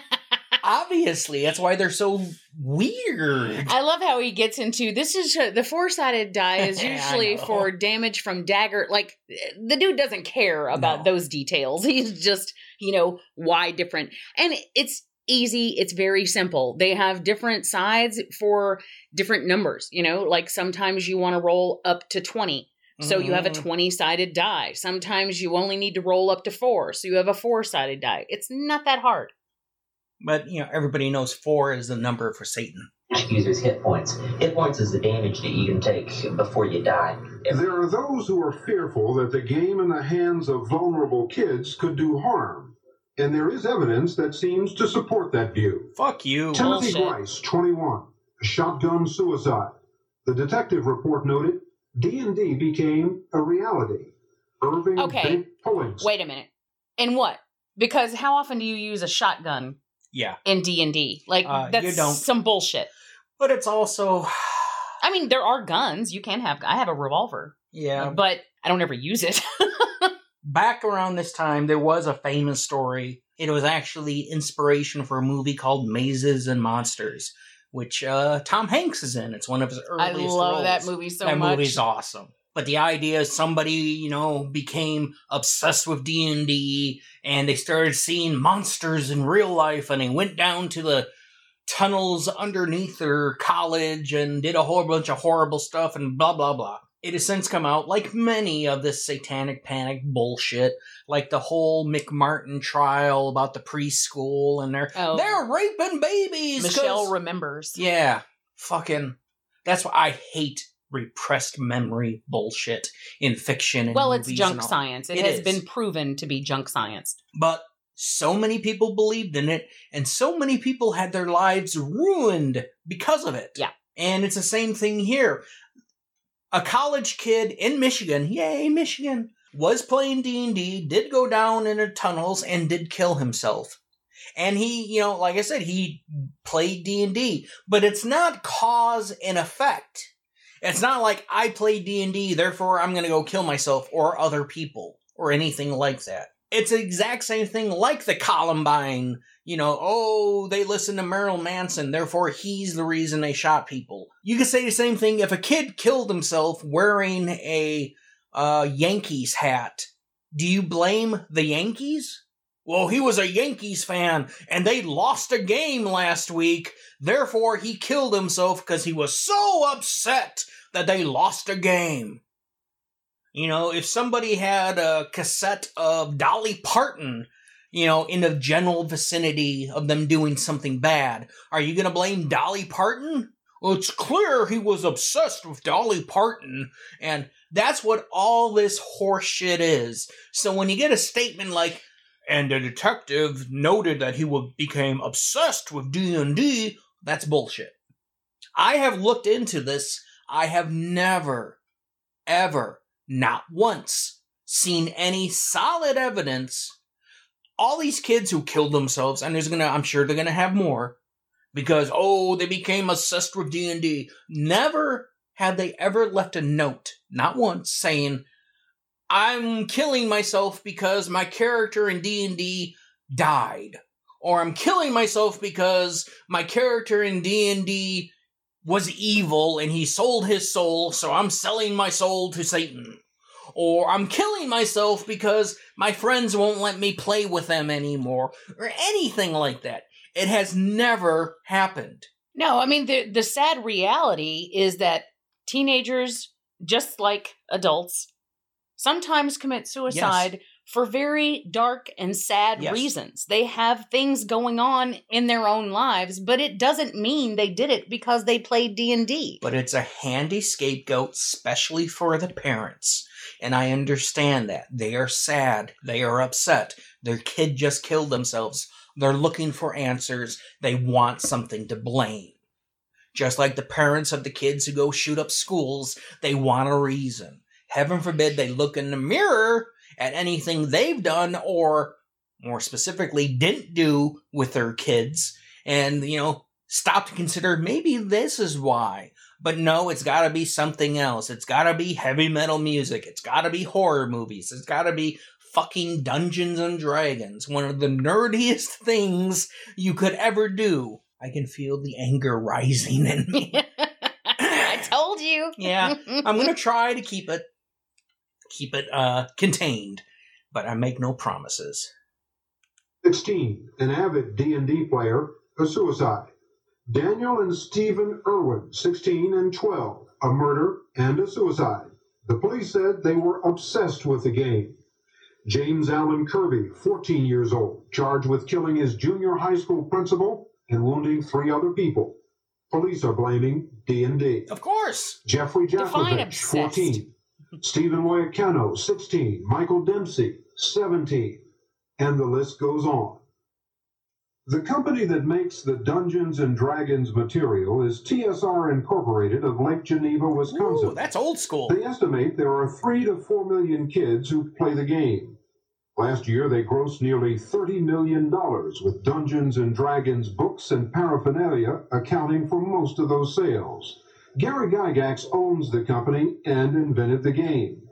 S3: Obviously, that's why they're so weird.
S1: I love how he gets into this is the four sided die is usually for damage from dagger. Like the dude doesn't care about
S3: No.
S1: those details. He's just you know why different, and it's easy. It's very simple. They have different sides for different numbers. You know, like sometimes you want to roll up to twenty. So you have a
S3: Mhm.
S1: 20 sided die. Sometimes you only need to roll up to four. So you have a four sided die. It's not that hard.
S3: But you know, everybody knows four is the number for Satan.
S5: uses hit points. Hit points is the damage that you can take before you die. If
S4: There are those who are fearful that the game in the hands of vulnerable kids could do harm, and there is evidence that seems to support that view.
S3: Fuck you.
S4: Timothy
S1: Bullshit.
S4: Grice, 21, shotgun suicide. The detective report noted D&D became a reality. Irving
S1: Okay. Wait a minute. And what? Because how often do you use a shotgun
S3: Yeah,
S1: in D and D? Like
S3: Uh,
S1: that's some bullshit.
S3: but it's also
S1: I mean, there are guns. You can have. I have a revolver,
S3: yeah.
S1: but I don't ever use it.
S3: Back around this time, there was a famous story. It was actually inspiration for a movie called Mazes and Monsters, which uh, Tom Hanks is in. It's one of his earliest.
S1: I love that movie so
S3: that
S1: much.
S3: That movie's awesome. But the idea is somebody, you know, became obsessed with D and D, and they started seeing monsters in real life, and they went down to the tunnels underneath their college and did a whole bunch of horrible stuff, and blah blah blah. It has since come out, like many of this satanic panic bullshit, like the whole McMartin trial about the preschool, and they're
S1: Oh.
S3: they're raping babies
S1: Michelle remembers.
S3: yeah, fucking. That's why I hate repressed memory bullshit in fiction. And
S1: Well, it's junk science. It,
S3: It
S1: has
S3: is.
S1: been proven to be junk science.
S3: But so many people believed in it, and so many people had their lives ruined because of it.
S1: Yeah.
S3: And it's the same thing here. A college kid in Michigan, yay, Michigan, was playing D&D, did go down in the tunnels, and did kill himself. And he, you know, like I said, he played D&D, but it's not cause and effect. It's not like I play D&D, therefore I'm going to go kill myself or other people or anything like that. It's the exact same thing like the Columbine, you know, oh, they listen to Marilyn Manson, therefore he's the reason they shot people. You could say the same thing if a kid killed himself wearing a uh, Yankees hat. Do you blame the Yankees? Well, he was a Yankees fan and they lost a game last week. Therefore, he killed himself because he was so upset that they lost a game. You know, if somebody had a cassette of Dolly Parton, you know, in the general vicinity of them doing something bad, are you going to blame Dolly Parton? Well, it's clear he was obsessed with Dolly Parton, and that's what all this horseshit is. So when you get a statement like, and the detective noted that he would became obsessed with D&D, that's bullshit. I have looked into this. I have never, ever, not once, seen any solid evidence. All these kids who killed themselves, and there's gonna, I'm sure they're gonna have more, because oh, they became obsessed with D&D. Never had they ever left a note, not once, saying, I'm killing myself because my character in D&D died or I'm killing myself because my character in D&D was evil and he sold his soul, so I'm selling my soul to Satan. Or I'm killing myself because my friends won't let me play with them anymore, or anything like that. It has never happened.
S1: No, I mean the the sad reality is that teenagers, just like adults, sometimes commit suicide for very dark and sad
S3: Yes.
S1: reasons. They have things going on in their own lives, but it doesn't mean they did it because they played D&D.
S3: But it's a handy scapegoat, especially for the parents. And I understand that. They are sad. They are upset. Their kid just killed themselves. They're looking for answers. They want something to blame. Just like the parents of the kids who go shoot up schools, they want a reason. Heaven forbid they look in the mirror at anything they've done or, more specifically, didn't do with their kids and, you know, stop to consider maybe this is why. But no, it's gotta be something else. It's gotta be heavy metal music. It's gotta be horror movies. It's gotta be fucking Dungeons and Dragons. One of the nerdiest things you could ever do. I can feel the anger rising in me.
S1: I told you.
S3: Yeah, I'm gonna try to keep it keep it uh contained, but I make no promises.
S4: 16, an avid D&D player, a suicide. Daniel and Stephen Irwin, 16 and 12, a murder and a suicide. The police said they were obsessed with the game. James Allen Kirby, 14 years old, charged with killing his junior high school principal and wounding three other people. Police are blaming D&D.
S3: Of course.
S4: Jeffrey
S1: Define
S4: 14. Stephen Loyacano, 16. Michael Dempsey, 17. And the list goes on. The company that makes the Dungeons and Dragons material is TSR Incorporated of Lake Geneva, Wisconsin.
S3: Ooh, that's old school.
S4: They estimate there are three to four million kids who play the game. Last year, they grossed nearly $30 million with Dungeons and Dragons books and paraphernalia accounting for most of those sales. Gary Gygax owns the company and invented the game.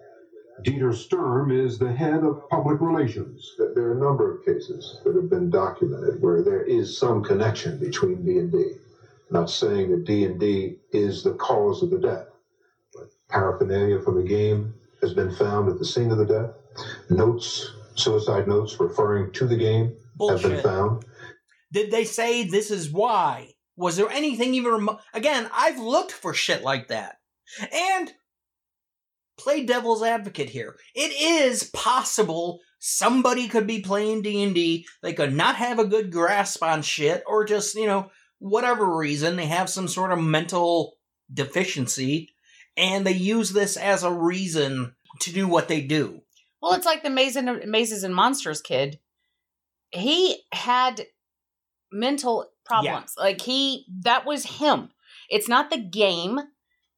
S4: Dieter Sturm is the head of public relations.
S6: There are a number of cases that have been documented where there is some connection between D&D. Not saying that D&D is the cause of the death, but paraphernalia from the game has been found at the scene of the death. Notes, suicide notes referring to the game have been found.
S3: Did they say this is why? Was there anything even remo- again? I've looked for shit like that, and play devil's advocate here. It is possible somebody could be playing D and D. They could not have a good grasp on shit, or just you know whatever reason they have some sort of mental deficiency, and they use this as a reason to do what they do.
S1: Well, it's like the Mazes and Monsters kid. He had mental problems. Like he, that was him. It's not the game.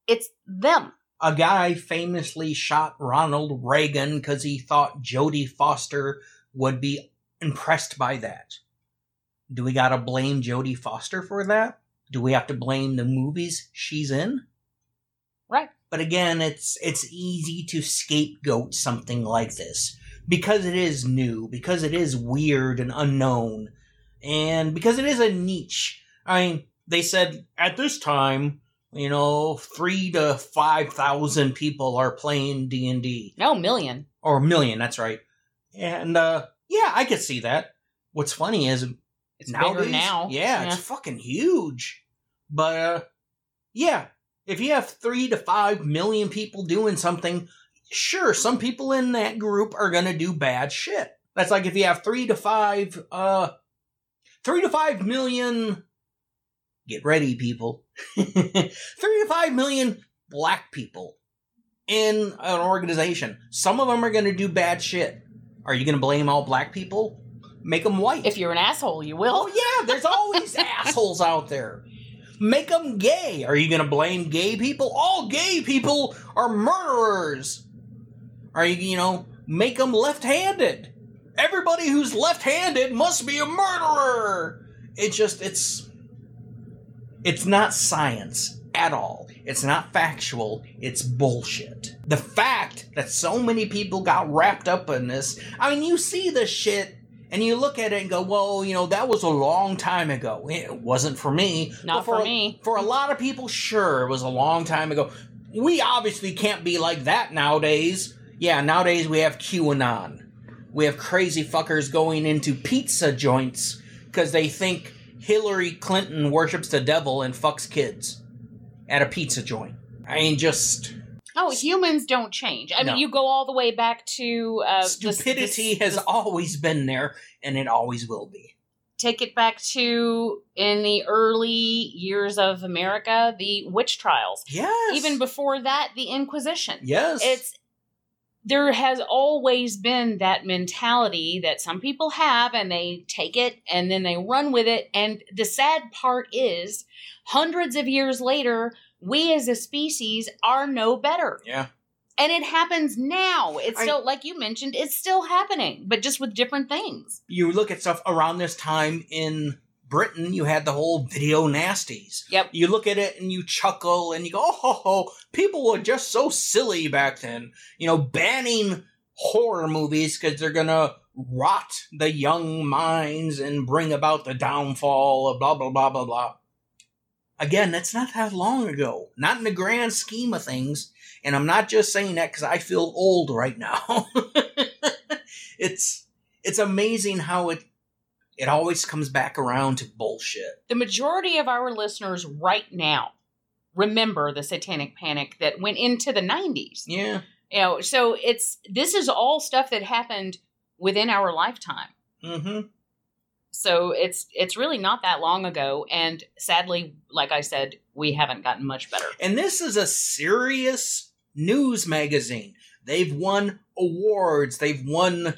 S1: It's them.
S3: a guy famously shot Ronald Reagan because he thought Jodie Foster would be impressed by that. Do we gotta blame Jodie Foster for that? Do we have to blame the movies she's in?
S1: Right.
S3: But again, it's it's easy to scapegoat something like this because it is new, because it is weird and unknown, and because it is a niche. I mean, they said at this time, you know, three to five thousand people are playing D and D,
S1: No million.
S3: or a million. That's right. And uh, yeah, I could see that. What's funny is
S1: It's
S3: nowadays,
S1: bigger now.
S3: Yeah, it's fucking huge. But uh, yeah, if you have three to five million people doing something, sure, some people in that group are gonna do bad shit. That's like if you have three to five, uh, three to five million. Get ready, people. three to five million black people in an organization. Some of them are gonna do bad shit. Are you gonna blame all black people? Make them white.
S1: If you're an asshole, you will.
S3: Oh yeah, there's always assholes out there. Make them gay. Are you going to blame gay people? All gay people are murderers. Are you, you know, make them left-handed. Everybody who's left-handed must be a murderer. It just it's it's not science at all. It's not factual. It's bullshit. The fact that so many people got wrapped up in this, I mean, you see this shit and you look at it and go, well, you know, that was a long time ago. It wasn't for me.
S1: Not for
S3: a-
S1: me.
S3: For a lot of people, sure, it was a long time ago. We obviously can't be like that nowadays. Yeah, nowadays we have QAnon. We have crazy fuckers going into pizza joints because they think Hillary Clinton worships the devil and fucks kids at a pizza joint. I mean, just
S1: Oh, humans don't change. I
S3: No.
S1: mean, you go all the way back to uh, this-
S3: stupidity
S1: this-
S3: has
S1: this-
S3: always been there, and it always will be.
S1: take it back to in the early years of America, the witch trials.
S3: Yes.
S1: Even before that, the Inquisition.
S3: yes.
S1: It's there has always been that mentality that some people have and they take it and then they run with it and the sad part is hundreds of years later we as a species are no better
S3: yeah.
S1: and it happens now it's
S3: I-
S1: still like you mentioned it's still happening but just with different things
S3: You look at stuff around this time in Britain, you had the whole video nasties.
S1: Yep.
S3: You look at it and you chuckle and you go, oh, ho, ho, people were just so silly back then. You know, banning horror movies because they're gonna rot the young minds and bring about the downfall of blah, blah, blah, blah, blah. Again, that's not that long ago. Not in the grand scheme of things. And I'm not just saying that because I feel old right now. it's it's amazing how it it always comes back around to bullshit.
S1: the majority of our listeners right now remember the satanic panic that went into the 90s
S3: Yeah.
S1: you know so it's this is all stuff that happened within our lifetime
S3: Mm-hmm.
S1: so it's it's really not that long ago and sadly like i said we haven't gotten much better
S3: And this is a serious news magazine. They've won awards. They've won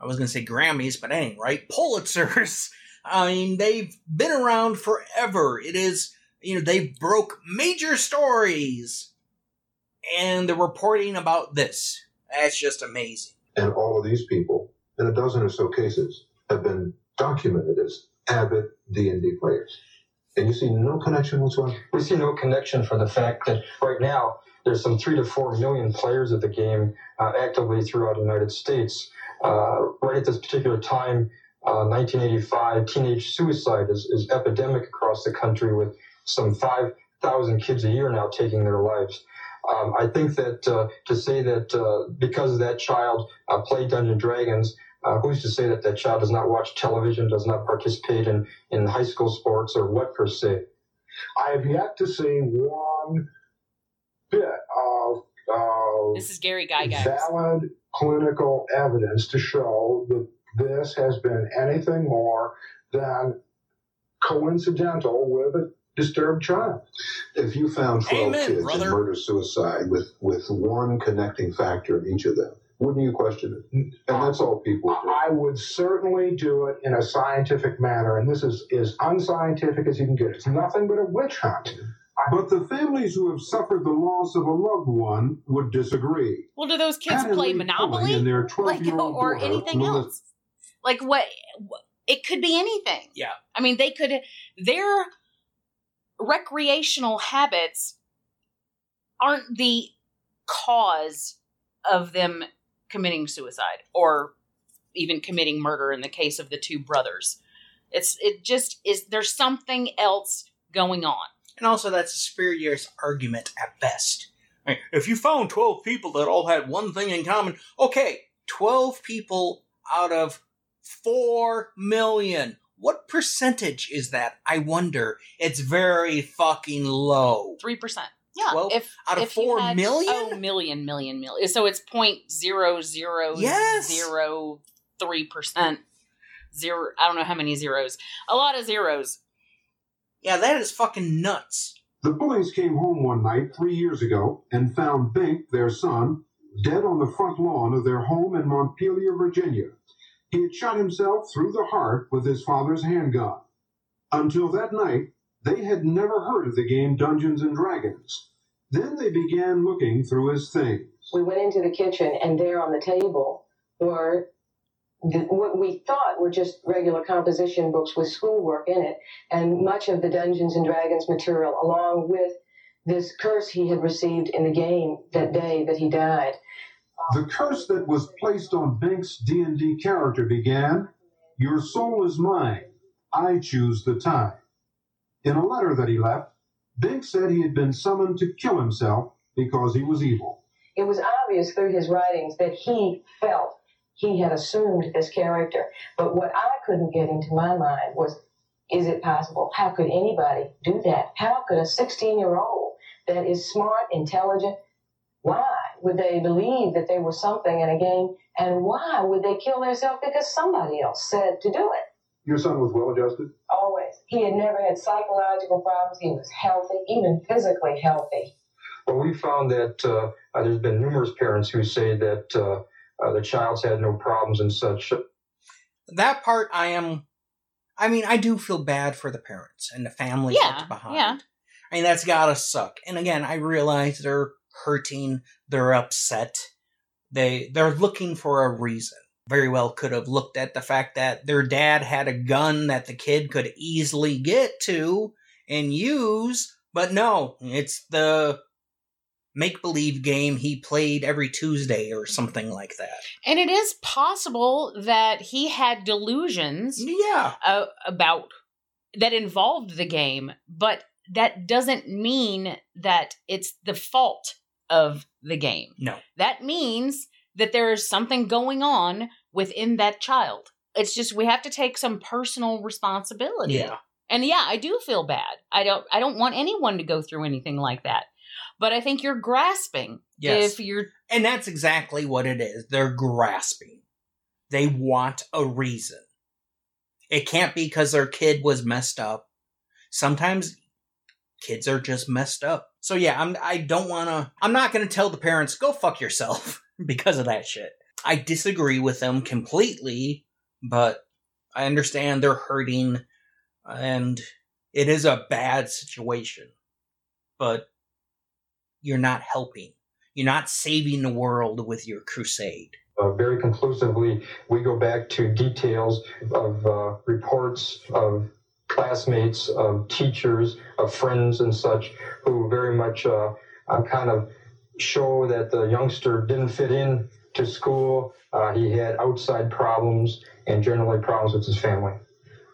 S3: I was gonna say Grammys, but ain't right. Pulitzers. I mean, they've been around forever. It is you know, they broke major stories. And they're reporting about this. That's just amazing.
S6: And all of these people, in a dozen or so cases, have been documented as avid D&D players. And you see no connection whatsoever.
S7: We see no connection for the fact that right now there's some three to four million players of the game uh, actively throughout the United States. Uh, right at this particular time, uh, 1985, teenage suicide is, is epidemic across the country with some 5,000 kids a year now taking their lives. Um, I think that uh, to say that uh, because that child uh, played Dungeons and Dragons, uh, who's to say that that child does not watch television, does not participate in, in high school sports or what per se?
S4: I have yet to see one bit of, of
S1: this is gary gygax
S4: valid clinical evidence to show that this has been anything more than coincidental with a disturbed child.
S6: If you found 12
S3: Amen,
S6: kids
S3: brother.
S6: in murder suicide with, with one connecting factor in each of them, wouldn't you question it? And that's all people do.
S4: I would certainly do it in a scientific manner, and this is as unscientific as you can get. It's nothing but a witch hunt.
S8: But the families who have suffered the loss of a loved one would disagree.
S1: well do those kids
S8: Pat
S1: play monopoly
S8: Pulling and their
S1: like
S8: 12-year-old
S1: or
S8: daughter,
S1: anything
S8: Melissa-
S1: else like what it could be anything
S3: Yeah.
S1: i mean they could their recreational habits aren't the cause of them committing suicide or even committing murder in the case of the two brothers. It's it just is there's something else going on.
S3: And also, that's a spurious argument at best. I mean, if you found 12 people that all had one thing in common, okay, 12 people out of 4 million. What percentage is that? I wonder. It's very fucking low.
S1: Three percent. Yeah.
S3: Well,
S1: if
S3: out of
S1: if
S3: four
S1: had-
S3: million?
S1: Oh, million, million, million. So it's point zero zero
S3: Yes.
S1: zero three percent. Zero. I don't know how many zeros. A lot of zeros.
S3: Yeah, that is fucking nuts.
S4: The police came home one night three years ago and found Bink, their son, dead on the front lawn of their home in Montpelier, Virginia. He had shot himself through the heart with his father's handgun. Until that night, they had never heard of the game Dungeons and Dragons. Then they began looking through his things.
S9: We went into the kitchen, and there on the table were the, what we thought were just regular composition books with schoolwork in it, and much of the Dungeons and Dragons material, along with this curse he had received in the game that day that he died.
S4: The curse that was placed on Bink's D&D character began, Your soul is mine. I choose the time. In a letter that he left, Bink said he had been summoned to kill himself because he was evil.
S9: It was obvious through his writings that he felt he had assumed this character. But what I couldn't get into my mind was is it possible? How could anybody do that? How could a 16 year old that is smart, intelligent, why would they believe that they were something in a game? And why would they kill themselves because somebody else said to do it?
S6: Your son was well adjusted?
S9: Always. He had never had psychological problems. He was healthy, even physically healthy.
S7: Well, we found that uh, uh, there's been numerous parents who say that uh, uh, the child's had no problems and such.
S3: That part I am. I mean, I do feel bad for the parents and the families
S1: Yeah,
S3: left behind.
S1: yeah.
S3: I mean, that's gotta suck. And again, I realize they're hurting, they're upset, they they're looking for a reason. Very well could have looked at the fact that their dad had a gun that the kid could easily get to and use, but no, it's the make believe game he played every Tuesday or something like that.
S1: And it is possible that he had delusions
S3: Yeah.
S1: uh, about that involved the game, but that doesn't mean that it's the fault of the game.
S3: No.
S1: That means that there is something going on within that child. It's just we have to take some personal responsibility.
S3: Yeah.
S1: And yeah, I do feel bad. I don't I don't want anyone to go through anything like that. But I think you're grasping
S3: Yes.
S1: if you're
S3: And that's exactly what it is. They're grasping. They want a reason. It can't be because their kid was messed up. Sometimes kids are just messed up. So yeah, I'm I don't wanna I'm not gonna tell the parents, go fuck yourself because of that shit. I disagree with them completely, but I understand they're hurting and it is a bad situation. But you're not helping. You're not saving the world with your crusade.
S7: Uh, very conclusively, we go back to details of uh, reports of classmates, of teachers, of friends, and such who very much uh, uh, kind of show that the youngster didn't fit in to school. Uh, he had outside problems and generally problems with his family.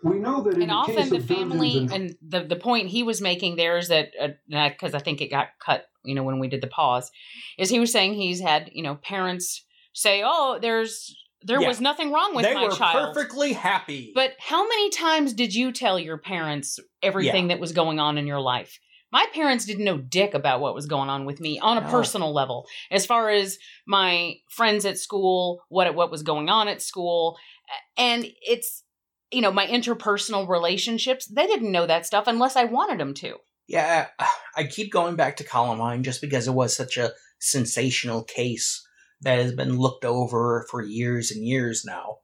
S4: We know that in
S1: and
S4: the
S1: often
S4: case
S1: the
S4: of
S1: family
S4: and
S1: and the the point he was making there is that because I think it got cut, you know, when we did the pause, is he was saying he's had you know parents say, oh, there's there
S3: Yeah.
S1: was nothing wrong with
S3: they
S1: my
S3: were
S1: child.
S3: perfectly happy.
S1: But how many times did you tell your parents everything that was going on in your life? My parents didn't know dick about what was going on with me on a
S3: No.
S1: personal level. As far as my friends at school, what what was going on at school, and it's you know my interpersonal relationships. They didn't know that stuff unless I wanted them to.
S3: yeah, I keep going back to Columbine just because it was such a sensational case that has been looked over for years and years now.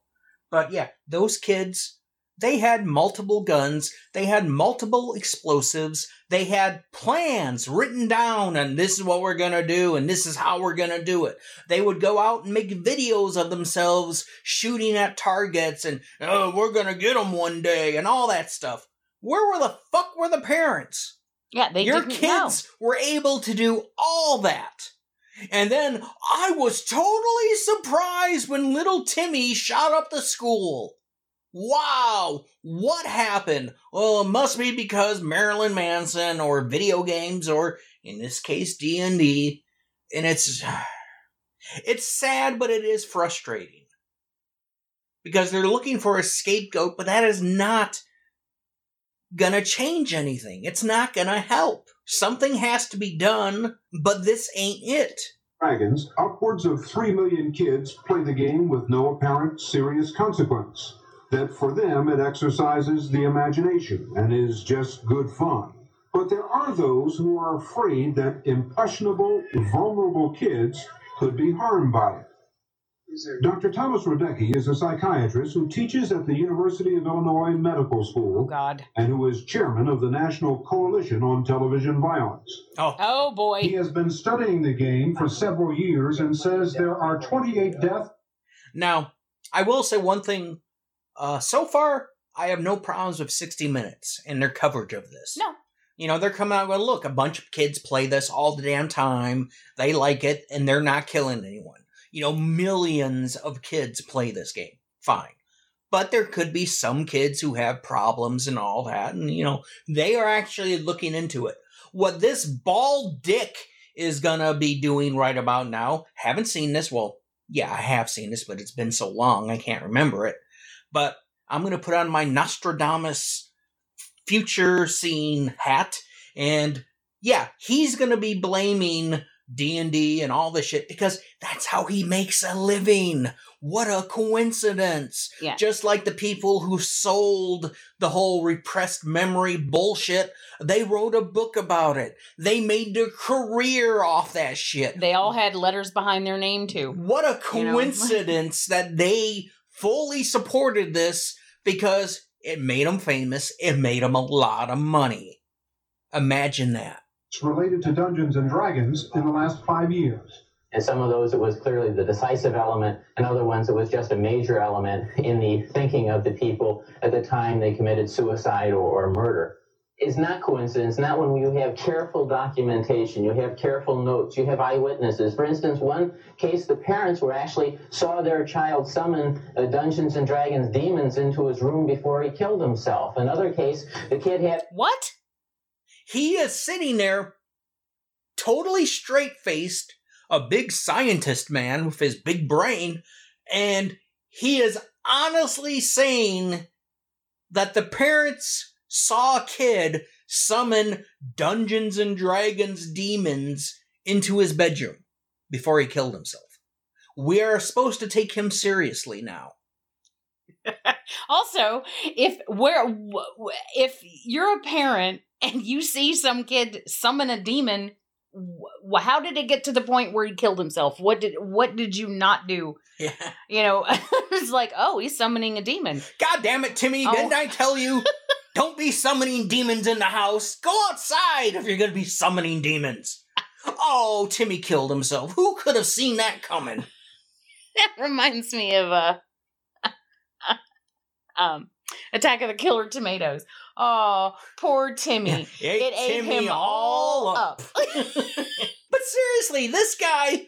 S3: But yeah, those kids, they had multiple guns, they had multiple explosives, they had plans written down, and this is what we're gonna do, and this is how we're gonna do it. They would go out and make videos of themselves shooting at targets, and oh, we're gonna get them one day, and all that stuff. Where were the fuck were the parents?
S1: Yeah, they
S3: Your
S1: didn't know.
S3: kids were able to do all that. And then I was totally surprised when little Timmy shot up the school. Wow, what happened? Well, it must be because Marilyn Manson or video games or in this case D&D and it's it's sad but it is frustrating. Because they're looking for a scapegoat, but that is not gonna change anything. It's not gonna help. Something has to be done, but this ain't it.
S4: Dragons, upwards of 3 million kids play the game with no apparent serious consequence. That for them it exercises the imagination and is just good fun. But there are those who are afraid that impressionable, vulnerable kids could be harmed by it. Dr. Thomas Radecki is a psychiatrist who teaches at the University of Illinois Medical
S1: Oh
S4: School
S1: God.
S4: and who is chairman of the National Coalition on Television Violence.
S3: Oh,
S1: Oh boy.
S4: He has been studying the game for several years and says there are 28 deaths
S3: Now, I will say one thing. Uh, so far, I have no problems with 60 Minutes and their coverage of this.
S1: No.
S3: You know, they're coming out and going, look, a bunch of kids play this all the damn time. They like it, and they're not killing anyone. You know, millions of kids play this game. Fine. But there could be some kids who have problems and all that, and, you know, they are actually looking into it. What this bald dick is gonna be doing right about now, haven't seen this, well, yeah, I have seen this, but it's been so long I can't remember it. But I'm going to put on my Nostradamus future scene hat, and yeah, he's going to be blaming D&D and all this shit because that's how he makes a living. What a coincidence.
S1: Yeah.
S3: Just like the people who sold the whole repressed memory bullshit, they wrote a book about it. They made their career off that shit.
S1: They all had letters behind their name too.
S3: What a
S1: You know?
S3: coincidence that they fully supported this because it made them famous. It made them a lot of money. Imagine that.
S4: Related to Dungeons and Dragons in the last five years.
S5: And some of those, it was clearly the decisive element. and other ones, it was just a major element in the thinking of the people at the time they committed suicide or, or murder. It's not coincidence, not when you have careful documentation, you have careful notes, you have eyewitnesses. For instance, one case, the parents were actually saw their child summon uh, Dungeons and Dragons demons into his room before he killed himself. Another case, the kid had
S1: What?
S3: He is sitting there, totally straight faced, a big scientist man with his big brain, and he is honestly saying that the parents saw a kid summon Dungeons and Dragons demons into his bedroom before he killed himself. We are supposed to take him seriously now.
S1: Also, if where if you're a parent and you see some kid summon a demon, how did it get to the point where he killed himself? What did what did you not do?
S3: Yeah.
S1: You know, it's like, oh, he's summoning a demon.
S3: God damn it, Timmy,
S1: Oh.
S3: didn't I tell you? Don't be summoning demons in the house. Go outside if you're gonna be summoning demons. Oh, Timmy killed himself. Who could have seen that coming?
S1: That reminds me of uh, um, Attack of the Killer Tomatoes. Oh, poor Timmy.
S3: Ate
S1: it ate
S3: Timmy
S1: him
S3: all up.
S1: up.
S3: But seriously, this guy,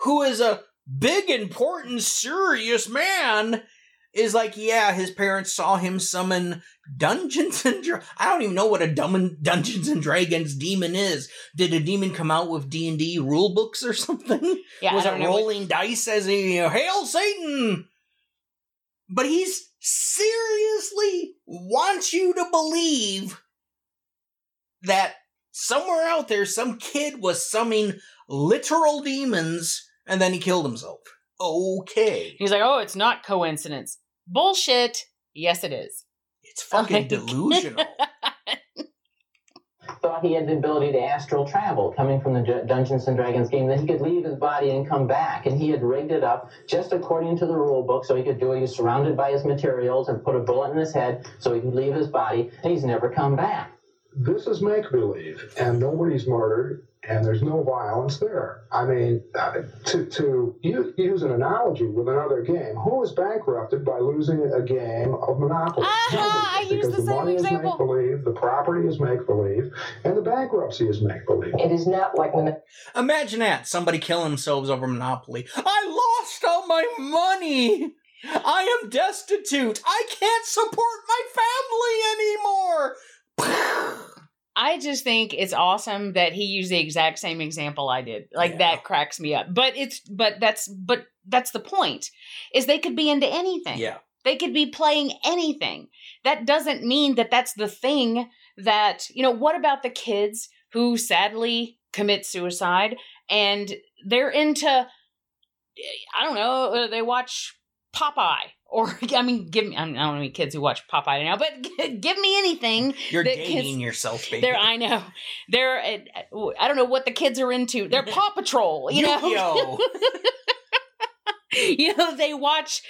S3: who is a big, important, serious man, is like, yeah, his parents saw him summon Dungeons and Dra- I don't even know what a dumb Dungeons and Dragons demon is. Did a demon come out with D and D rule books or something?
S1: yeah,
S3: was
S1: I
S3: it
S1: know. what-
S3: rolling dice as he you know, hail Satan? But he's seriously wants you to believe that somewhere out there some kid was summoning literal demons and then he killed himself. Okay.
S1: He's like, oh, it's not coincidence. Bullshit. Yes, it is.
S3: It's fucking delusional.
S5: thought he had the ability to astral travel coming from the Dungeons and Dragons game, that he could leave his body and come back. And he had rigged it up just according to the rule book so he could do it. He was surrounded by his materials and put a bullet in his head so he could leave his body, and he's never come back.
S6: This is make believe, and nobody's murdered, and there's no violence there. I mean, uh, to, to u- use an analogy with another game, who is bankrupted by losing a game of Monopoly?
S1: Ah, I
S6: Nobody,
S1: used
S6: because
S1: the
S6: the
S1: same
S6: money
S1: example.
S6: is make believe, the property is make believe, and the bankruptcy is make believe.
S9: It is not like when
S3: Imagine that somebody killing themselves over Monopoly. I lost all my money. I am destitute. I can't support my family anymore.
S1: I just think it's awesome that he used the exact same example I did. Like
S3: Yeah.
S1: that cracks me up. But it's but that's but that's the point. Is they could be into anything.
S3: yeah.
S1: They could be playing anything. That doesn't mean that that's the thing that, you know, what about the kids who sadly commit suicide and they're into I don't know, they watch Popeye or I mean give me I don't know any kids who watch Popeye now, but give me anything
S3: You're dating yourself, baby.
S1: they're, I know. They're, uh, I don't know what the kids are into. They're Paw Patrol, you know? You know, they watch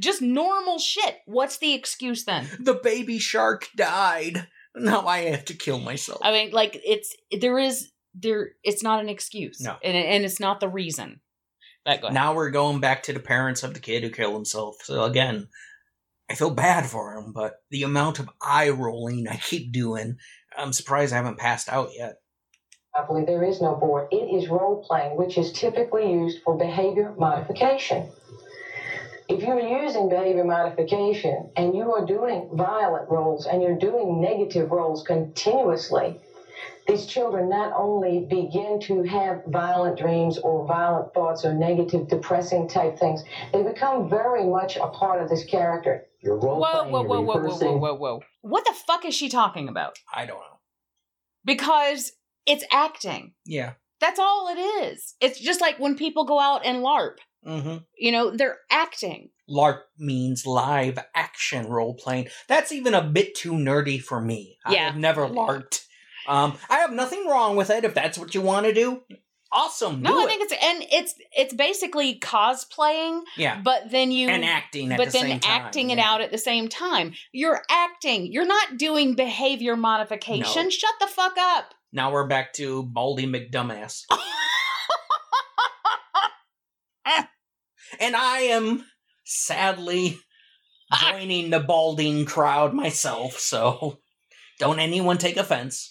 S1: just normal shit. What's the excuse then?
S3: the baby shark died. Now I have to kill myself.
S1: I mean, like, it's, there is, there, it's not an excuse.
S3: No.
S1: And, and it's not the reason. But go ahead.
S3: now we're going back to the parents of the kid who killed himself. So again, I feel bad for him, but the amount of eye rolling I keep doing, I'm surprised I haven't passed out yet.
S9: Monopoly, there is no board. It is role playing, which is typically used for behavior modification. If you're using behavior modification and you are doing violent roles and you're doing negative roles continuously, these children not only begin to have violent dreams or violent thoughts or negative, depressing type things, they become very much a part of this character.
S5: You're role
S1: Whoa,
S5: playing,
S1: whoa,
S5: you're
S1: whoa, whoa, whoa, whoa, whoa, whoa. What the fuck is she talking about?
S3: I don't know.
S1: Because it's acting.
S3: Yeah.
S1: That's all it is. It's just like when people go out and LARP.
S3: Mm-hmm.
S1: You know, they're acting.
S3: LARP means live action role playing. That's even a bit too nerdy for me.
S1: Yeah.
S3: I've never LARPed. Um, I have nothing wrong with it if that's what you want to do. Awesome.
S1: No, I
S3: it.
S1: think it's and it's it's basically cosplaying,
S3: yeah.
S1: but then you
S3: And acting at
S1: but
S3: the
S1: then
S3: same time.
S1: acting it
S3: yeah.
S1: out at the same time. You're acting. You're not doing behavior modification.
S3: No.
S1: Shut the fuck up.
S3: Now we're back to Baldy McDumbass. and I am sadly joining the balding crowd myself, so don't anyone take offense.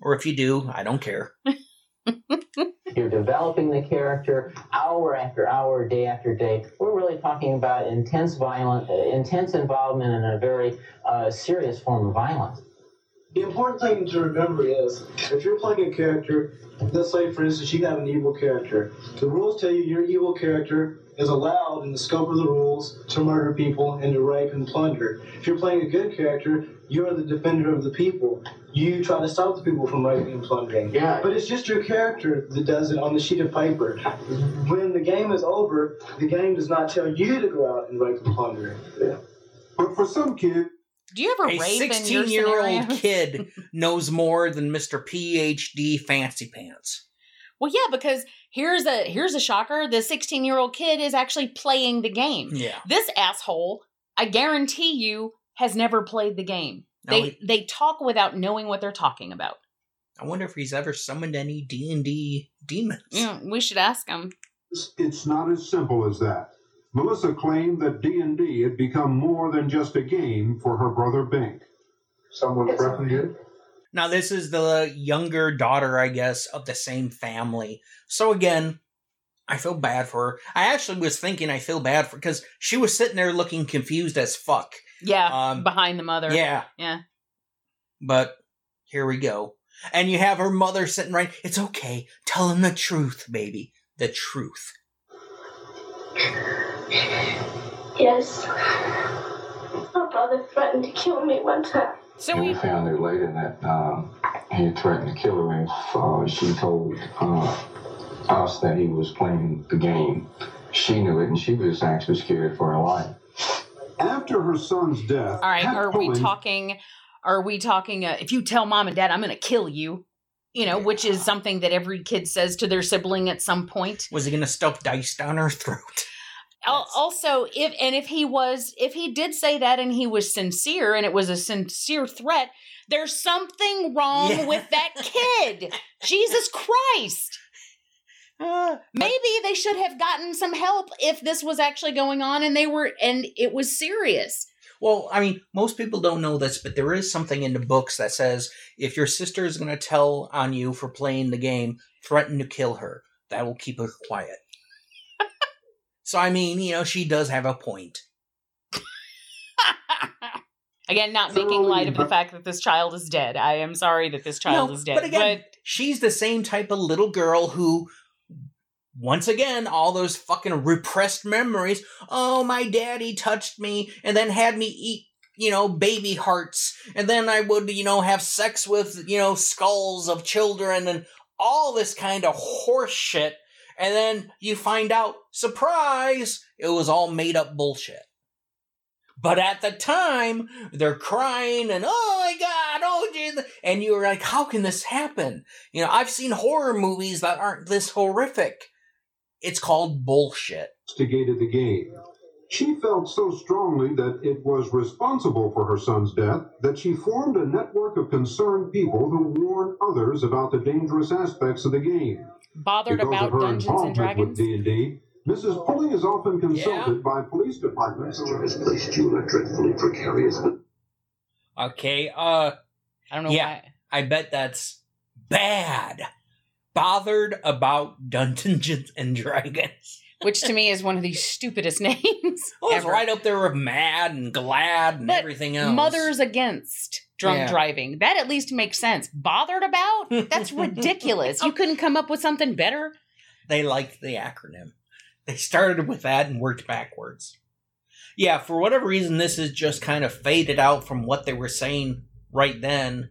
S3: Or if you do, I don't care.
S5: You're developing the character hour after hour, day after day. We're really talking about intense violent, uh, intense involvement in a very uh, serious form of violence.
S10: The important thing to remember is if you're playing a character, let's say for instance you have an evil character, the rules tell you your evil character is allowed in the scope of the rules to murder people and to rape and plunder. If you're playing a good character, you're the defender of the people. You try to stop the people from raping and plundering.
S5: Yeah.
S10: But it's just your character that does it on the sheet of paper. When the game is over, the game does not tell you to go out and rape and plunder. Yeah.
S8: But for some kid,
S1: Do you ever
S3: A
S1: rape in your
S3: 16 year old kid knows more than Mr. PhD Fancy Pants.
S1: Well, yeah, because here's a here's a shocker. The 16 year old kid is actually playing the game.
S3: Yeah.
S1: This asshole, I guarantee you, has never played the game.
S3: No,
S1: They
S3: he-
S1: they talk without knowing what they're talking about.
S3: I wonder if he's ever summoned any D&D demons.
S1: Yeah, we should ask him.
S8: it's not as simple as that. Melissa claimed that D&D had become more than just a game for her brother Bink.
S6: Someone threatened you?
S3: Now, this is the younger daughter, I guess, of the same family. So, again, I feel bad for her. I actually was thinking I feel bad for because she was sitting there looking confused as fuck.
S1: Yeah,
S3: Um,
S1: behind the mother.
S3: Yeah,
S1: yeah.
S3: but here we go. And you have her mother sitting right. It's okay. Tell him the truth, baby. The truth.
S11: Yes. My brother threatened to kill me one time.
S1: So we
S12: we found out later that um, he threatened to kill her if uh, she told uh, us that he was playing the game. She knew it, and she was actually scared for her life.
S8: After her son's death,
S1: All right,
S8: Pat
S1: are we talking? Are we talking? Uh, if you tell mom and dad, I'm going to kill you, you know, which is something that every kid says to their sibling at some point.
S3: Was he going to stuff dice down her throat?
S1: Also, if and if he was, if he did say that and he was sincere and it was a sincere threat, there's something wrong
S3: Yeah.
S1: with that kid. Jesus Christ.
S3: Uh,
S1: Maybe they should have gotten some help if this was actually going on and they were and it was serious.
S3: Well, I mean, most people don't know this, but there is something in the books that says if your sister is going to tell on you for playing the game, threaten to kill her. That will keep her quiet. so, I mean, you know, she does have a point.
S1: Again, not making light of the fact that this child is dead. I am sorry that this child
S3: No,
S1: is dead.
S3: But again, she's the same type of little girl who, once again, all those fucking repressed memories. Oh, my daddy touched me and then had me eat, you know, baby hearts. And then I would, you know, have sex with, you know, skulls of children and all this kind of horse shit. And then you find out, surprise, it was all made up bullshit. But at the time, they're crying and oh my god, oh Jesus, and you're like, how can this happen? You know, I've seen horror movies that aren't this horrific. It's called bullshit.
S4: Investigated the game. She felt so strongly that it was responsible for her son's death that she formed a network of concerned people who warn others about the dangerous aspects of the game.
S1: Bothered
S4: because
S1: about
S4: of her
S1: Dungeons and
S4: involvement with
S1: Dragons?
S4: D&D, Mrs. Pulling is often consulted by police departments.
S13: has placed you in a dreadfully precarious
S3: Okay, uh
S1: I don't know
S3: yeah,
S1: why.
S3: I bet that's bad. Bothered about Dungeons and Dragons.
S1: Which to me is one of the stupidest names.
S3: Well, it's
S1: ever.
S3: right up there with mad and glad and
S1: But
S3: everything else.
S1: Mothers against drunk
S3: Yeah.
S1: driving. That at least makes sense. Bothered about? That's ridiculous. you couldn't come up with something better?
S3: they liked the acronym. They started with that and worked backwards. Yeah, for whatever reason, this is just kind of faded out from what they were saying right then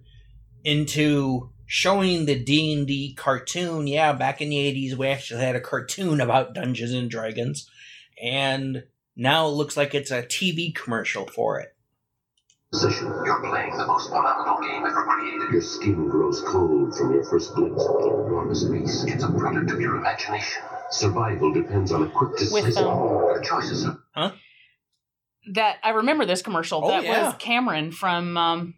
S3: into showing the D and D cartoon. Yeah, back in the eighties, we actually had a cartoon about Dungeons and Dragons, and now it looks like it's a TV commercial for it.
S13: position. You're playing the most phenomenal game ever created. Your skin grows cold from your first glimpse of the enormous beast. It's a product of your imagination. Survival depends on a quick decisive.
S1: um,
S13: Your choices are
S3: Huh?
S1: That I remember this commercial.
S3: Oh,
S1: that
S3: yeah.
S1: was Cameron from um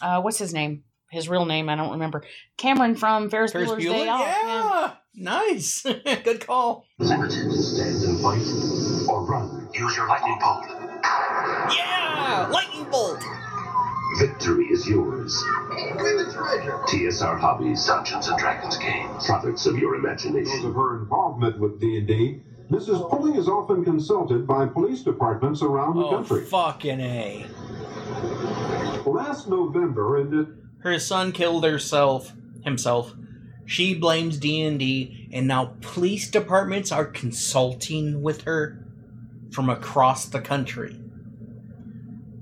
S1: uh what's his name? His real name, I don't remember. Cameron from Ferris,
S3: Ferris
S1: Bueller's
S3: Bueller?
S1: Day Off.
S3: Yeah. Nice. Good call.
S13: Stand and fight, or run. Use your lightning bolt.
S3: Yeah, lightning bolt.
S13: Victory is yours. TSR Hobbies, Dungeons and Dragons games, products of your
S4: Because
S13: imagination.
S4: of her involvement with D&D, Mrs. Pulling is often consulted by police departments around the
S3: Oh,
S4: country.
S3: fucking a.
S4: Last November, in the
S3: Her son killed herself himself. She blames D&D and now police departments are consulting with her from across the country.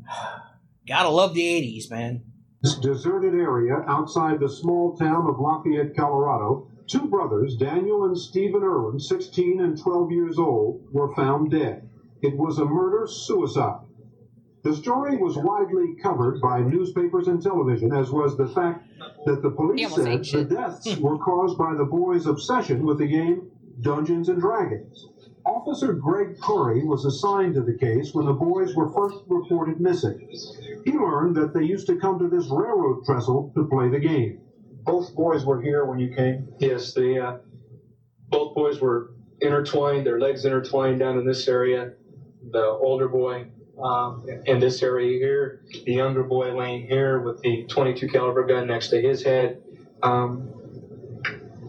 S3: Gotta love the 80s, man.
S4: this deserted area outside the small town of Lafayette, Colorado, two brothers, Daniel and Stephen Irwin, 16 and 12 years old, were found dead. It was a murder suicide. The story was widely covered by newspapers and television, as was the fact that the police
S1: almost
S4: said the deaths were caused by the boys' obsession with the game Dungeons and Dragons. Officer Greg Curry was assigned to the case when the boys were first reported missing. He learned that they used to come to this railroad trestle to play the game.
S10: Both boys were here when you came. Yes, they uh, both boys were intertwined, their legs intertwined down in this area. The older boy um, in this area here, the younger boy laying here with the 22 caliber gun next to his head. Um,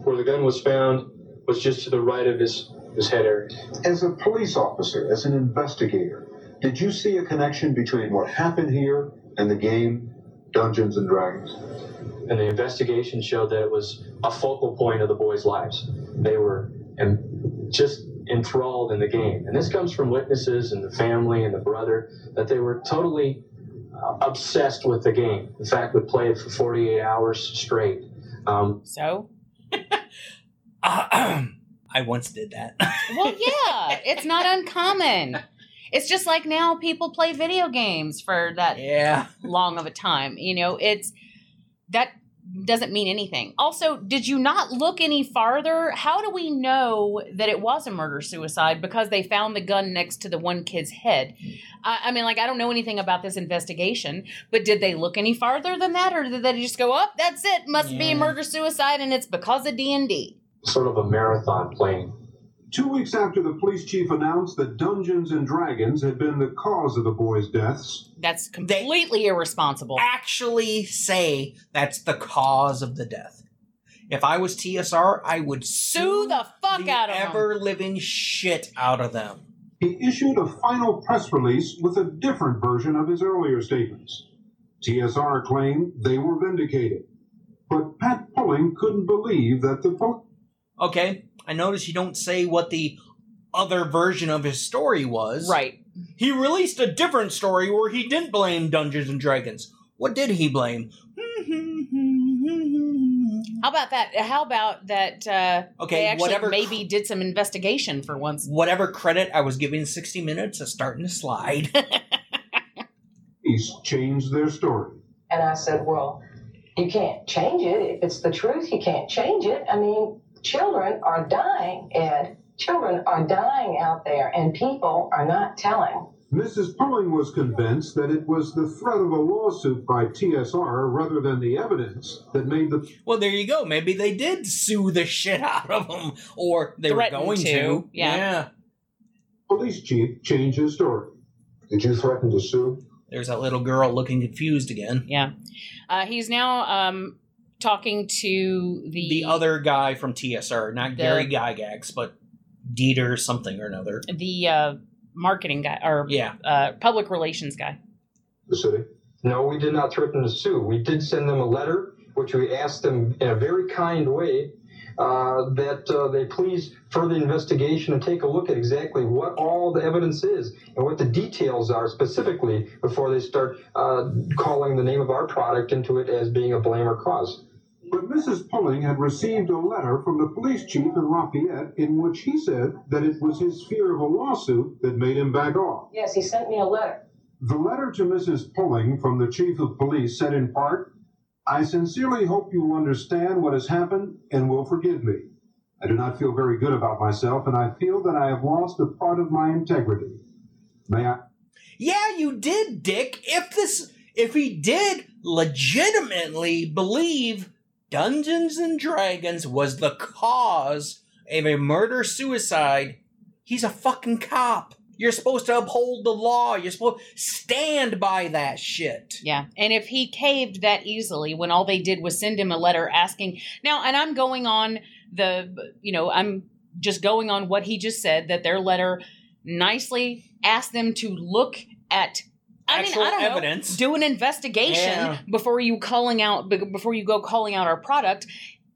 S10: where the gun was found was just to the right of his his head area.
S6: As a police officer, as an investigator, did you see a connection between what happened here and the game Dungeons and Dragons?
S10: and the investigation showed that it was a focal point of the boys' lives. They were and just enthralled in the game, and this comes from witnesses and the family and the brother that they were totally uh, obsessed with the game. In fact, would play it for 48 hours straight. Um,
S1: So?
S3: I once did that.
S1: Well, yeah, it's not uncommon. It's just like now people play video games for that
S3: yeah.
S1: long of a time. You know, it's that doesn't mean anything. Also, did you not look any farther? How do we know that it was a murder suicide because they found the gun next to the one kid's head? I, I mean, like I don't know anything about this investigation, but did they look any farther than that, or did they just go, "Up, that's it, must be a murder suicide, and it's because of D and D"?
S10: Sort of a marathon playing.
S4: Two weeks after the police chief announced that Dungeons and Dragons had been the cause of the boys' deaths,
S1: That's completely irresponsible.
S3: Actually, say that's the cause of the death. If I was TSR, I would
S1: Sue the fuck out of them.
S3: ever living shit out of them.
S4: he issued a final press release with a different version of his earlier statements. TSR claimed they were vindicated, but Pat Pulling couldn't believe that the po-
S3: Okay, I notice you don't say what the other version of his story was.
S1: Right.
S3: He released a different story where he didn't blame Dungeons and Dragons. What did he blame?
S1: How about that? How about that? Uh,
S3: Okay,
S1: they actually
S3: whatever-
S1: maybe did some investigation for once.
S3: Whatever credit I was giving 60 Minutes is starting to slide.
S4: He's changed their story.
S9: And I said, Well, you can't change it. If it's the truth, you can't change it. I mean, children are dying, Ed. Children are dying out there, and people are not telling.
S4: Mrs. Pulling was convinced that it was the threat of a lawsuit by TSR rather than the evidence that made the
S3: well, there you go. Maybe they did sue the shit out of them, or they
S1: Threatened
S3: were going
S1: to,
S3: to.
S1: yeah.
S4: police chief change his story.
S6: Did you threaten to sue?
S3: There's that little girl looking confused again.
S1: Yeah. Uh, he's now um, talking to the
S3: The other guy from TSR, not
S1: The-
S3: Gary Gygax, but Dieter something or another.
S1: the uh, marketing guy or
S3: Yeah.
S1: uh, public relations guy.
S6: The city?
S7: No, we did not threaten to sue. We did send them a letter, which we asked them in a very kind way uh, that uh, they please further investigation and take a look at exactly what all the evidence is and what the details are specifically before they start uh, calling the name of our product into it as being a blame or cause.
S4: But Mrs. Pulling had received a letter from the police chief in Lafayette in which he said that it was his fear of a lawsuit that made him back off.
S9: Yes, he sent me a letter.
S4: The letter to Mrs. Pulling from the chief of police said in part, I sincerely hope you will understand what has happened and will forgive me. I do not feel very good about myself, and I feel that I have lost a part of my integrity. May I?
S3: Yeah, you did, Dick. If this, if he did legitimately believe Dungeons and Dragons was the cause of a murder suicide, he's a fucking cop. You're supposed to uphold the law. You're supposed to stand by that shit.
S1: Yeah. And if he caved that easily when all they did was send him a letter asking now, and I'm going on the, you know, I'm just going on what he just said that their letter nicely asked them to look at. I
S3: Actual
S1: mean, I don't
S3: evidence.
S1: know. Do an investigation
S3: Yeah.
S1: before you calling out before you go calling out our product.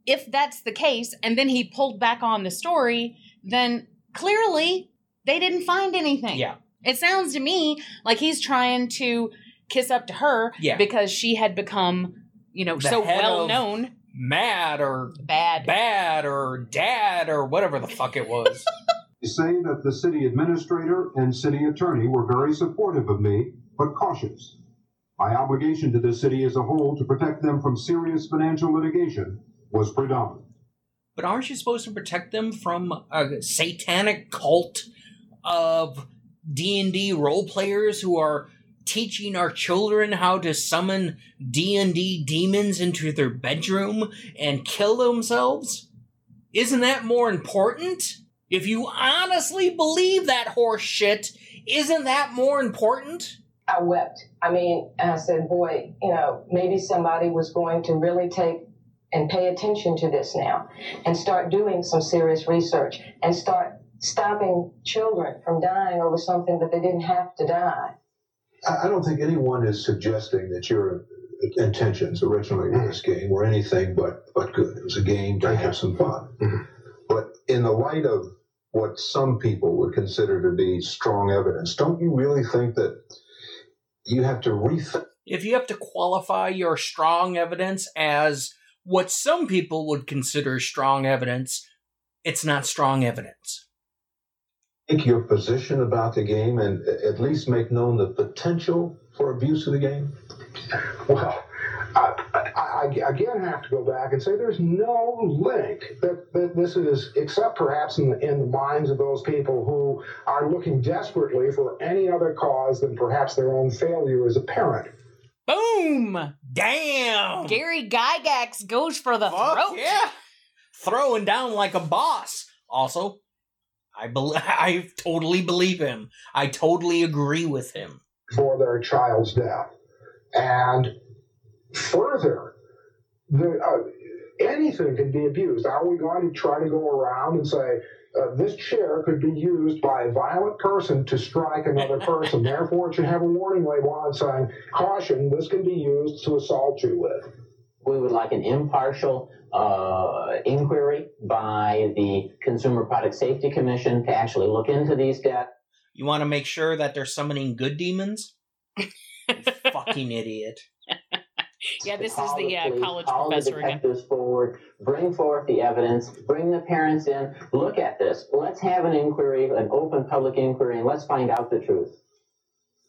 S1: If that's the case, and then he pulled back on the story, then clearly they didn't find anything.
S3: Yeah.
S1: It sounds to me like he's trying to kiss up to her
S3: Yeah.
S1: because she had become, you know,
S3: The
S1: so well known.
S3: Mad or
S1: bad,
S3: bad or dad or whatever the fuck it was.
S4: say that the city administrator and city attorney were very supportive of me, but cautious. My obligation to the city as a whole to protect them from serious financial litigation was predominant.
S3: But aren't you supposed to protect them from a satanic cult of D&D role players who are teaching our children how to summon D&D demons into their bedroom and kill themselves? Isn't that more important? If you honestly believe that horse shit, isn't that more important?
S9: I wept. I mean, I said, boy, you know, maybe somebody was going to really take and pay attention to this now and start doing some serious research and start stopping children from dying over something that they didn't have to die.
S6: I I don't think anyone is suggesting that your intentions originally with this mm-hmm. game were anything but, but good. It was a game to have some fun. Mm-hmm. But in the light of what some people would consider to be strong evidence, don't you really think that you have to rethink?
S3: If you have to qualify your strong evidence as what some people would consider strong evidence, it's not strong evidence.
S6: Think your position about the game and at least make known the potential for abuse of the game?
S10: Well, I, I,
S6: I again have to go back and say there's no link that, that this is, except perhaps in the, in the minds of those people who are looking desperately for any other cause than perhaps their own failure as a parent.
S1: Boom!
S3: Damn!
S1: Gary Gygax goes for the
S3: Fuck
S1: throat.
S3: yeah! Throwing down like a boss. Also, I bel I totally believe him. I totally agree with him.
S6: for their child's death. And further, the, uh, anything can be abused. Are we going to try to go around and say, uh, this chair could be used by a violent person to strike another person. Therefore, it should have a warning label on saying, caution, this can be used to assault you with.
S5: We would like an impartial uh, inquiry by the Consumer Product Safety Commission to actually look into these deaths.
S3: You want to make sure that they're summoning good demons? Fucking idiot.
S1: Yeah, this is
S5: Call
S1: the uh,
S5: police,
S1: college
S5: call
S1: professor
S5: the
S1: again.
S5: detectives forward, bring forth the evidence, bring the parents in, look at this. Let's have an inquiry, an open public inquiry, and let's find out the truth.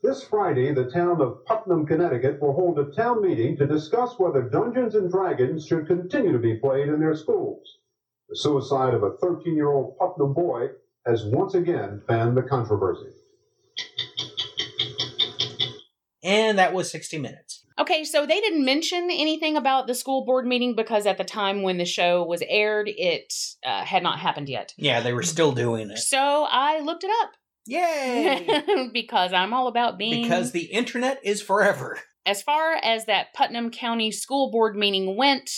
S8: This Friday, the town of Putnam, Connecticut will hold a town meeting to discuss whether Dungeons and Dragons should continue to be played in their schools. The suicide of a 13 year old Putnam boy has once again fanned the controversy.
S3: And that was 60 minutes.
S1: Okay, so they didn't mention anything about the school board meeting because at the time when the show was aired, it uh, had not happened yet.
S3: Yeah, they were still doing it.
S1: So I looked it up.
S3: Yay!
S1: because I'm all about being.
S3: Because the internet is forever.
S1: as far as that Putnam County School Board meeting went,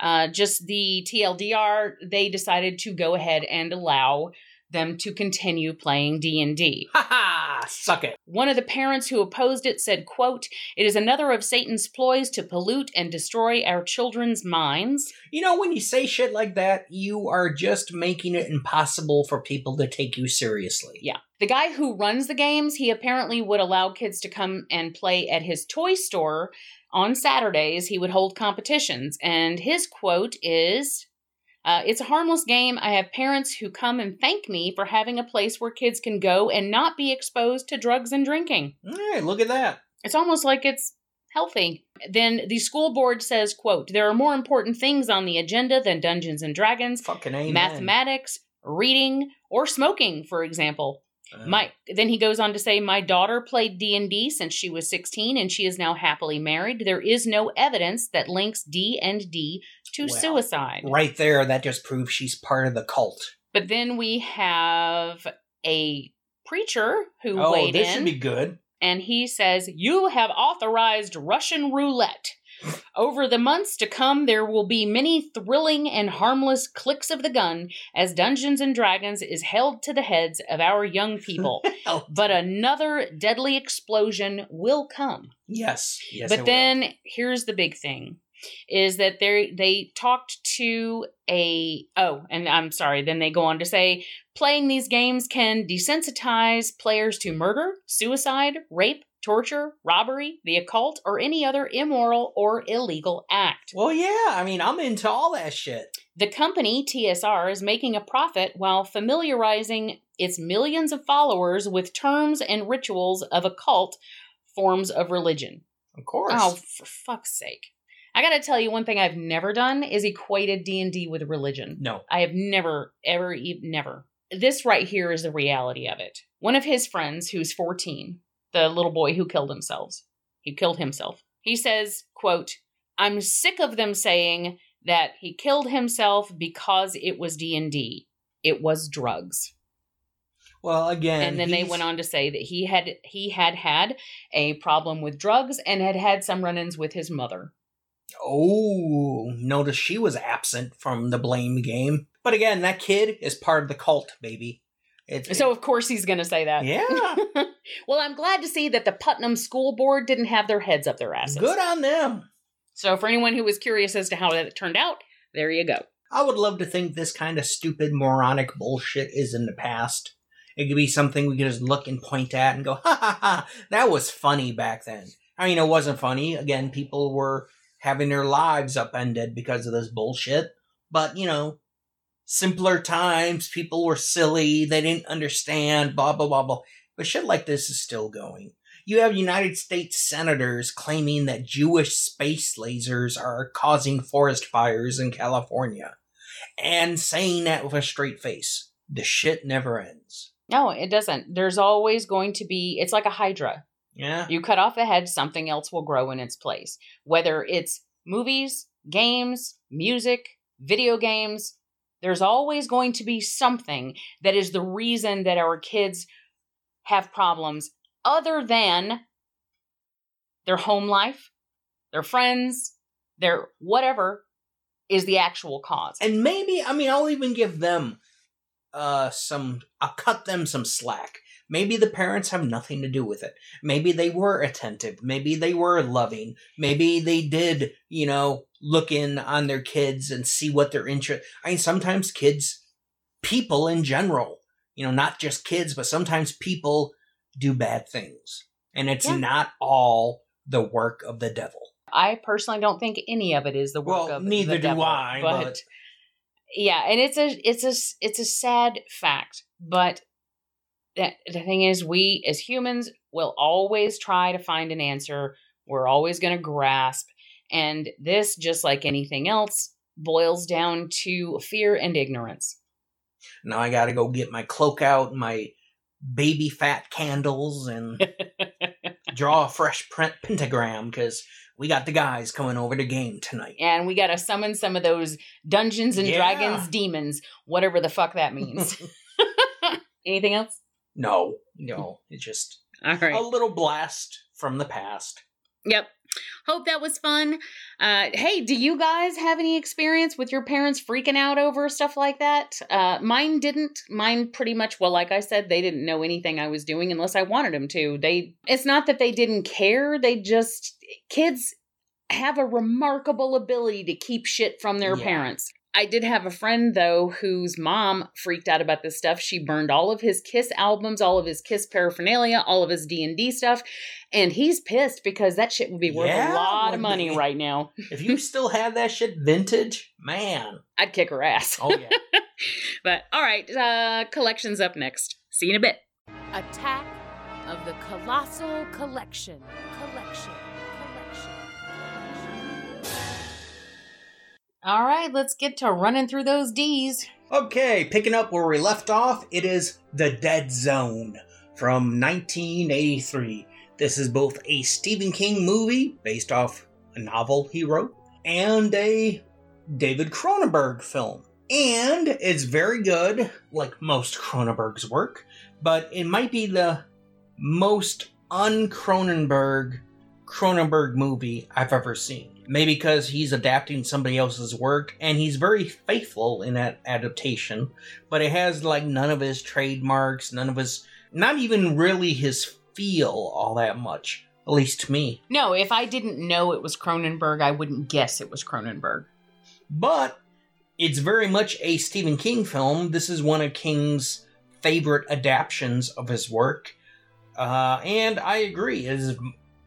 S1: uh, just the TLDR, they decided to go ahead and allow them to continue playing D&D.
S3: Ha ha! Suck it.
S1: One of the parents who opposed it said, quote, It is another of Satan's ploys to pollute and destroy our children's minds.
S3: You know, when you say shit like that, you are just making it impossible for people to take you seriously.
S1: Yeah. The guy who runs the games, he apparently would allow kids to come and play at his toy store on Saturdays. He would hold competitions. And his quote is uh, It's a harmless game. I have parents who come and thank me for having a place where kids can go and not be exposed to drugs and drinking.
S3: Hey, look at that.
S1: It's almost like it's healthy. Then the school board says, quote, there are more important things on the agenda than Dungeons and Dragons,
S3: Fucking amen.
S1: mathematics, reading, or smoking, for example.
S3: Uh,
S1: My then he goes on to say my daughter played D&D since she was 16 and she is now happily married. There is no evidence that links D&D to
S3: Well,
S1: suicide.
S3: Right there, that just proves she's part of the cult.
S1: But then we have a preacher who
S3: Oh,
S1: weighed
S3: this
S1: in
S3: should be good.
S1: and he says, You have authorized Russian roulette. Over the months to come, there will be many thrilling and harmless clicks of the gun as Dungeons and Dragons is held to the heads of our young people. but another deadly explosion will come.
S3: Yes. Yes.
S1: but
S3: it will.
S1: then here's the big thing is that they they talked to a oh and I'm sorry then they go on to say playing these games can desensitize players to murder, suicide, rape, torture, robbery, the occult or any other immoral or illegal act.
S3: Well, yeah. I mean, I'm into all that shit.
S1: The company, TSR, is making a profit while familiarizing its millions of followers with terms and rituals of occult forms of religion.
S3: Of course.
S1: Oh, for fuck's sake. I gotta tell you, one thing I've never done is equated D&D with religion.
S3: No.
S1: I have never, ever, e- never. This right here is the reality of it. One of his friends, who's 14, the little boy who killed himself, he killed himself. He says, quote, I'm sick of them saying that he killed himself because it was D&D. It was drugs.
S3: Well, again,
S1: And then they went on to say that he had he had had a problem with drugs and had had some run-ins with his mother.
S3: Oh, notice she was absent from the blame game. But again, that kid is part of the cult, baby. It's
S1: So of course he's going to say that.
S3: Yeah.
S1: well, I'm glad to see that the Putnam School Board didn't have their heads up their asses.
S3: good on them.
S1: So for anyone who was curious as to how that turned out, there you go.
S3: I would love to think this kind of stupid, moronic bullshit is in the past. It could be something we could just look and point at and go, ha ha ha, that was funny back then. I mean, it wasn't funny. Again, people were having their lives upended because of this bullshit. But, you know, simpler times, people were silly, they didn't understand, blah, blah, blah, blah. But shit like this is still going. You have United States senators claiming that Jewish space lasers are causing forest fires in California and saying that with a straight face. The shit never ends.
S1: No, it doesn't. There's always going to be, it's like a hydra.
S3: Yeah.
S1: You cut off a head, something else will grow in its place. Whether it's movies, games, music, video games, there's always going to be something that is the reason that our kids have problems other than their home life, their friends, their whatever is the actual cause.
S3: And maybe, I mean, I'll even give them uh some I'll cut them some slack. Maybe the parents have nothing to do with it. Maybe they were attentive. Maybe they were loving. Maybe they did, you know, look in on their kids and see what their interest. I mean, sometimes kids, people in general, you know, not just kids, but sometimes people do bad things. And it's
S1: Yeah.
S3: not all the work of the devil.
S1: I personally don't think any of it is the work of the devil.
S3: Well,
S1: of
S3: neither
S1: the
S3: do
S1: devil,
S3: I, but-
S1: yeah, and it's a it's a it's a sad fact, but the, the thing is, we as humans will always try to find an answer. We're always going to grasp, and this, just like anything else, boils down to fear and ignorance.
S3: Now I gotta go get my cloak out, my baby fat candles, and draw a fresh print pentagram because we got the guys coming over to game tonight.
S1: And we got to summon some of those Dungeons and
S3: Yeah.
S1: Dragons demons, whatever the fuck that means. Anything else?
S3: No, no, it's just
S1: All right.
S3: a little blast from the past.
S1: Yep. Hope that was fun. Uh, hey, do you guys have any experience with your parents freaking out over stuff like that? Uh, mine didn't. Mine pretty much, well, like I said, they didn't know anything I was doing unless I wanted them to. They, it's not that they didn't care. They just, kids have a remarkable ability to keep shit from their
S3: Yeah.
S1: parents. I did have a friend though whose mom freaked out about this stuff. She burned all of his Kiss albums, all of his Kiss paraphernalia, all of his D&D stuff, and he's pissed because that shit would be worth
S3: Yeah,
S1: a lot of money
S3: be.
S1: right now.
S3: If you still have that shit vintage, man.
S1: I'd kick her ass.
S3: Oh yeah.
S1: But all right, uh collections up next. See you in a bit.
S14: Attack of the Colossal Collection. Collection. Collection.
S1: All right, let's get to running through those D's.
S3: Okay, picking up where we left off, it is The Dead Zone from 1983. This is both a Stephen King movie based off a novel he wrote and a David Cronenberg film. And it's very good, like most Cronenberg's work, but it might be the most un Cronenberg Cronenberg movie I've ever seen. Maybe because he's adapting somebody else's work and he's very faithful in that adaptation, but it has like none of his trademarks, none of his, not even really his feel all that much, at least to me.
S1: No, if I didn't know it was Cronenberg, I wouldn't guess it was Cronenberg.
S3: But it's very much a Stephen King film. This is one of King's favorite adaptions of his work. Uh, and I agree, it is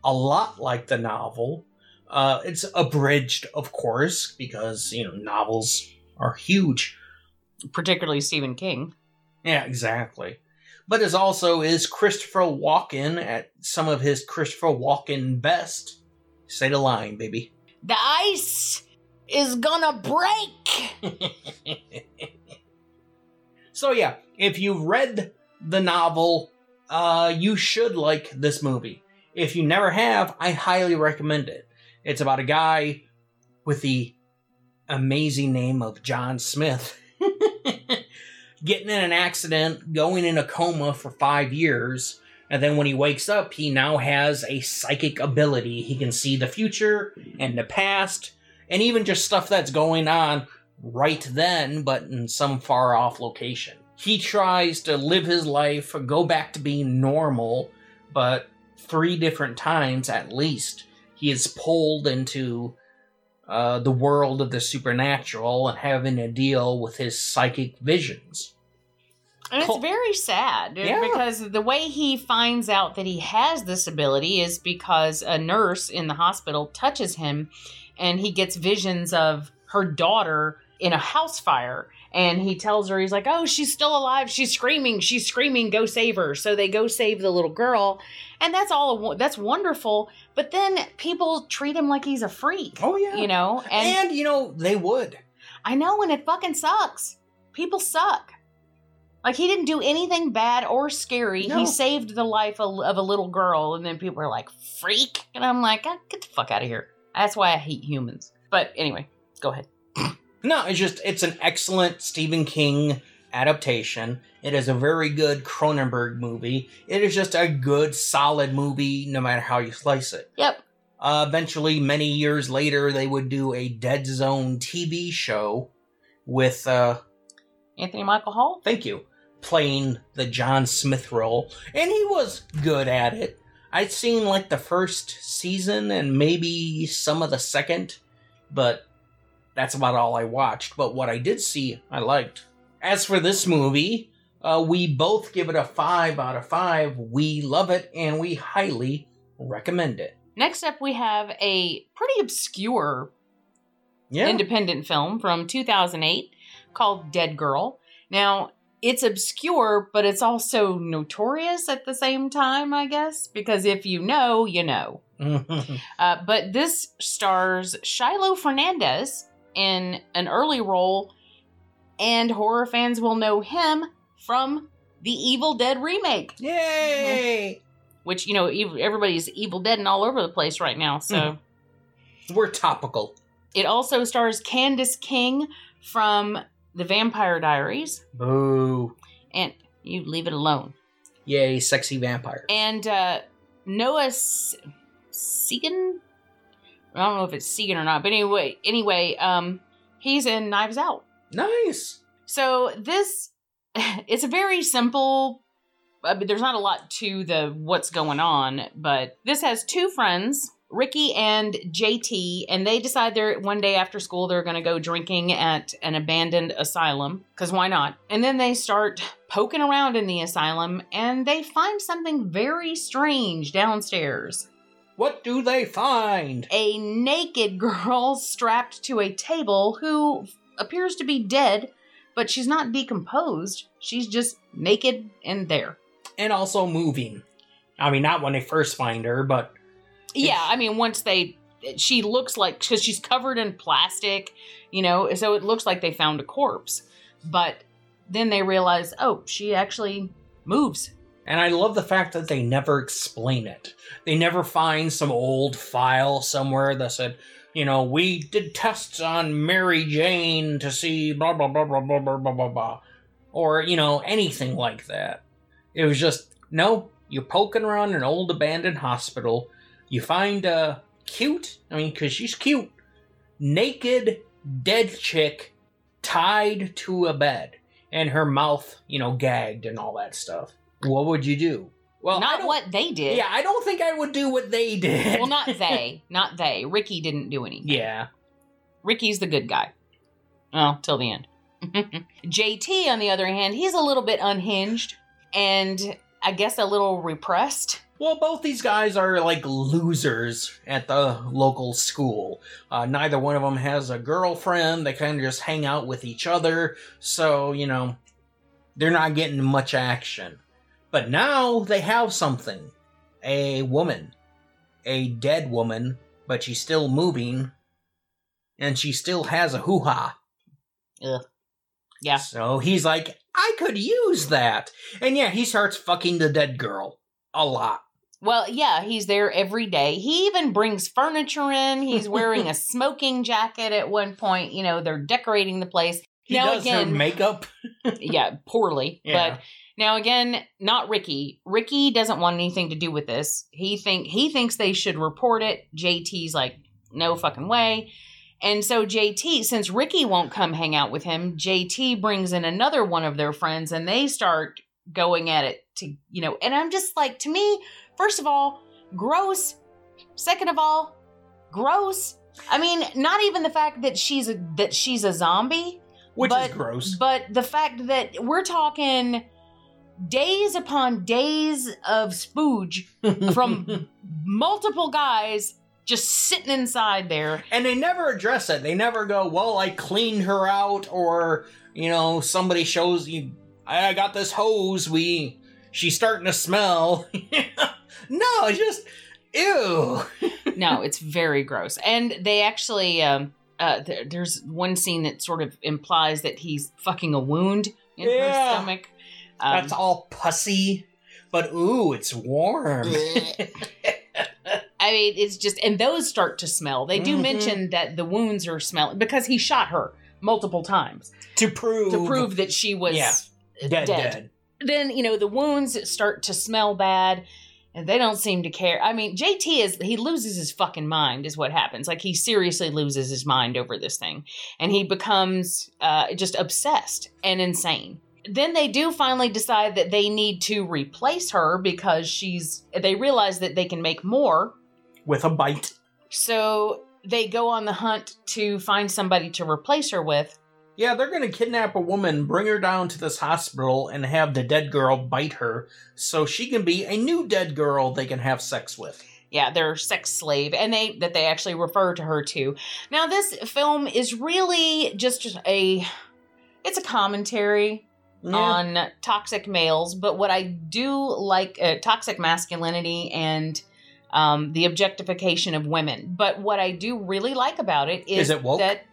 S3: a lot like the novel. Uh, it's abridged, of course, because, you know, novels are huge.
S1: Particularly Stephen King.
S3: Yeah, exactly. But as also is Christopher Walken at some of his Christopher Walken best. Say the line, baby.
S1: The ice is gonna break.
S3: So yeah, if you've read the novel, uh, you should like this movie. If you never have, I highly recommend it. It's about a guy with the amazing name of John Smith getting in an accident, going in a coma for five years, and then when he wakes up, he now has a psychic ability. He can see the future and the past, and even just stuff that's going on right then, but in some far off location. He tries to live his life, go back to being normal, but three different times at least, he is pulled into uh, the world of the supernatural and having to deal with his psychic visions.
S1: And it's very sad
S3: Yeah.
S1: because the way he finds out that he has this ability is because a nurse in the hospital touches him and he gets visions of her daughter in a house fire And he tells her, he's like, oh, she's still alive. She's screaming. She's screaming. Go save her. So they go save the little girl. And that's all, that's wonderful. But then people treat him like he's a freak.
S3: Oh, yeah.
S1: You know?
S3: And, you know, they would.
S1: I know, and it fucking sucks. People suck. Like he didn't do anything bad or scary.
S3: No.
S1: He saved the life of, of a little girl, and then people are like, "Freak," and I'm like, "Ah, "Get the fuck out of here." That's why I hate humans. But anyway, go ahead.
S3: No, it's just it's an excellent Stephen King adaptation. It is a very good Cronenberg movie. It is just a good, solid movie, no matter how you slice it.
S1: Yep.
S3: Uh, eventually, many years later, they would do a Dead Zone TV show with, uh,
S1: Anthony Michael Hall.
S3: thank you, playing the John Smith role, and he was good at it. I'd seen like the first season and maybe some of the second, but that's about all I watched. But what I did see, I liked. As for this movie, uh, we both give it a 5 out of 5. We love it and we highly recommend it.
S1: Next up, we have a pretty obscure
S3: Yeah.
S1: independent film from 2008 called Dead Girl. Now, it's obscure, but it's also notorious at the same time, I guess, because if you know, you know. Uh, but this stars Shiloh Fernandez in an early role, and horror fans will know him from the Evil Dead remake.
S3: Yay!
S1: Which, you know, everybody's Evil Dead and all over the place right now, so.
S3: We're topical.
S1: It also stars Candice King from The Vampire Diaries,
S3: Boo.
S1: and you leave it alone.
S3: Yay, sexy vampire.
S1: And uh, Noah S- Segan. I don't know if it's Segan or not, but anyway, anyway, um, he's in Knives Out.
S3: Nice.
S1: So this, it's a very simple. I mean, there's not a lot to the what's going on, but this has two friends, Ricky and JT, and they decide they're one day after school they're going to go drinking at an abandoned asylum because why not? And then they start poking around in the asylum and they find something very strange downstairs.
S3: What do they find?
S1: A naked girl strapped to a table who appears to be dead, but she's not decomposed. She's just naked and there.
S3: And also moving. I mean, not when they first find her, but
S1: Yeah, I mean, once they. She looks like. Because she's covered in plastic, you know, so it looks like they found a corpse. But then they realize, oh, she actually moves.
S3: And I love the fact that they never explain it. They never find some old file somewhere that said, you know, we did tests on Mary Jane to see blah blah blah blah blah blah blah blah blah. Or, you know, anything like that. It was just, no, you're poking around an old abandoned hospital. You find a cute, I mean, because she's cute, naked, dead chick tied to a bed. And her mouth, you know, gagged and all that stuff. What would you do? Well,
S1: not what they did.
S3: Yeah, I don't think I would do what they did.
S1: Well, not they. Not they. Ricky didn't do anything.
S3: Yeah.
S1: Ricky's the good guy. Well, till the end. JT, on the other hand, he's a little bit unhinged and I guess a little repressed.
S3: Well, both these guys are like losers at the local school. Uh, neither one of them has a girlfriend. They kind of just hang out with each other. So, you know, they're not getting much action. But now they have something a woman. A dead woman, but she's still moving. And she still has a hoo ha.
S1: Ugh. Yeah.
S3: So he's like, I could use that. And yeah, he starts fucking the dead girl. A lot.
S1: Well, yeah, he's there every day. He even brings furniture in. He's wearing a smoking jacket at one point. You know, they're decorating the place.
S3: He
S1: now
S3: does
S1: again,
S3: her makeup.
S1: yeah, poorly.
S3: Yeah.
S1: But now again, not Ricky. Ricky doesn't want anything to do with this. He think he thinks they should report it. JT's like, no fucking way. And so JT, since Ricky won't come hang out with him, JT brings in another one of their friends and they start going at it to, you know, and I'm just like, to me, first of all, gross. Second of all, gross. I mean, not even the fact that she's a that she's a zombie,
S3: Which
S1: but,
S3: is gross.
S1: But the fact that we're talking days upon days of spooge from multiple guys just sitting inside there.
S3: And they never address it. They never go, well, I cleaned her out or you know, somebody shows you, I got this hose, we, she's starting to smell. no, it's just, ew.
S1: no, it's very gross. And they actually, um, uh, there, there's one scene that sort of implies that he's fucking a wound in her stomach. Um,
S3: That's all pussy, but ooh, it's warm.
S1: I mean, it's just, and those start to smell. They do
S3: Mhm.
S1: mention that the wounds are smelling because he shot her multiple times
S3: to prove
S1: to prove that she was
S3: Yeah. dead,
S1: dead.
S3: dead.
S1: Then you know the wounds start to smell bad, and they don't seem to care. I mean, JT is he loses his fucking mind, is what happens. Like he seriously loses his mind over this thing, and he becomes uh, just obsessed and insane. Then they do finally decide that they need to replace her because she's. They realize that they can make more
S3: with a bite.
S1: So they go on the hunt to find somebody to replace her with.
S3: Yeah, they're gonna kidnap a woman, bring her down to this hospital, and have the dead girl bite her so she can be a new dead girl they can have sex with.
S1: Yeah, their sex slave, and they that they actually refer to her to. Now, this film is really just a it's a commentary
S3: Yeah.
S1: on toxic males, but what I do like uh, toxic masculinity and um, the objectification of women. But what I do really like about it is,
S3: Is it woke?
S1: that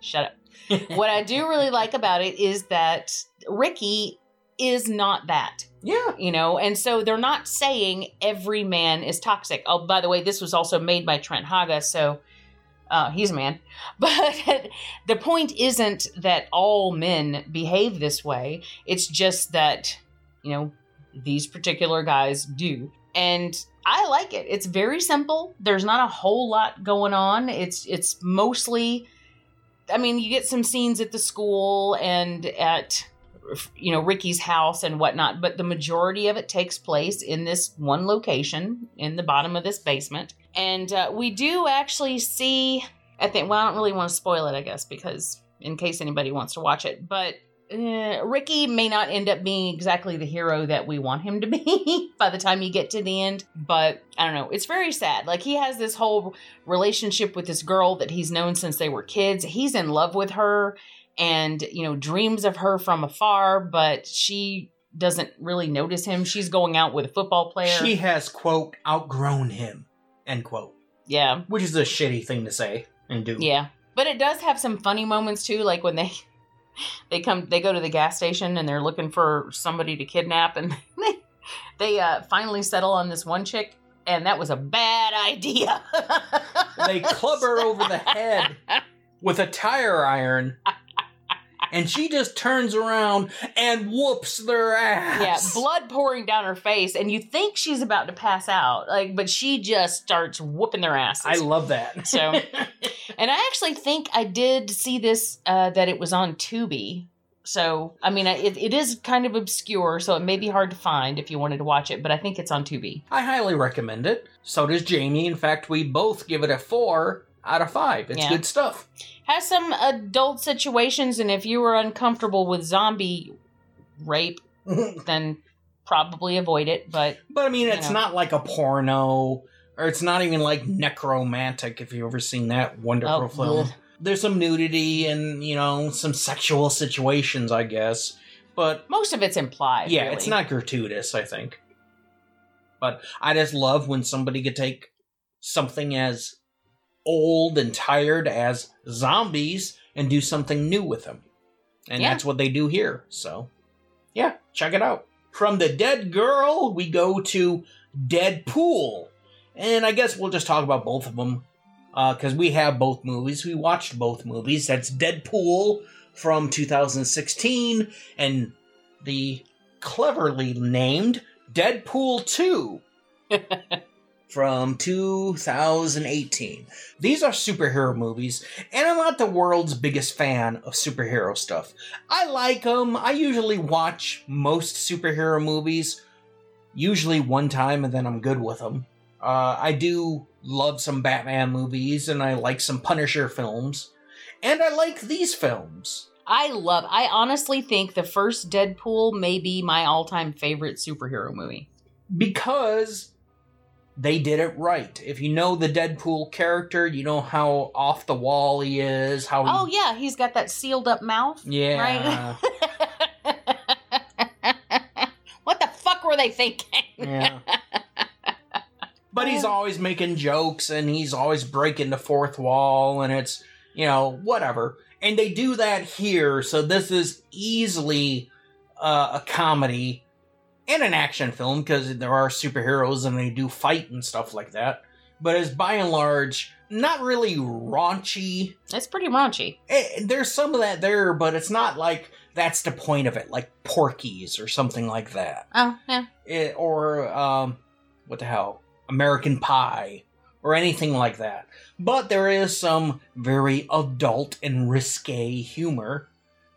S1: shut up. what I do really like about it is that Ricky is not that.
S3: Yeah.
S1: You know, and so they're not saying every man is toxic. Oh, by the way, this was also made by Trent Haaga, so uh, he's a man. But the point isn't that all men behave this way. It's just that, you know, these particular guys do. And I like it. It's very simple. There's not a whole lot going on. It's it's mostly I mean, you get some scenes at the school and at you know Ricky's house and whatnot, but the majority of it takes place in this one location in the bottom of this basement. And uh, we do actually see. I think. Well, I don't really want to spoil it, I guess, because in case anybody wants to watch it, but. Uh, Ricky may not end up being exactly the hero that we want him to be by the time you get to the end, but I don't know. It's very sad. Like, he has this whole relationship with this girl that he's known since they were kids. He's in love with her and, you know, dreams of her from afar, but she doesn't really notice him. She's going out with a football player.
S3: She has, quote, outgrown him, end quote.
S1: Yeah.
S3: Which is a shitty thing to say and do.
S1: Yeah. But it does have some funny moments too, like when they they come they go to the gas station and they're looking for somebody to kidnap and they they uh finally settle on this one chick and that was a bad idea.
S3: They club her over the head with a tire iron. And she just turns around and whoops their ass.
S1: Yeah, blood pouring down her face, and you think she's about to pass out, like, but she just starts whooping their asses.
S3: I love that.
S1: So, and I actually think I did see this uh, that it was on Tubi. So, I mean, it, it is kind of obscure, so it may be hard to find if you wanted to watch it, but I think it's on Tubi.
S3: I highly recommend it. So does Jamie. In fact, we both give it a four out of five. It's
S1: Yeah.
S3: good stuff.
S1: Has some adult situations, and if you were uncomfortable with zombie rape, then probably avoid it. But
S3: But I mean, it's
S1: know.
S3: not like a porno, or it's not even like Nekromantik. If you've ever seen that wonderful
S1: Oh,
S3: film,
S1: bleh.
S3: there's some nudity and you know some sexual situations, I guess. But
S1: most of it's implied.
S3: yeah,
S1: really.
S3: it's not gratuitous. I think. But I just love when somebody could take something as old and tired as zombies and do something new with them. And
S1: Yeah.
S3: that's what they do here. So, yeah, check it out. From the dead girl, we go to Deadpool. And I guess we'll just talk about both of them because uh, we have both movies. We watched both movies. That's Deadpool from 2016 and the cleverly named Deadpool 2 from 2018. These are superhero movies, and I'm not the world's biggest fan of superhero stuff. I like them. I usually watch most superhero movies, usually one time, and then I'm good with them. Uh, I do love some Batman movies, and I like some Punisher films, and I like these films.
S1: I love. I honestly think the first Deadpool may be my all-time favorite superhero movie.
S3: because they did it right. If you know the Deadpool character, you know how off the wall he is. How he,
S1: Oh yeah, he's got that sealed up mouth.
S3: yeah, Right?
S1: What the fuck were they thinking?
S3: yeah. But he's always making jokes and he's always breaking the fourth wall and it's, you know, whatever. And they do that here, so this is easily uh, a comedy and an action film because there are superheroes and they do fight and stuff like that. But it's by and large not really raunchy.
S1: It's pretty raunchy.
S3: Eh, there's some of that there, but it's not like that's the point of it, like Porky's or something like that.
S1: Oh yeah.
S3: it, or um, what the hell, American Pie, or anything like that. But there is some very adult and risque humor.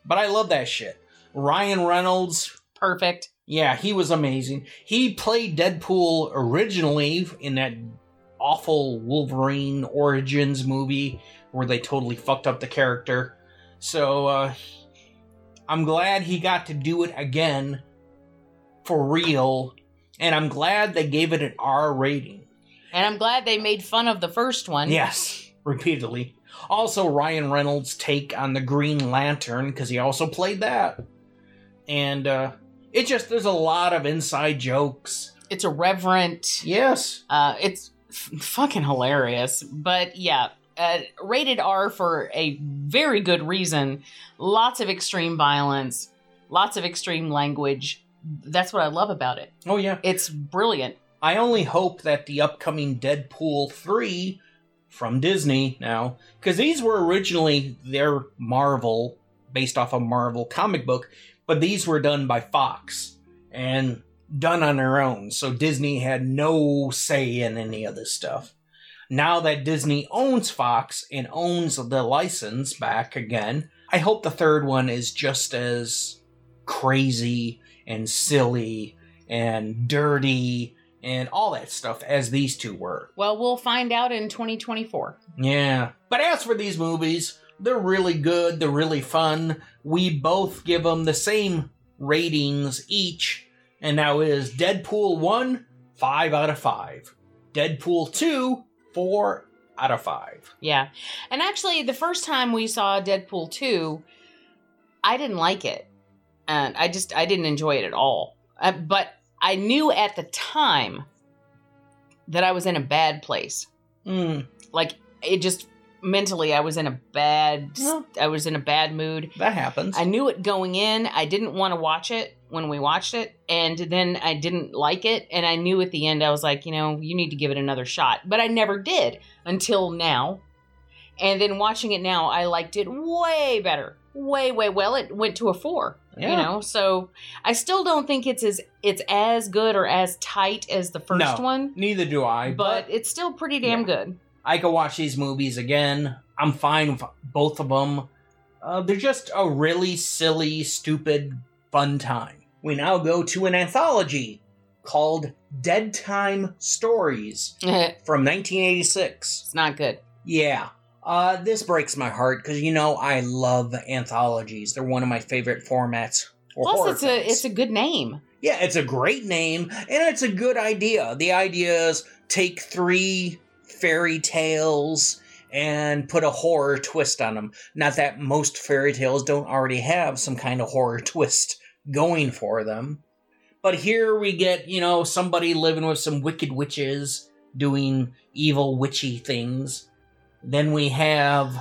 S3: But I love that shit. Ryan Reynolds,
S1: Perfect.
S3: Yeah, he was amazing. He played Deadpool originally in that awful Wolverine Origins movie where they totally fucked up the character. So uh, I'm glad he got to do it again for real, and I'm glad they gave it an R rating.
S1: And I'm glad they made fun of the first one.
S3: Yes, repeatedly. Also, Ryan Reynolds' take on the Green Lantern, because he also played that. And uh, it just, there's a lot of inside jokes.
S1: It's irreverent.
S3: Yes.
S1: Uh, it's f- fucking hilarious. But yeah, uh, rated R for a very good reason. Lots of extreme violence, lots of extreme language. That's what I love about it.
S3: Oh, yeah.
S1: It's brilliant.
S3: I only hope that the upcoming Deadpool 3 from Disney now, because these were originally their Marvel, based off a Marvel comic book, but these were done by Fox and done on their own, so Disney had no say in any of this stuff. Now that Disney owns Fox and owns the license back again, I hope the third one is just as crazy and silly and dirty and all that stuff as these two were.
S1: Well, we'll find out in 2024.
S3: Yeah. But as for these movies, they're really good, they're really fun. We both give them the same ratings each, and now is Deadpool 1, 5 out of 5. Deadpool 2, 4 out of 5.
S1: Yeah. And actually, the first time we saw Deadpool 2, I didn't like it. And I just, I didn't enjoy it at all. Uh, but I knew at the time that I was in a bad place.
S3: Mm,
S1: Like, it just, mentally, I was in a bad,
S3: Well.
S1: I was in a bad mood.
S3: that happens.
S1: I knew it going in. I didn't want to watch it when we watched it. And then I didn't like it. And I knew at the end, I was like, you know, you need to give it another shot. But I never did until now. And then watching it now, I liked it way better. Way, way well. It went to a four.
S3: Yeah.
S1: You know, so I still don't think it's as it's as good or as tight as the first
S3: No,
S1: one,
S3: Neither do I,
S1: but it's still pretty damn
S3: Yeah.
S1: good.
S3: I could watch these movies again. I'm fine with both of them. Uh, they're just a really silly, stupid, fun time. We now go to an anthology called Dead Time Stories from 1986.
S1: It's not good.
S3: Yeah. Uh, this breaks my heart because you know I love anthologies. They're one of my favorite formats. for
S1: Plus, it's a it's a good name.
S3: Yeah, it's a great name and it's a good idea. The idea is take three fairy tales and put a horror twist on them. Not that most fairy tales don't already have some kind of horror twist going for them. But here we get, you know, somebody living with some wicked witches doing evil witchy things. Then we have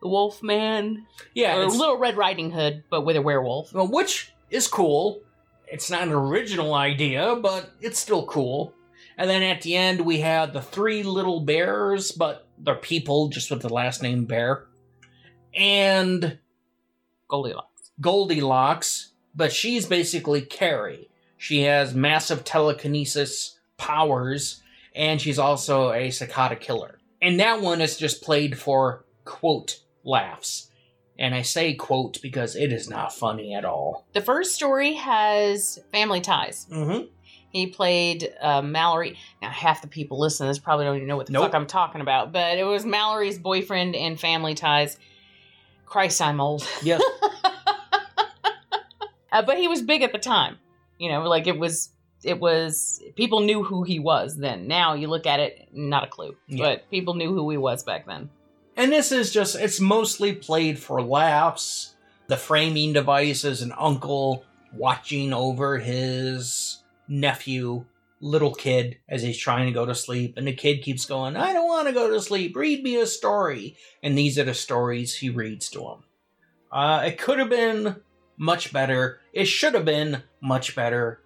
S1: The Wolf Man.
S3: yeah,
S1: or
S3: it's-
S1: Little Red Riding Hood, but with a werewolf.
S3: which is cool. It's not an original idea, but it's still cool. And then at the end, we have the three little bears, but they're people just with the last name Bear. And
S1: Goldilocks.
S3: Goldilocks, but she's basically Carrie. She has massive telekinesis powers, and she's also a cicada killer. And that one is just played for quote laughs. And I say quote because it is not funny at all.
S1: The first story has family ties.
S3: Mm-hmm.
S1: He played uh, Mallory. Now, half the people listening to this probably don't even know what the
S3: Nope.
S1: fuck I'm talking about, but it was Mallory's boyfriend in Family Ties. Christ, I'm old.
S3: Yes.
S1: Uh, but he was big at the time. You know, like it was it was people knew who he was then. Now you look at it, not a clue.
S3: Yeah.
S1: But people knew who he was back then.
S3: And this is just, it's mostly played for laughs. The framing device is an uncle watching over his nephew, little kid, as he's trying to go to sleep. And the kid keeps going, I don't want to go to sleep. Read me a story. And these are the stories he reads to him. Uh, it could have been much better. It should have been much better,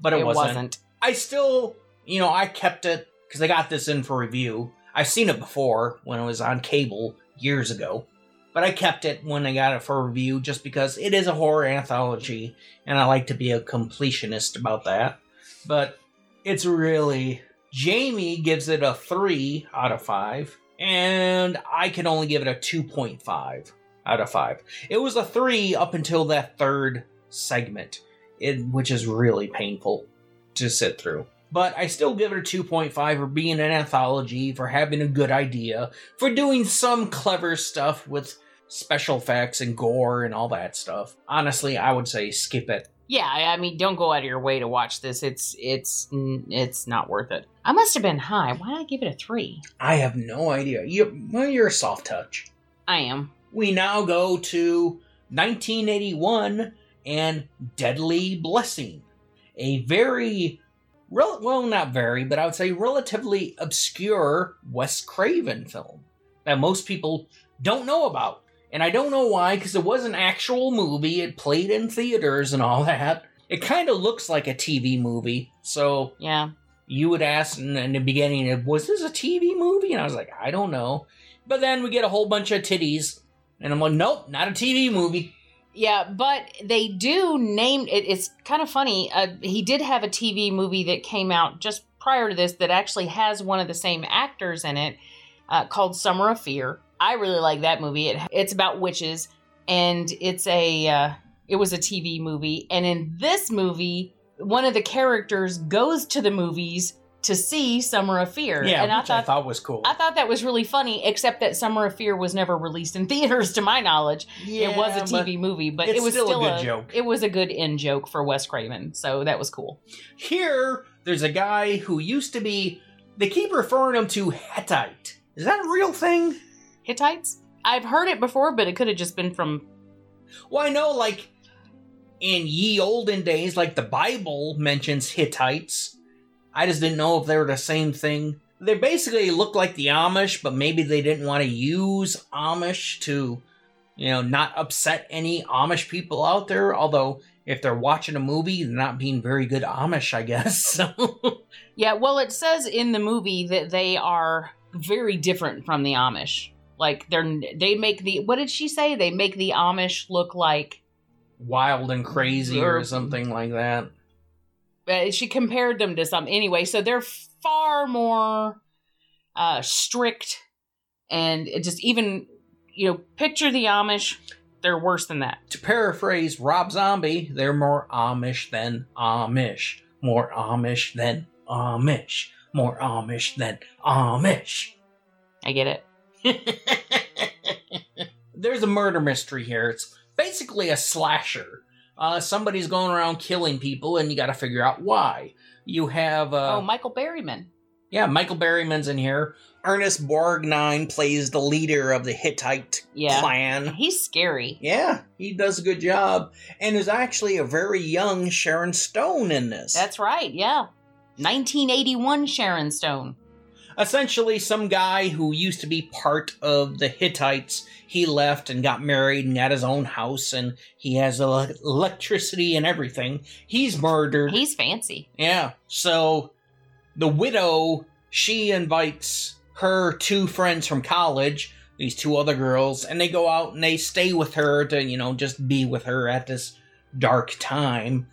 S3: but it,
S1: It
S3: wasn't.
S1: wasn't.
S3: I still, you know, I kept it because I got this in for review. I've seen it before when it was on cable years ago, but I kept it when I got it for review just because it is a horror anthology and I like to be a completionist about that. But it's really. Jamie gives it a 3 out of 5, and I can only give it a 2.5 out of 5. It was a 3 up until that third segment, it, which is really painful to sit through. But I still give it a 2.5 for being an anthology, for having a good idea, for doing some clever stuff with special effects and gore and all that stuff. Honestly, I would say skip it.
S1: Yeah, I mean, don't go out of your way to watch this. It's it's it's not worth it. I must have been high. Why did I give it a three?
S3: I have no idea. You, well, you're a soft touch.
S1: I am.
S3: We now go to 1981 and Deadly Blessing, a very, rel- well, not very, but I would say relatively obscure Wes Craven film that most people don't know about. And I don't know why, because it was an actual movie. It played in theaters and all that. It kind of looks like a TV movie. So
S1: Yeah.
S3: you would ask in, in the beginning, was this a TV movie? And I was like, I don't know. But then we get a whole bunch of titties. And I'm like, nope, not a TV movie.
S1: Yeah, but they do name it. It's kind of funny. Uh, he did have a TV movie that came out just prior to this that actually has one of the same actors in it uh, called Summer of Fear. I really like that movie. It, it's about witches, and it's a uh, it was a TV movie. And in this movie, one of the characters goes to the movies to see Summer of Fear.
S3: Yeah,
S1: and
S3: which I thought was cool.
S1: I thought that was really funny, except that Summer of Fear was never released in theaters, to my knowledge. Yeah, it was a TV
S3: but
S1: movie, but it was
S3: still a
S1: still,
S3: good joke.
S1: It was a good end joke for Wes Craven, so that was cool.
S3: Here, there's a guy who used to be. They keep referring him to Hittite. Is that a real thing?
S1: Hittites? I've heard it before, but it could have just been from.
S3: Well, I know, like, in ye olden days, like the Bible mentions Hittites. I just didn't know if they were the same thing. They basically look like the Amish, but maybe they didn't want to use Amish to, you know, not upset any Amish people out there. Although, if they're watching a movie, they're not being very good Amish, I guess. So,
S1: Yeah, well, it says in the movie that they are very different from the Amish. Like they're they make the what did she say? They make the Amish look like
S3: wild and crazy or
S1: Or-
S3: something like that.
S1: uh, she compared them to some anyway so they're far more uh strict and it just even you know picture the amish they're worse than that
S3: To paraphrase Rob Zombie, they're more Amish than Amish. More Amish than Amish. More Amish than Amish.
S1: i get it
S3: There's a murder mystery here. It's basically a slasher. Uh, somebody's going around killing people, and you got to figure out why. You have uh,
S1: oh michael berryman
S3: yeah, Michael Berryman's in here. Ernest Borgnine plays the leader of the Hittite
S1: Yeah.
S3: clan.
S1: he's scary
S3: Yeah, he does a good job, and is actually a very young Sharon Stone in this.
S1: that's right yeah 1981 sharon stone
S3: essentially some guy who used to be part of the Hittites. He left and got married and got his own house, and he has ele- electricity and everything. He's murdered.
S1: he's fancy
S3: Yeah. So the widow, she invites her two friends from college, these two other girls, and they go out and they stay with her to, you know, just be with her at this dark time.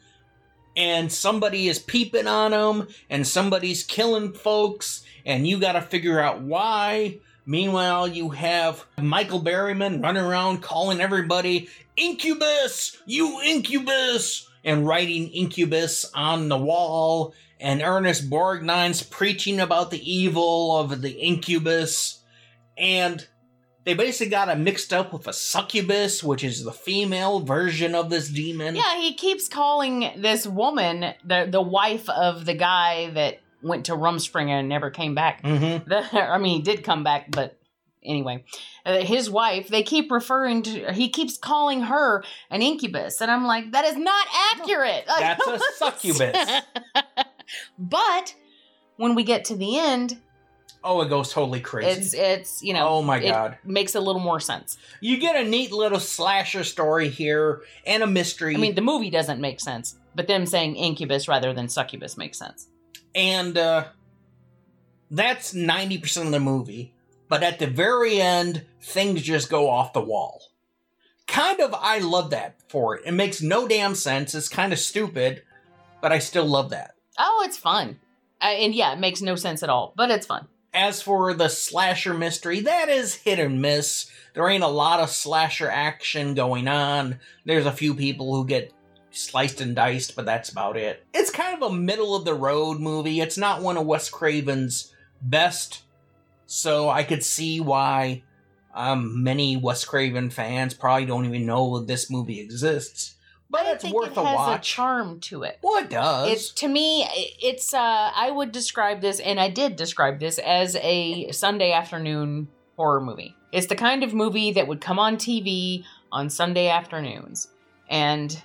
S3: And somebody is peeping on them, and somebody's killing folks, and you gotta figure out why. Meanwhile, you have Michael Berryman running around calling everybody incubus, you incubus, and writing incubus on the wall. And Ernest Borgnine's preaching about the evil of the incubus. And They basically got it mixed up with a succubus, which is the female version of this demon.
S1: Yeah, he keeps calling this woman the the wife of the guy that went to Rumspringa and never came back.
S3: Mm-hmm.
S1: The, I mean, he did come back, but anyway, uh, his wife. They keep referring to. He keeps calling her an incubus, and I'm like, that is not accurate. Like,
S3: That's a succubus.
S1: but when we get to the end,
S3: Oh, it goes totally crazy.
S1: it's it's you know.
S3: Oh my
S1: it
S3: God.
S1: makes a little more sense.
S3: you get a neat little slasher story here and a mystery.
S1: I mean, the movie doesn't make sense, but them saying incubus rather than succubus makes sense.
S3: And uh, that's 90% of the movie. But at the very end, things just go off the wall. Kind of, I love that for it. It makes no damn sense. It's kind of stupid, but I still love that.
S1: Oh, it's fun. Uh, and yeah, it makes no sense at all, but it's fun.
S3: As for the slasher mystery, that is hit and miss. There ain't a lot of slasher action going on. There's a few people who get sliced and diced, but that's about it. It's kind of a middle of the road movie. It's not one of Wes Craven's best, so I could see why um, many Wes Craven fans probably don't even know this movie exists. But it's
S1: think
S3: worth
S1: it
S3: a
S1: has
S3: watch.
S1: a charm to it.
S3: well, it does.
S1: It's to me, it's uh, I would describe this, and I did describe this as a Sunday afternoon horror movie. It's the kind of movie that would come on TV on Sunday afternoons, and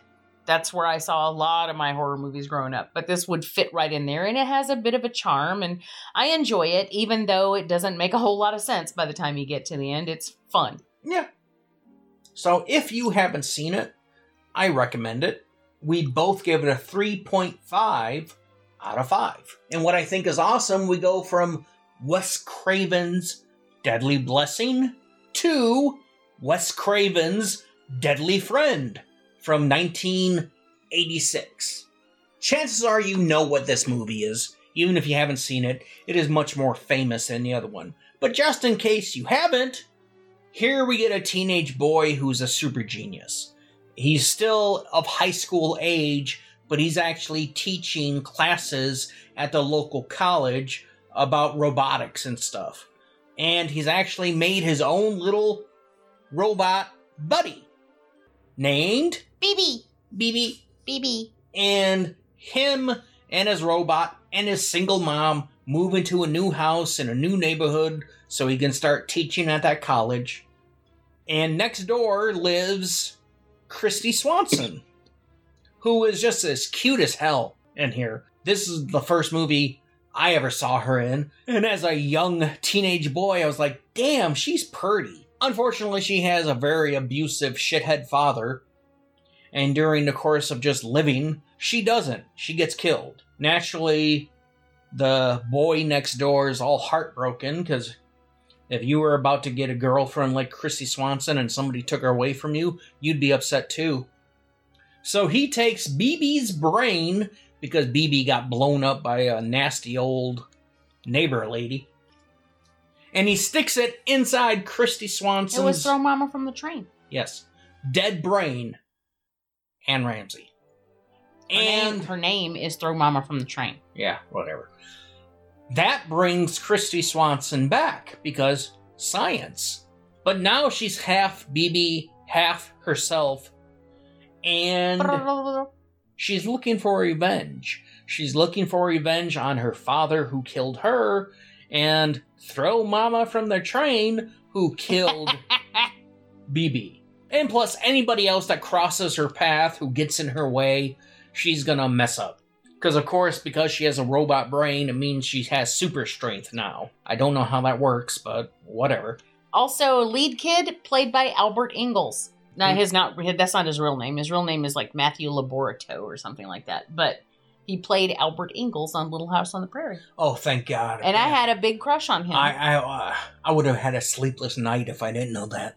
S1: that's where I saw a lot of my horror movies growing up. But this would fit right in there, and it has a bit of a charm, and I enjoy it, even though it doesn't make a whole lot of sense by the time you get to the end. It's fun.
S3: Yeah. So if you haven't seen it, I recommend it. We both give it a 3.5 out of 5. And what I think is awesome, we go from Wes Craven's Deadly Blessing to Wes Craven's Deadly Friend from 1986. Chances are you know what this movie is. Even if you haven't seen it, it is much more famous than the other one. But just in case you haven't, here we get a teenage boy who's a super genius. He's still of high school age, but he's actually teaching classes at the local college about robotics and stuff. And he's actually made his own little robot buddy named
S1: BB.
S3: BB.
S1: BB.
S3: And him and his robot and his single mom move into a new house in a new neighborhood so he can start teaching at that college. And next door lives Kristy Swanson, who is just as cute as hell in here. This is the first movie I ever saw her in. And as a young teenage boy, I was like, damn, she's pretty. Unfortunately, she has a very abusive shithead father. And during the course of just living, she doesn't. She gets killed. Naturally, the boy next door is all heartbroken because if you were about to get a girlfriend like Kristy Swanson and somebody took her away from you, you'd be upset too. So he takes BB's brain because BB got blown up by a nasty old neighbor lady. And he sticks it inside
S1: Kristy
S3: Swanson's.
S1: It was Throw Mama from the Train.
S3: yes, dead brain. Anne Ramsey.
S1: Her name, her name is Throw Mama from the Train.
S3: Yeah, whatever. That brings Kristy Swanson back because science. But now she's half BB, half herself, and she's looking for revenge. She's looking for revenge on her father who killed her, and throw Mama from the train who killed BB. And plus, anybody else that crosses her path who gets in her way, she's gonna mess up. Because, of course, because she has a robot brain, it means she has super strength now. I don't know how that works, but whatever.
S1: Also, lead kid played by Albert Ingalls. Now, his not that's not his real name. His real name is like Matthew Laborato or something like that. But he played Albert Ingalls on Little House on the Prairie,
S3: Oh, thank God.
S1: and I had a big crush on him.
S3: I I, uh, I would have had a sleepless night if I didn't know that.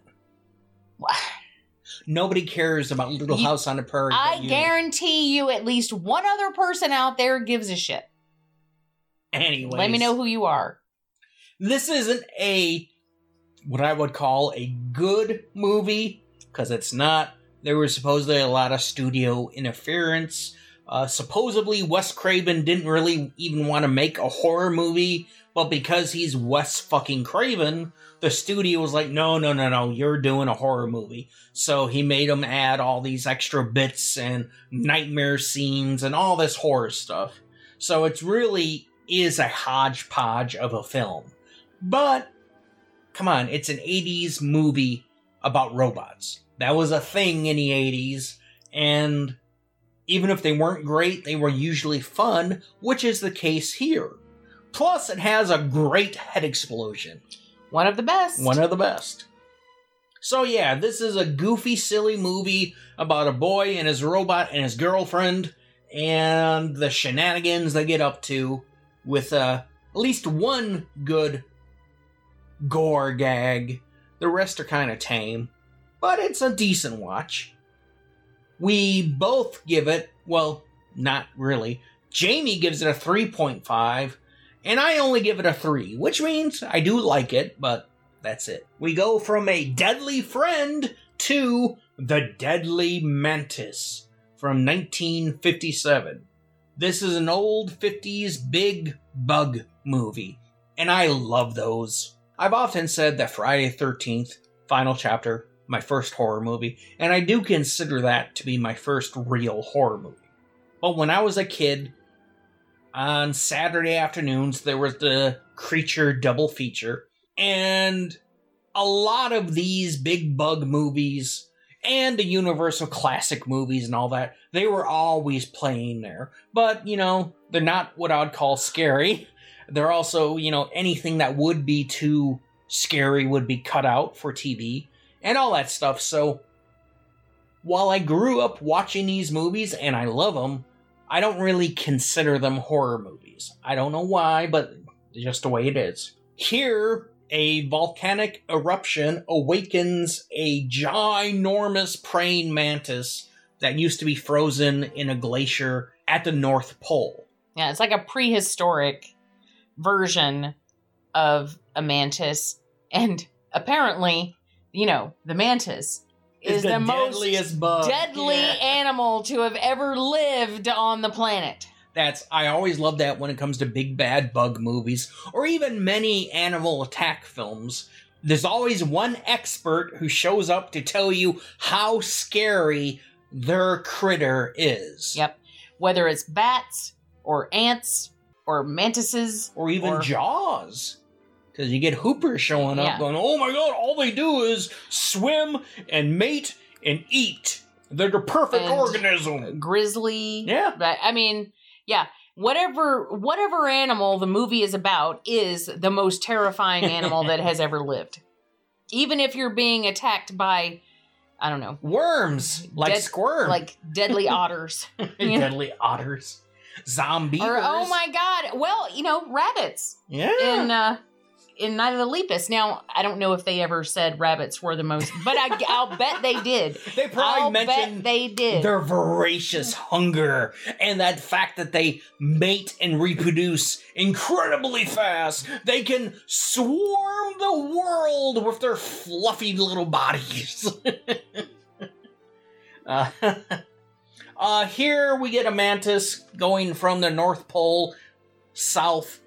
S3: Nobody cares about Little
S1: You-
S3: House on the Prairie.
S1: I
S3: you.
S1: guarantee you, at least one other person out there gives a shit.
S3: Anyway,
S1: Let me know who you are.
S3: this isn't a what I would call a good movie because it's not. There was supposedly a lot of studio interference. Uh, supposedly, Wes Craven didn't really even want to make a horror movie But because he's Wes fucking Craven, the studio was like, no, no, no, no, you're doing a horror movie. So he made him add all these extra bits and nightmare scenes and all this horror stuff. So it really is a hodgepodge of a film. But come on, it's an 80s movie about robots. That was a thing in the 80s, and even if they weren't great, they were usually fun, which is the case here. Plus, it has a great head explosion.
S1: One of the best.
S3: One of the best. So, yeah, this is a goofy, silly movie about a boy and his robot and his girlfriend and the shenanigans they get up to with uh, at least one good gore gag. The rest are kind of tame, but it's a decent watch. We both give it, well, not really. Jamie gives it a 3.5, and I only give it a 3, which means I do like it, but that's it. We go from a deadly friend to the Deadly Mantis from 1957. This is an old 50s big bug movie, and I love those. I've often said that Friday the 13th, final chapter, my first horror movie, and I do consider that to be my first real horror movie. But when I was a kid, on Saturday afternoons, there was the Creature double feature, and a lot of these big bug movies and the Universal classic movies and all that, they were always playing there. But, you know, they're not what I'd call scary. They're also, you know, anything that would be too scary would be cut out for TV and all that stuff. So, while I grew up watching these movies and I love them, I don't really consider them horror movies. I don't know why, but just the way it is. Here, a volcanic eruption awakens a ginormous praying mantis that used to be frozen in a glacier at the North Pole.
S1: Yeah, it's like a prehistoric version of a mantis. And apparently, you know, the mantis
S3: Is
S1: is
S3: the
S1: the, most
S3: deadliest bug.
S1: deadly
S3: Yeah.
S1: animal to have ever lived on the planet.
S3: That's I always love that when it comes to big bad bug movies or even many animal attack films. There's always one expert who shows up to tell you how scary their critter is.
S1: Yep. Whether it's bats or ants or mantises
S3: Or even
S1: or-
S3: Jaws. Because you get Hooper showing up
S1: Yeah.
S3: going, oh my god, all they do is swim and mate and eat. They're the perfect
S1: And-
S3: organism.
S1: grizzly.
S3: Yeah.
S1: But I mean, yeah, whatever whatever animal the movie is about is the most terrifying animal that has ever lived. Even if you're being attacked by I don't know,
S3: Worms, like
S1: dead-
S3: squirm.
S1: like deadly otters. know?
S3: deadly otters. Zombie.
S1: Or oh my god, well, you know, rabbits
S3: Yeah.
S1: in uh in Night of the Lepus. Now, I don't know if they ever said rabbits were the most, but I, I'll bet they did.
S3: They probably
S1: I'll
S3: mentioned
S1: bet they did.
S3: their voracious hunger and that fact that they mate and reproduce incredibly fast. They can swarm the world with their fluffy little bodies. uh, uh, here we get a mantis going from the North Pole south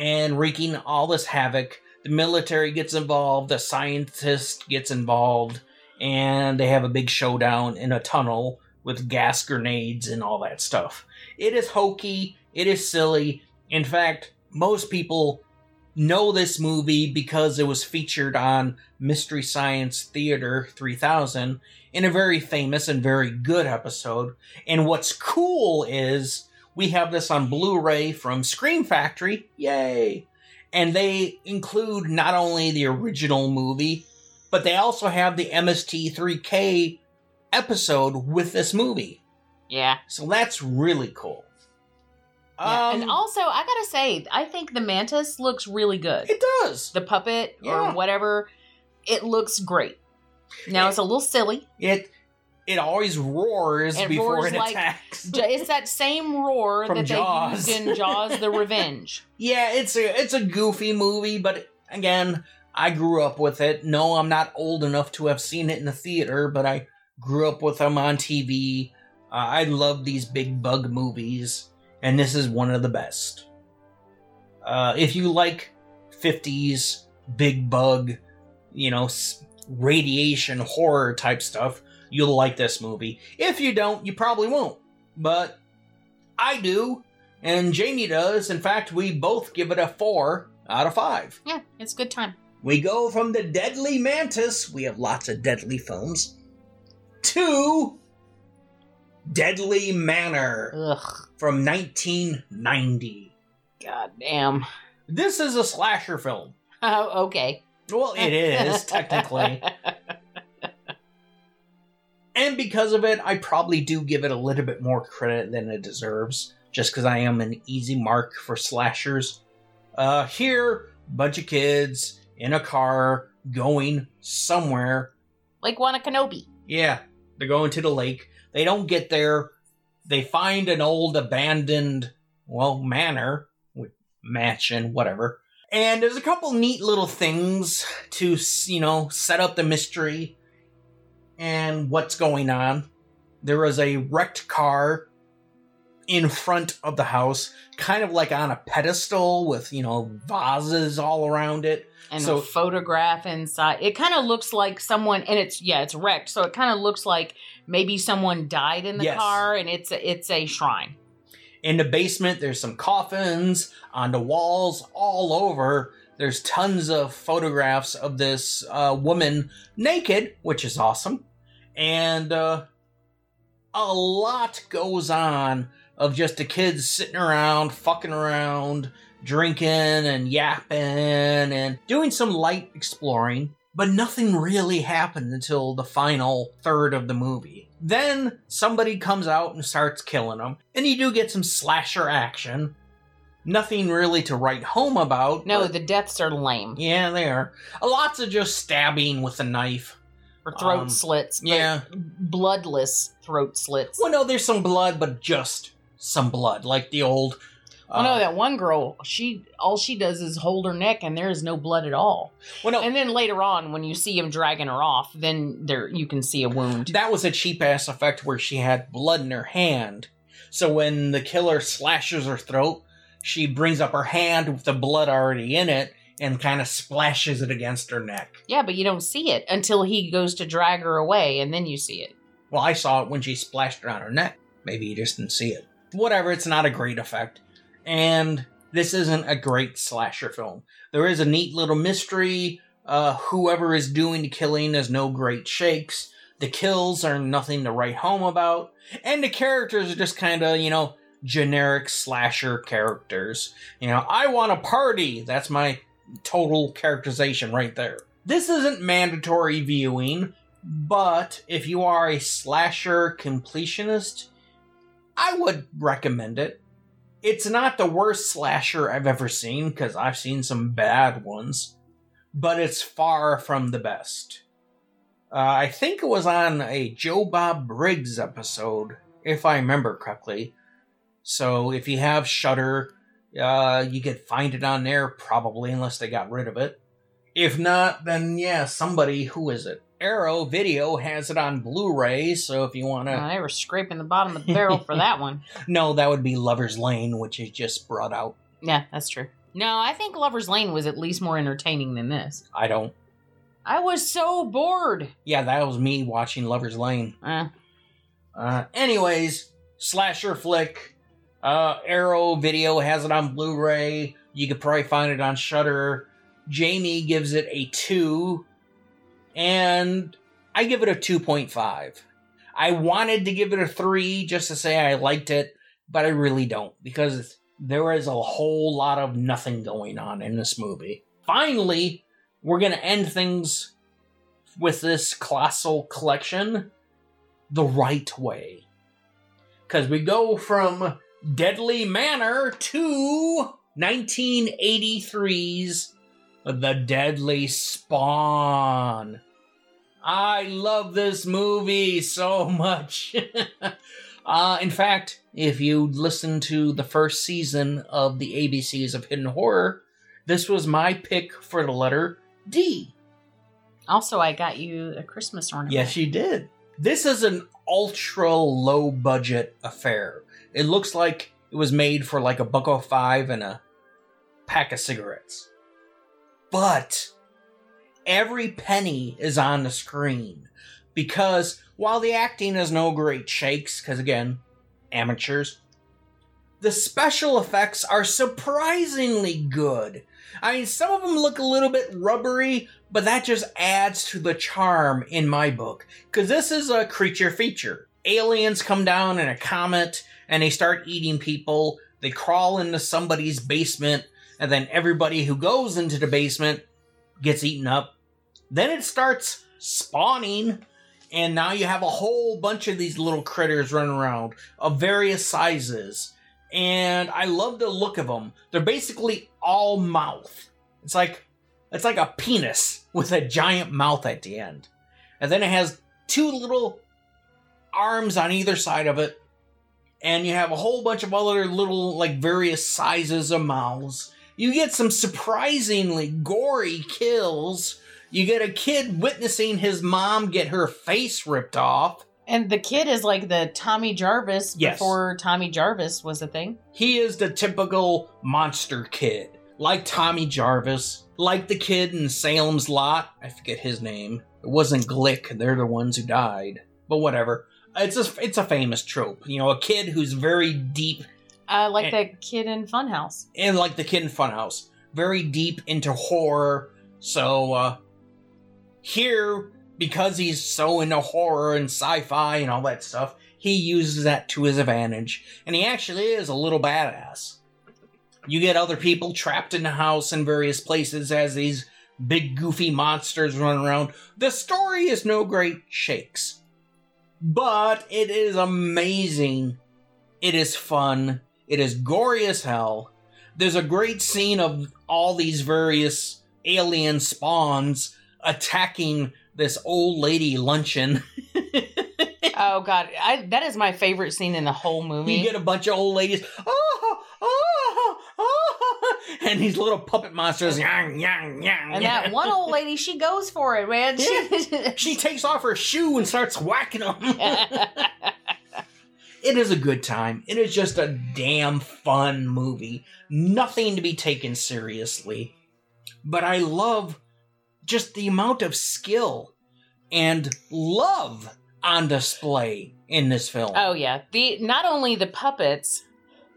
S3: and wreaking all this havoc. The military gets involved, the scientist gets involved, and they have a big showdown in a tunnel with gas grenades and all that stuff. It is hokey, it is silly. In fact, most people know this movie because it was featured on Mystery Science Theater 3000 in a very famous and very good episode. And what's cool is we have this on Blu-ray from Scream Factory. Yay! And they include not only the original movie, but they also have the MST3K episode with this movie.
S1: yeah.
S3: So that's really cool.
S1: Yeah,
S3: Um,
S1: and also, I gotta say, I think the mantis looks really good.
S3: It does.
S1: The puppet
S3: Yeah.
S1: or whatever, it looks great. Now it's a little silly.
S3: It it always roars
S1: It
S3: before
S1: roars
S3: it
S1: like
S3: attacks.
S1: It's that same roar that
S3: Jaws.
S1: they used in Jaws: The Revenge.
S3: Yeah, it's a it's a goofy movie, but again, I grew up with it. No, I'm not old enough to have seen it in the theater, but I grew up with them on TV. Uh, I love these big bug movies, and this is one of the best. Uh, if you like 50s big bug, you know, radiation horror type stuff, you'll like this movie. If you don't, you probably won't. But I do, and Jamie does. In fact, we both give it a 4 out of 5.
S1: Yeah, it's a good time.
S3: We go from the Deadly Mantis, we have lots of deadly films, to Deadly Manor
S1: Ugh.
S3: from 1990.
S1: God damn.
S3: This is a slasher film.
S1: Oh, okay.
S3: Well, it is, technically. And because of it, I probably do give it a little bit more credit than it deserves, just because I am an easy mark for slashers. Uh, here, bunch of kids in a car going somewhere.
S1: Like Wanakanobi.
S3: Yeah, they're going to the lake. They don't get there. They find an old abandoned, well, manor, with mansion, whatever. And there's a couple neat little things to, you know, set up the mystery and what's going on. There is a wrecked car in front of the house, kind of like on a pedestal with, you know, vases all around it.
S1: And
S3: so
S1: a photograph inside. It kind of looks like someone, and it's yeah, it's wrecked. So it kind of looks like maybe someone died in the
S3: Yes.
S1: car, and it's a, it's a shrine.
S3: In the basement, there's some coffins on the walls all over. There's tons of photographs of this uh, woman naked, which is awesome. And uh, a lot goes on of just the kids sitting around, fucking around, drinking and yapping and doing some light exploring. But nothing really happened until the final third of the movie. Then somebody comes out and starts killing them, and you do get some slasher action. Nothing really to write home about.
S1: No, the deaths are lame.
S3: yeah, they are. Lots of just stabbing with a knife.
S1: Or throat
S3: Um,
S1: slits.
S3: yeah.
S1: Bloodless throat slits.
S3: Well, no, there's some blood, but just some blood, like the old.
S1: Well, no,
S3: uh,
S1: that one girl, she all she does is hold her neck, and there is no blood at all.
S3: Well, no,
S1: And then later on, when you see him dragging her off, then there you can see a wound.
S3: that was a cheap ass effect where she had blood in her hand. So when the killer slashes her throat, she brings up her hand with the blood already in it and kind of splashes it against her neck.
S1: Yeah, but you don't see it until he goes to drag her away, and then you see it.
S3: Well, I saw it when she splashed it on her neck. Maybe you just didn't see it. Whatever, it's not a great effect. And this isn't a great slasher film. There is a neat little mystery. Uh, whoever is doing the killing has no great shakes. The kills are nothing to write home about. And the characters are just kind of, you know, generic slasher characters. You know, I want a party. That's my total characterization right there. This isn't mandatory viewing, but if you are a slasher completionist, I would recommend it. It's not the worst slasher I've ever seen, because I've seen some bad ones, but it's far from the best. Uh, I think it was on a Joe Bob Briggs episode, if I remember correctly. So if you have Shudder, uh, you could find it on there probably, unless they got rid of it. If not, then yeah, somebody who is it? Arrow Video has it on Blu-ray, so if you want to,
S1: Uh, they were scraping the bottom of the barrel for that one.
S3: no, that would be Lover's Lane, which is just brought out.
S1: Yeah, that's true. No, I think Lover's Lane was at least more entertaining than this.
S3: I don't.
S1: I was so bored.
S3: Yeah, that was me watching Lover's Lane.
S1: Uh,
S3: Uh, anyways, slasher flick. Uh, Arrow Video has it on Blu-ray. You could probably find it on Shudder. Jamie gives it a two, and I give it a two point five. I wanted to give it a three just to say I liked it, but I really don't because there is a whole lot of nothing going on in this movie. Finally, we're gonna end things with this colossal collection the right way. Because we go from Deadly Manor to 1983's The Deadly Spawn. I love this movie so much. uh, in fact, if you listen to the first season of the ABCs of Hidden Horror, this was my pick for the letter D.
S1: also, I got you a Christmas ornament.
S3: Yes, you did. This is an ultra low budget affair. It looks like it was made for like a buck oh five and a pack of cigarettes. But every penny is on the screen because while the acting is no great shakes, because again, amateurs, the special effects are surprisingly good. I mean, some of them look a little bit rubbery, but that just adds to the charm in my book. Because this is a creature feature. Aliens come down in a comet and they start eating people. They crawl into somebody's basement, and then everybody who goes into the basement gets eaten up. Then it starts spawning, and now you have a whole bunch of these little critters running around of various sizes. And I love the look of them. They're basically all mouth. It's like it's like a penis with a giant mouth at the end. And then it has two little arms on either side of it. And you have a whole bunch of other little, like, various sizes of mouths. You get some surprisingly gory kills. You get a kid witnessing his mom get her face ripped off.
S1: And the kid is like the Tommy Jarvis
S3: Yes.
S1: before Tommy Jarvis was a thing.
S3: He is the typical monster kid, like Tommy Jarvis, like the kid in Salem's Lot. I forget his name. It wasn't Glick. They're the ones who died. But whatever. It's a it's a famous trope. You know, a kid who's very deep
S1: Uh, like
S3: And-
S1: that kid in Funhouse.
S3: and like the kid in Funhouse, very deep into horror. So uh here, because he's so into horror and sci-fi and all that stuff, he uses that to his advantage, and he actually is a little badass. You get other people trapped in the house in various places as these big goofy monsters run around. The story is no great shakes, but it is amazing. It is fun. It is gory as hell. There's a great scene of all these various alien spawns attacking this old lady luncheon.
S1: oh god, I, that is my favorite scene in the whole movie.
S3: You get a bunch of old ladies, oh, oh, oh, and these little puppet monsters, yang, yang, yang.
S1: and that one old lady, she goes for it, man. She,
S3: she takes off her shoe and starts whacking them. it is a good time. It is just a damn fun movie. Nothing to be taken seriously. But I love just the amount of skill and love on display in this film.
S1: Oh yeah, the not only the puppets,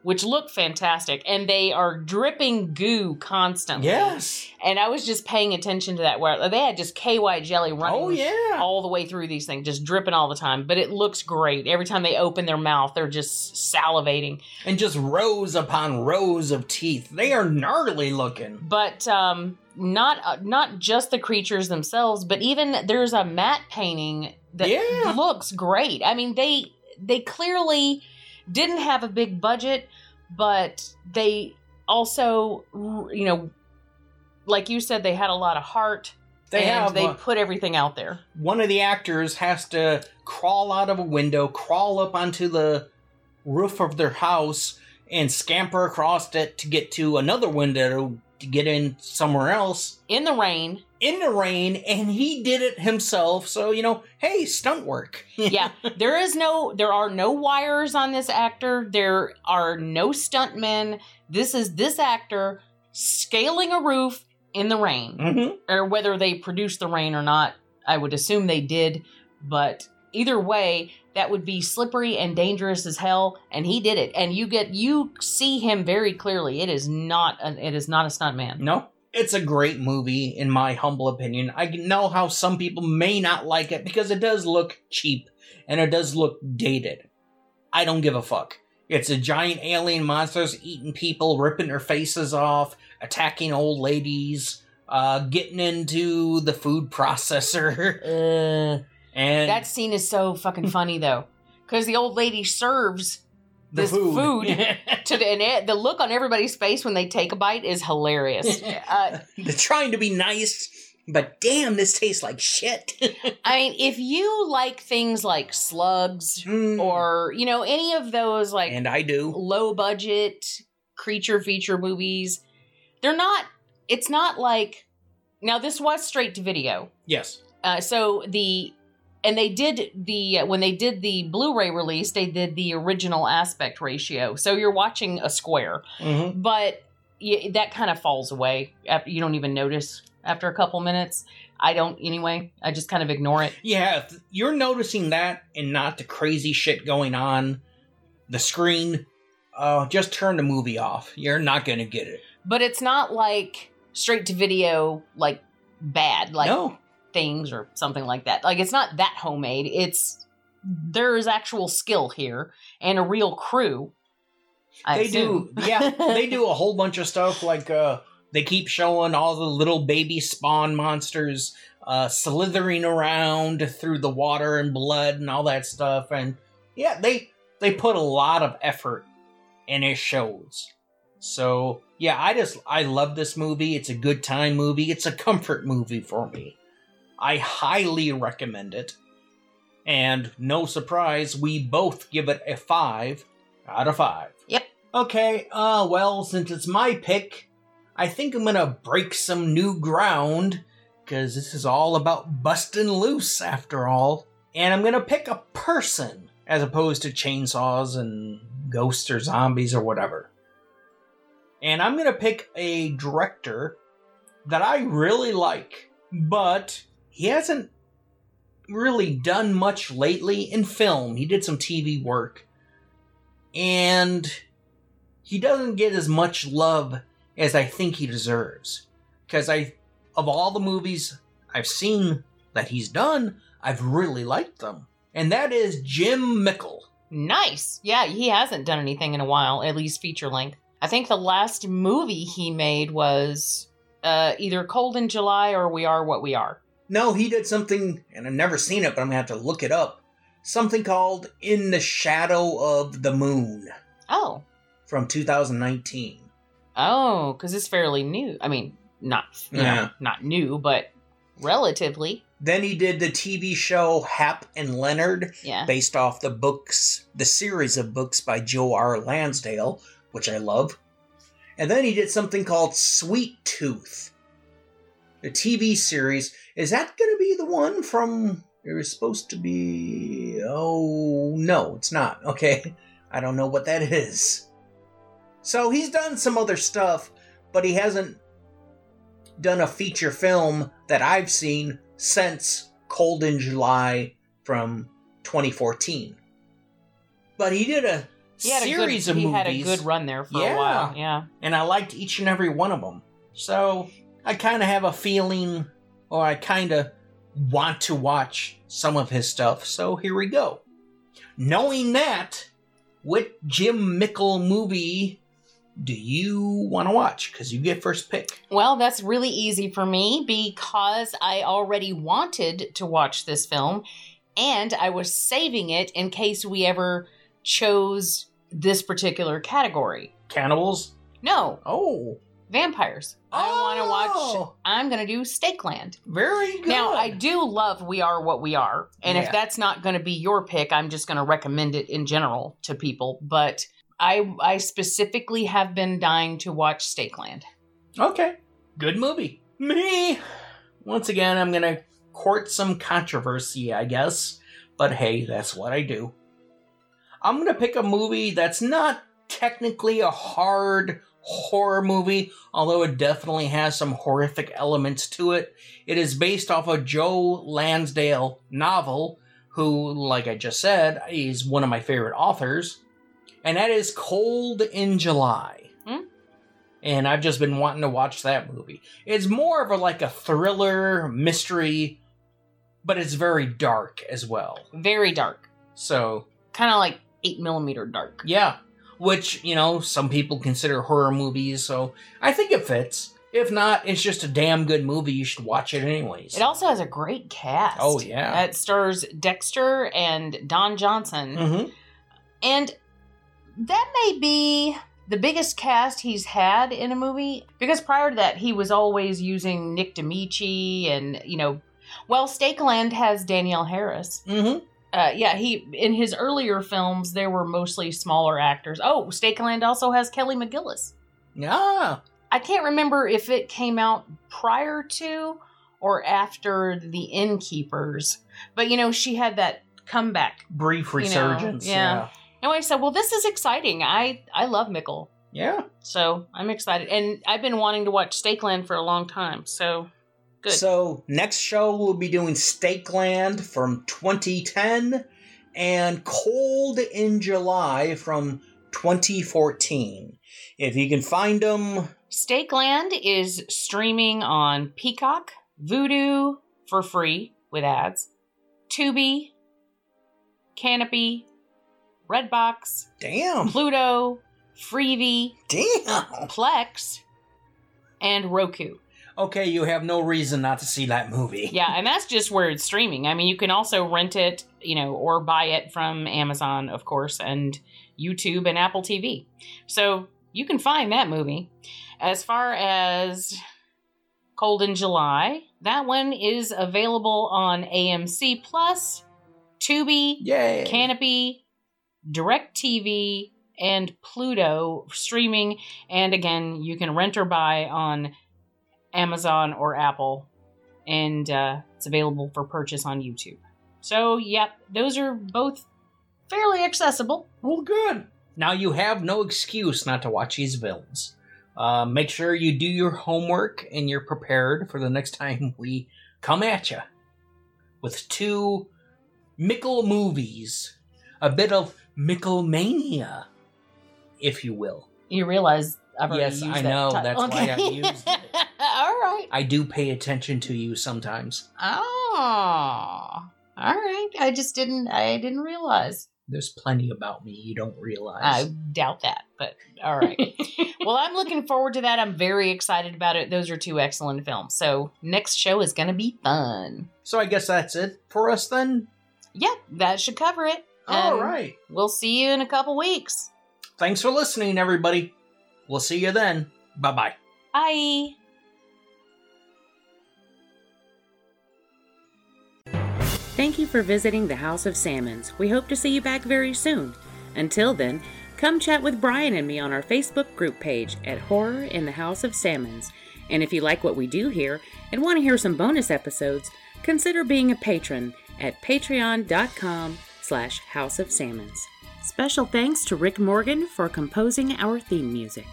S1: which look fantastic, and they are dripping goo constantly.
S3: Yes.
S1: and I was just paying attention to that. Where they had just KY jelly running,
S3: Oh, yeah.
S1: all the way through these things, just dripping all the time. But it looks great every time they open their mouth; they're just salivating.
S3: And just rows upon rows of teeth. They are gnarly looking.
S1: But um, not uh, not just the creatures themselves, but even there's a matte painting that
S3: Yeah.
S1: looks great. I mean, they they clearly didn't have a big budget, but they also, you know, like you said, they had a lot of heart.
S3: They have,
S1: They
S3: uh,
S1: put everything out there.
S3: one of the actors has to crawl out of a window, crawl up onto the roof of their house, and scamper across it to get to another window to get in somewhere else.
S1: In the rain.
S3: In the rain, and he did it himself. So, you know, hey, stunt work.
S1: yeah, there is no, there are no wires on this actor. There are no stuntmen. This is this actor scaling a roof in the rain,
S3: Mhm.
S1: or whether they produced the rain or not. I would assume they did, but either way, that would be slippery and dangerous as hell. And he did it, and you get you see him very clearly. It is not, a, it is not a stuntman.
S3: No, it's a great movie, in my humble opinion. I know how some people may not like it because it does look cheap and it does look dated. I don't give a fuck. It's a giant alien monsters eating people, ripping their faces off, attacking old ladies, uh, getting into the food processor. and
S1: That scene is so fucking funny though, because the old lady serves this
S3: food.
S1: food, to the and it, the look on everybody's face when they take a bite is hilarious. uh,
S3: they're trying to be nice, but damn, this tastes like shit.
S1: I mean, if you like things like slugs or you know any of those like
S3: and I do
S1: low budget creature feature movies, they're not. It's not like now this was straight to video.
S3: yes.
S1: Uh, so the and they did the when they did the Blu-ray release, they did the original aspect ratio. So you're watching a square,
S3: Mhm.
S1: but y that kind of falls away after you don't even notice after a couple minutes. I don't anyway. I just kind of ignore it.
S3: Yeah, if you're noticing that and not the crazy shit going on the screen. Uh, just turn the movie off. You're not gonna get it.
S1: But it's not like straight to video, like bad, like
S3: No.
S1: Things or something like that. Like it's not that homemade. It's there is actual skill here and a real crew. I
S3: they
S1: assume.
S3: do yeah they do a whole bunch of stuff like uh they keep showing all the little baby spawn monsters uh slithering around through the water and blood and all that stuff and yeah they they put a lot of effort and it shows so yeah i just i love this movie it's a good time movie it's a comfort movie for me i highly recommend it and no surprise we both give it a five out of five
S1: Yep.
S3: Okay, uh, well, since it's my pick, I think I'm gonna break some new ground, because this is all about busting loose after all. And I'm gonna pick a person as opposed to chainsaws and ghosts or zombies or whatever. And I'm gonna pick a director that I really like, but he hasn't really done much lately in film. He did some TV work and he doesn't get as much love as I think he deserves. Because I, of all the movies I've seen that he's done, I've really liked them, and that is Jim Mickle.
S1: Nice. Yeah, he hasn't done anything in a while, at least feature length. I think the last movie he made was uh, either Cold in July or We Are What We Are.
S3: No, he did something, and I've never seen it, but I'm gonna have to look it up. Something called In the Shadow of the Moon
S1: Oh.
S3: from 2019.
S1: Oh, because it's fairly new. I mean, not you know,
S3: Yeah.
S1: not new, but relatively.
S3: Then he did the TV show Hap and Leonard,
S1: Yeah.
S3: based off the books, the series of books by Joe R. Lansdale, which I love. And then he did something called Sweet Tooth, the TV series. Is that going to be the one from? It was supposed to be. Oh no, it's not. Okay, I don't know what that is. So he's done some other stuff, but he hasn't done a feature film that I've seen since Cold in July from 2014. But he did a
S1: He
S3: series
S1: a good,
S3: of
S1: he
S3: movies.
S1: He had a good run there for
S3: Yeah.
S1: a while. Yeah.
S3: and I liked each and every one of them. So I kind of have a feeling, or I kind of want to watch some of his stuff. So here we go. Knowing that, what Jim Mickle movie do you want to watch? Because you get first pick.
S1: Well, that's really easy for me because I already wanted to watch this film and I was saving it in case we ever chose this particular category.
S3: Cannibals?
S1: No.
S3: Oh.
S1: Vampires. I want to watch. Oh! I'm going to do Stakeland.
S3: Very good.
S1: Now, I do love We Are What We Are. And
S3: Yeah.
S1: if that's not going to be your pick, I'm just going to recommend it in general to people. But I, I specifically have been dying to watch Stakeland.
S3: Okay. Good movie. Me. Once again, I'm going to court some controversy, I guess. But hey, that's what I do. I'm going to pick a movie that's not technically a hard horror movie, although it definitely has some horrific elements to it. It is based off a Joe Lansdale novel, who, like I just said, is one of my favorite authors, and that is Cold in July. Hmm? And I've just been wanting to watch that movie. It's more of a like a thriller mystery, but it's very dark as well.
S1: Very dark.
S3: So
S1: Kind of like 8 millimeter dark.
S3: yeah, which you know some people consider horror movies, so I think it fits. If not, it's just a damn good movie. You should watch it anyways.
S1: It also has a great cast.
S3: Oh, yeah.
S1: It stars Dexter and Don Johnson.
S3: Mhm.
S1: And that may be the biggest cast he's had in a movie because prior to that he was always using Nick Damici and you know well Stakeland has Danielle Harris.
S3: Mm-hmm.
S1: Uh, yeah, he in his earlier films there were mostly smaller actors. Oh, Stakeland also has Kelly McGillis.
S3: Yeah.
S1: I can't remember if it came out prior to or after The Innkeepers, but you know she had that comeback
S3: Brief
S1: you know,
S3: resurgence.
S1: yeah. Anyway, so well, this is exciting. I I love Mickle.
S3: Yeah.
S1: So I'm excited, and I've been wanting to watch Stakeland for a long time. So good.
S3: So next show we'll be doing Stakeland from 2010 and Cold in July from 2014. If you can find them,
S1: Stakeland is streaming on Peacock, Vudu for free with ads, Tubi, Canopy, Redbox,
S3: damn,
S1: Pluto, Freevee,
S3: damn,
S1: Plex, and Roku.
S3: Okay, you have no reason not to see that movie.
S1: Yeah, and that's just where it's streaming. I mean, you can also rent it, you know, or buy it from Amazon, of course, and YouTube and Apple TV. So you can find that movie. As far as Cold in July, that one is available on AMC Plus, Tubi,
S3: Yay.
S1: Canopy, DirecTV, and Pluto streaming. And again, you can rent or buy on Amazon or Apple, and uh, it's available for purchase on YouTube. So, yep, those are both fairly accessible.
S3: Well, good. Now you have no excuse not to watch these films. Uh, make sure you do your homework and you're prepared for the next time we come at you with two Mickle movies, a bit of Mickelmania, if you will.
S1: You realize I've already
S3: yes, I know. That's why I
S1: Okay.
S3: used it.
S1: All right.
S3: I do pay attention to you sometimes.
S1: Oh, all right. I just didn't. I didn't realize.
S3: There's plenty about me you don't realize.
S1: I doubt that, but all right. well, I'm looking forward to that. I'm very excited about it. Those are two excellent films. So next show is going to be fun.
S3: So I guess that's it for us then.
S1: Yep, that should cover it.
S3: All
S1: And
S3: right.
S1: We'll see you in a couple weeks.
S3: Thanks for listening, everybody. We'll see you then. Bye bye.
S1: Bye.
S14: Thank you for visiting the House of Sammons. We hope to see you back very soon. Until then, come chat with Brian and me on our Facebook group page at Horror in the House of Sammons. And if you like what we do here and want to hear some bonus episodes, consider being a patron at patreon.com slash house of sammons. Special thanks to Rick Morgan for composing our theme music.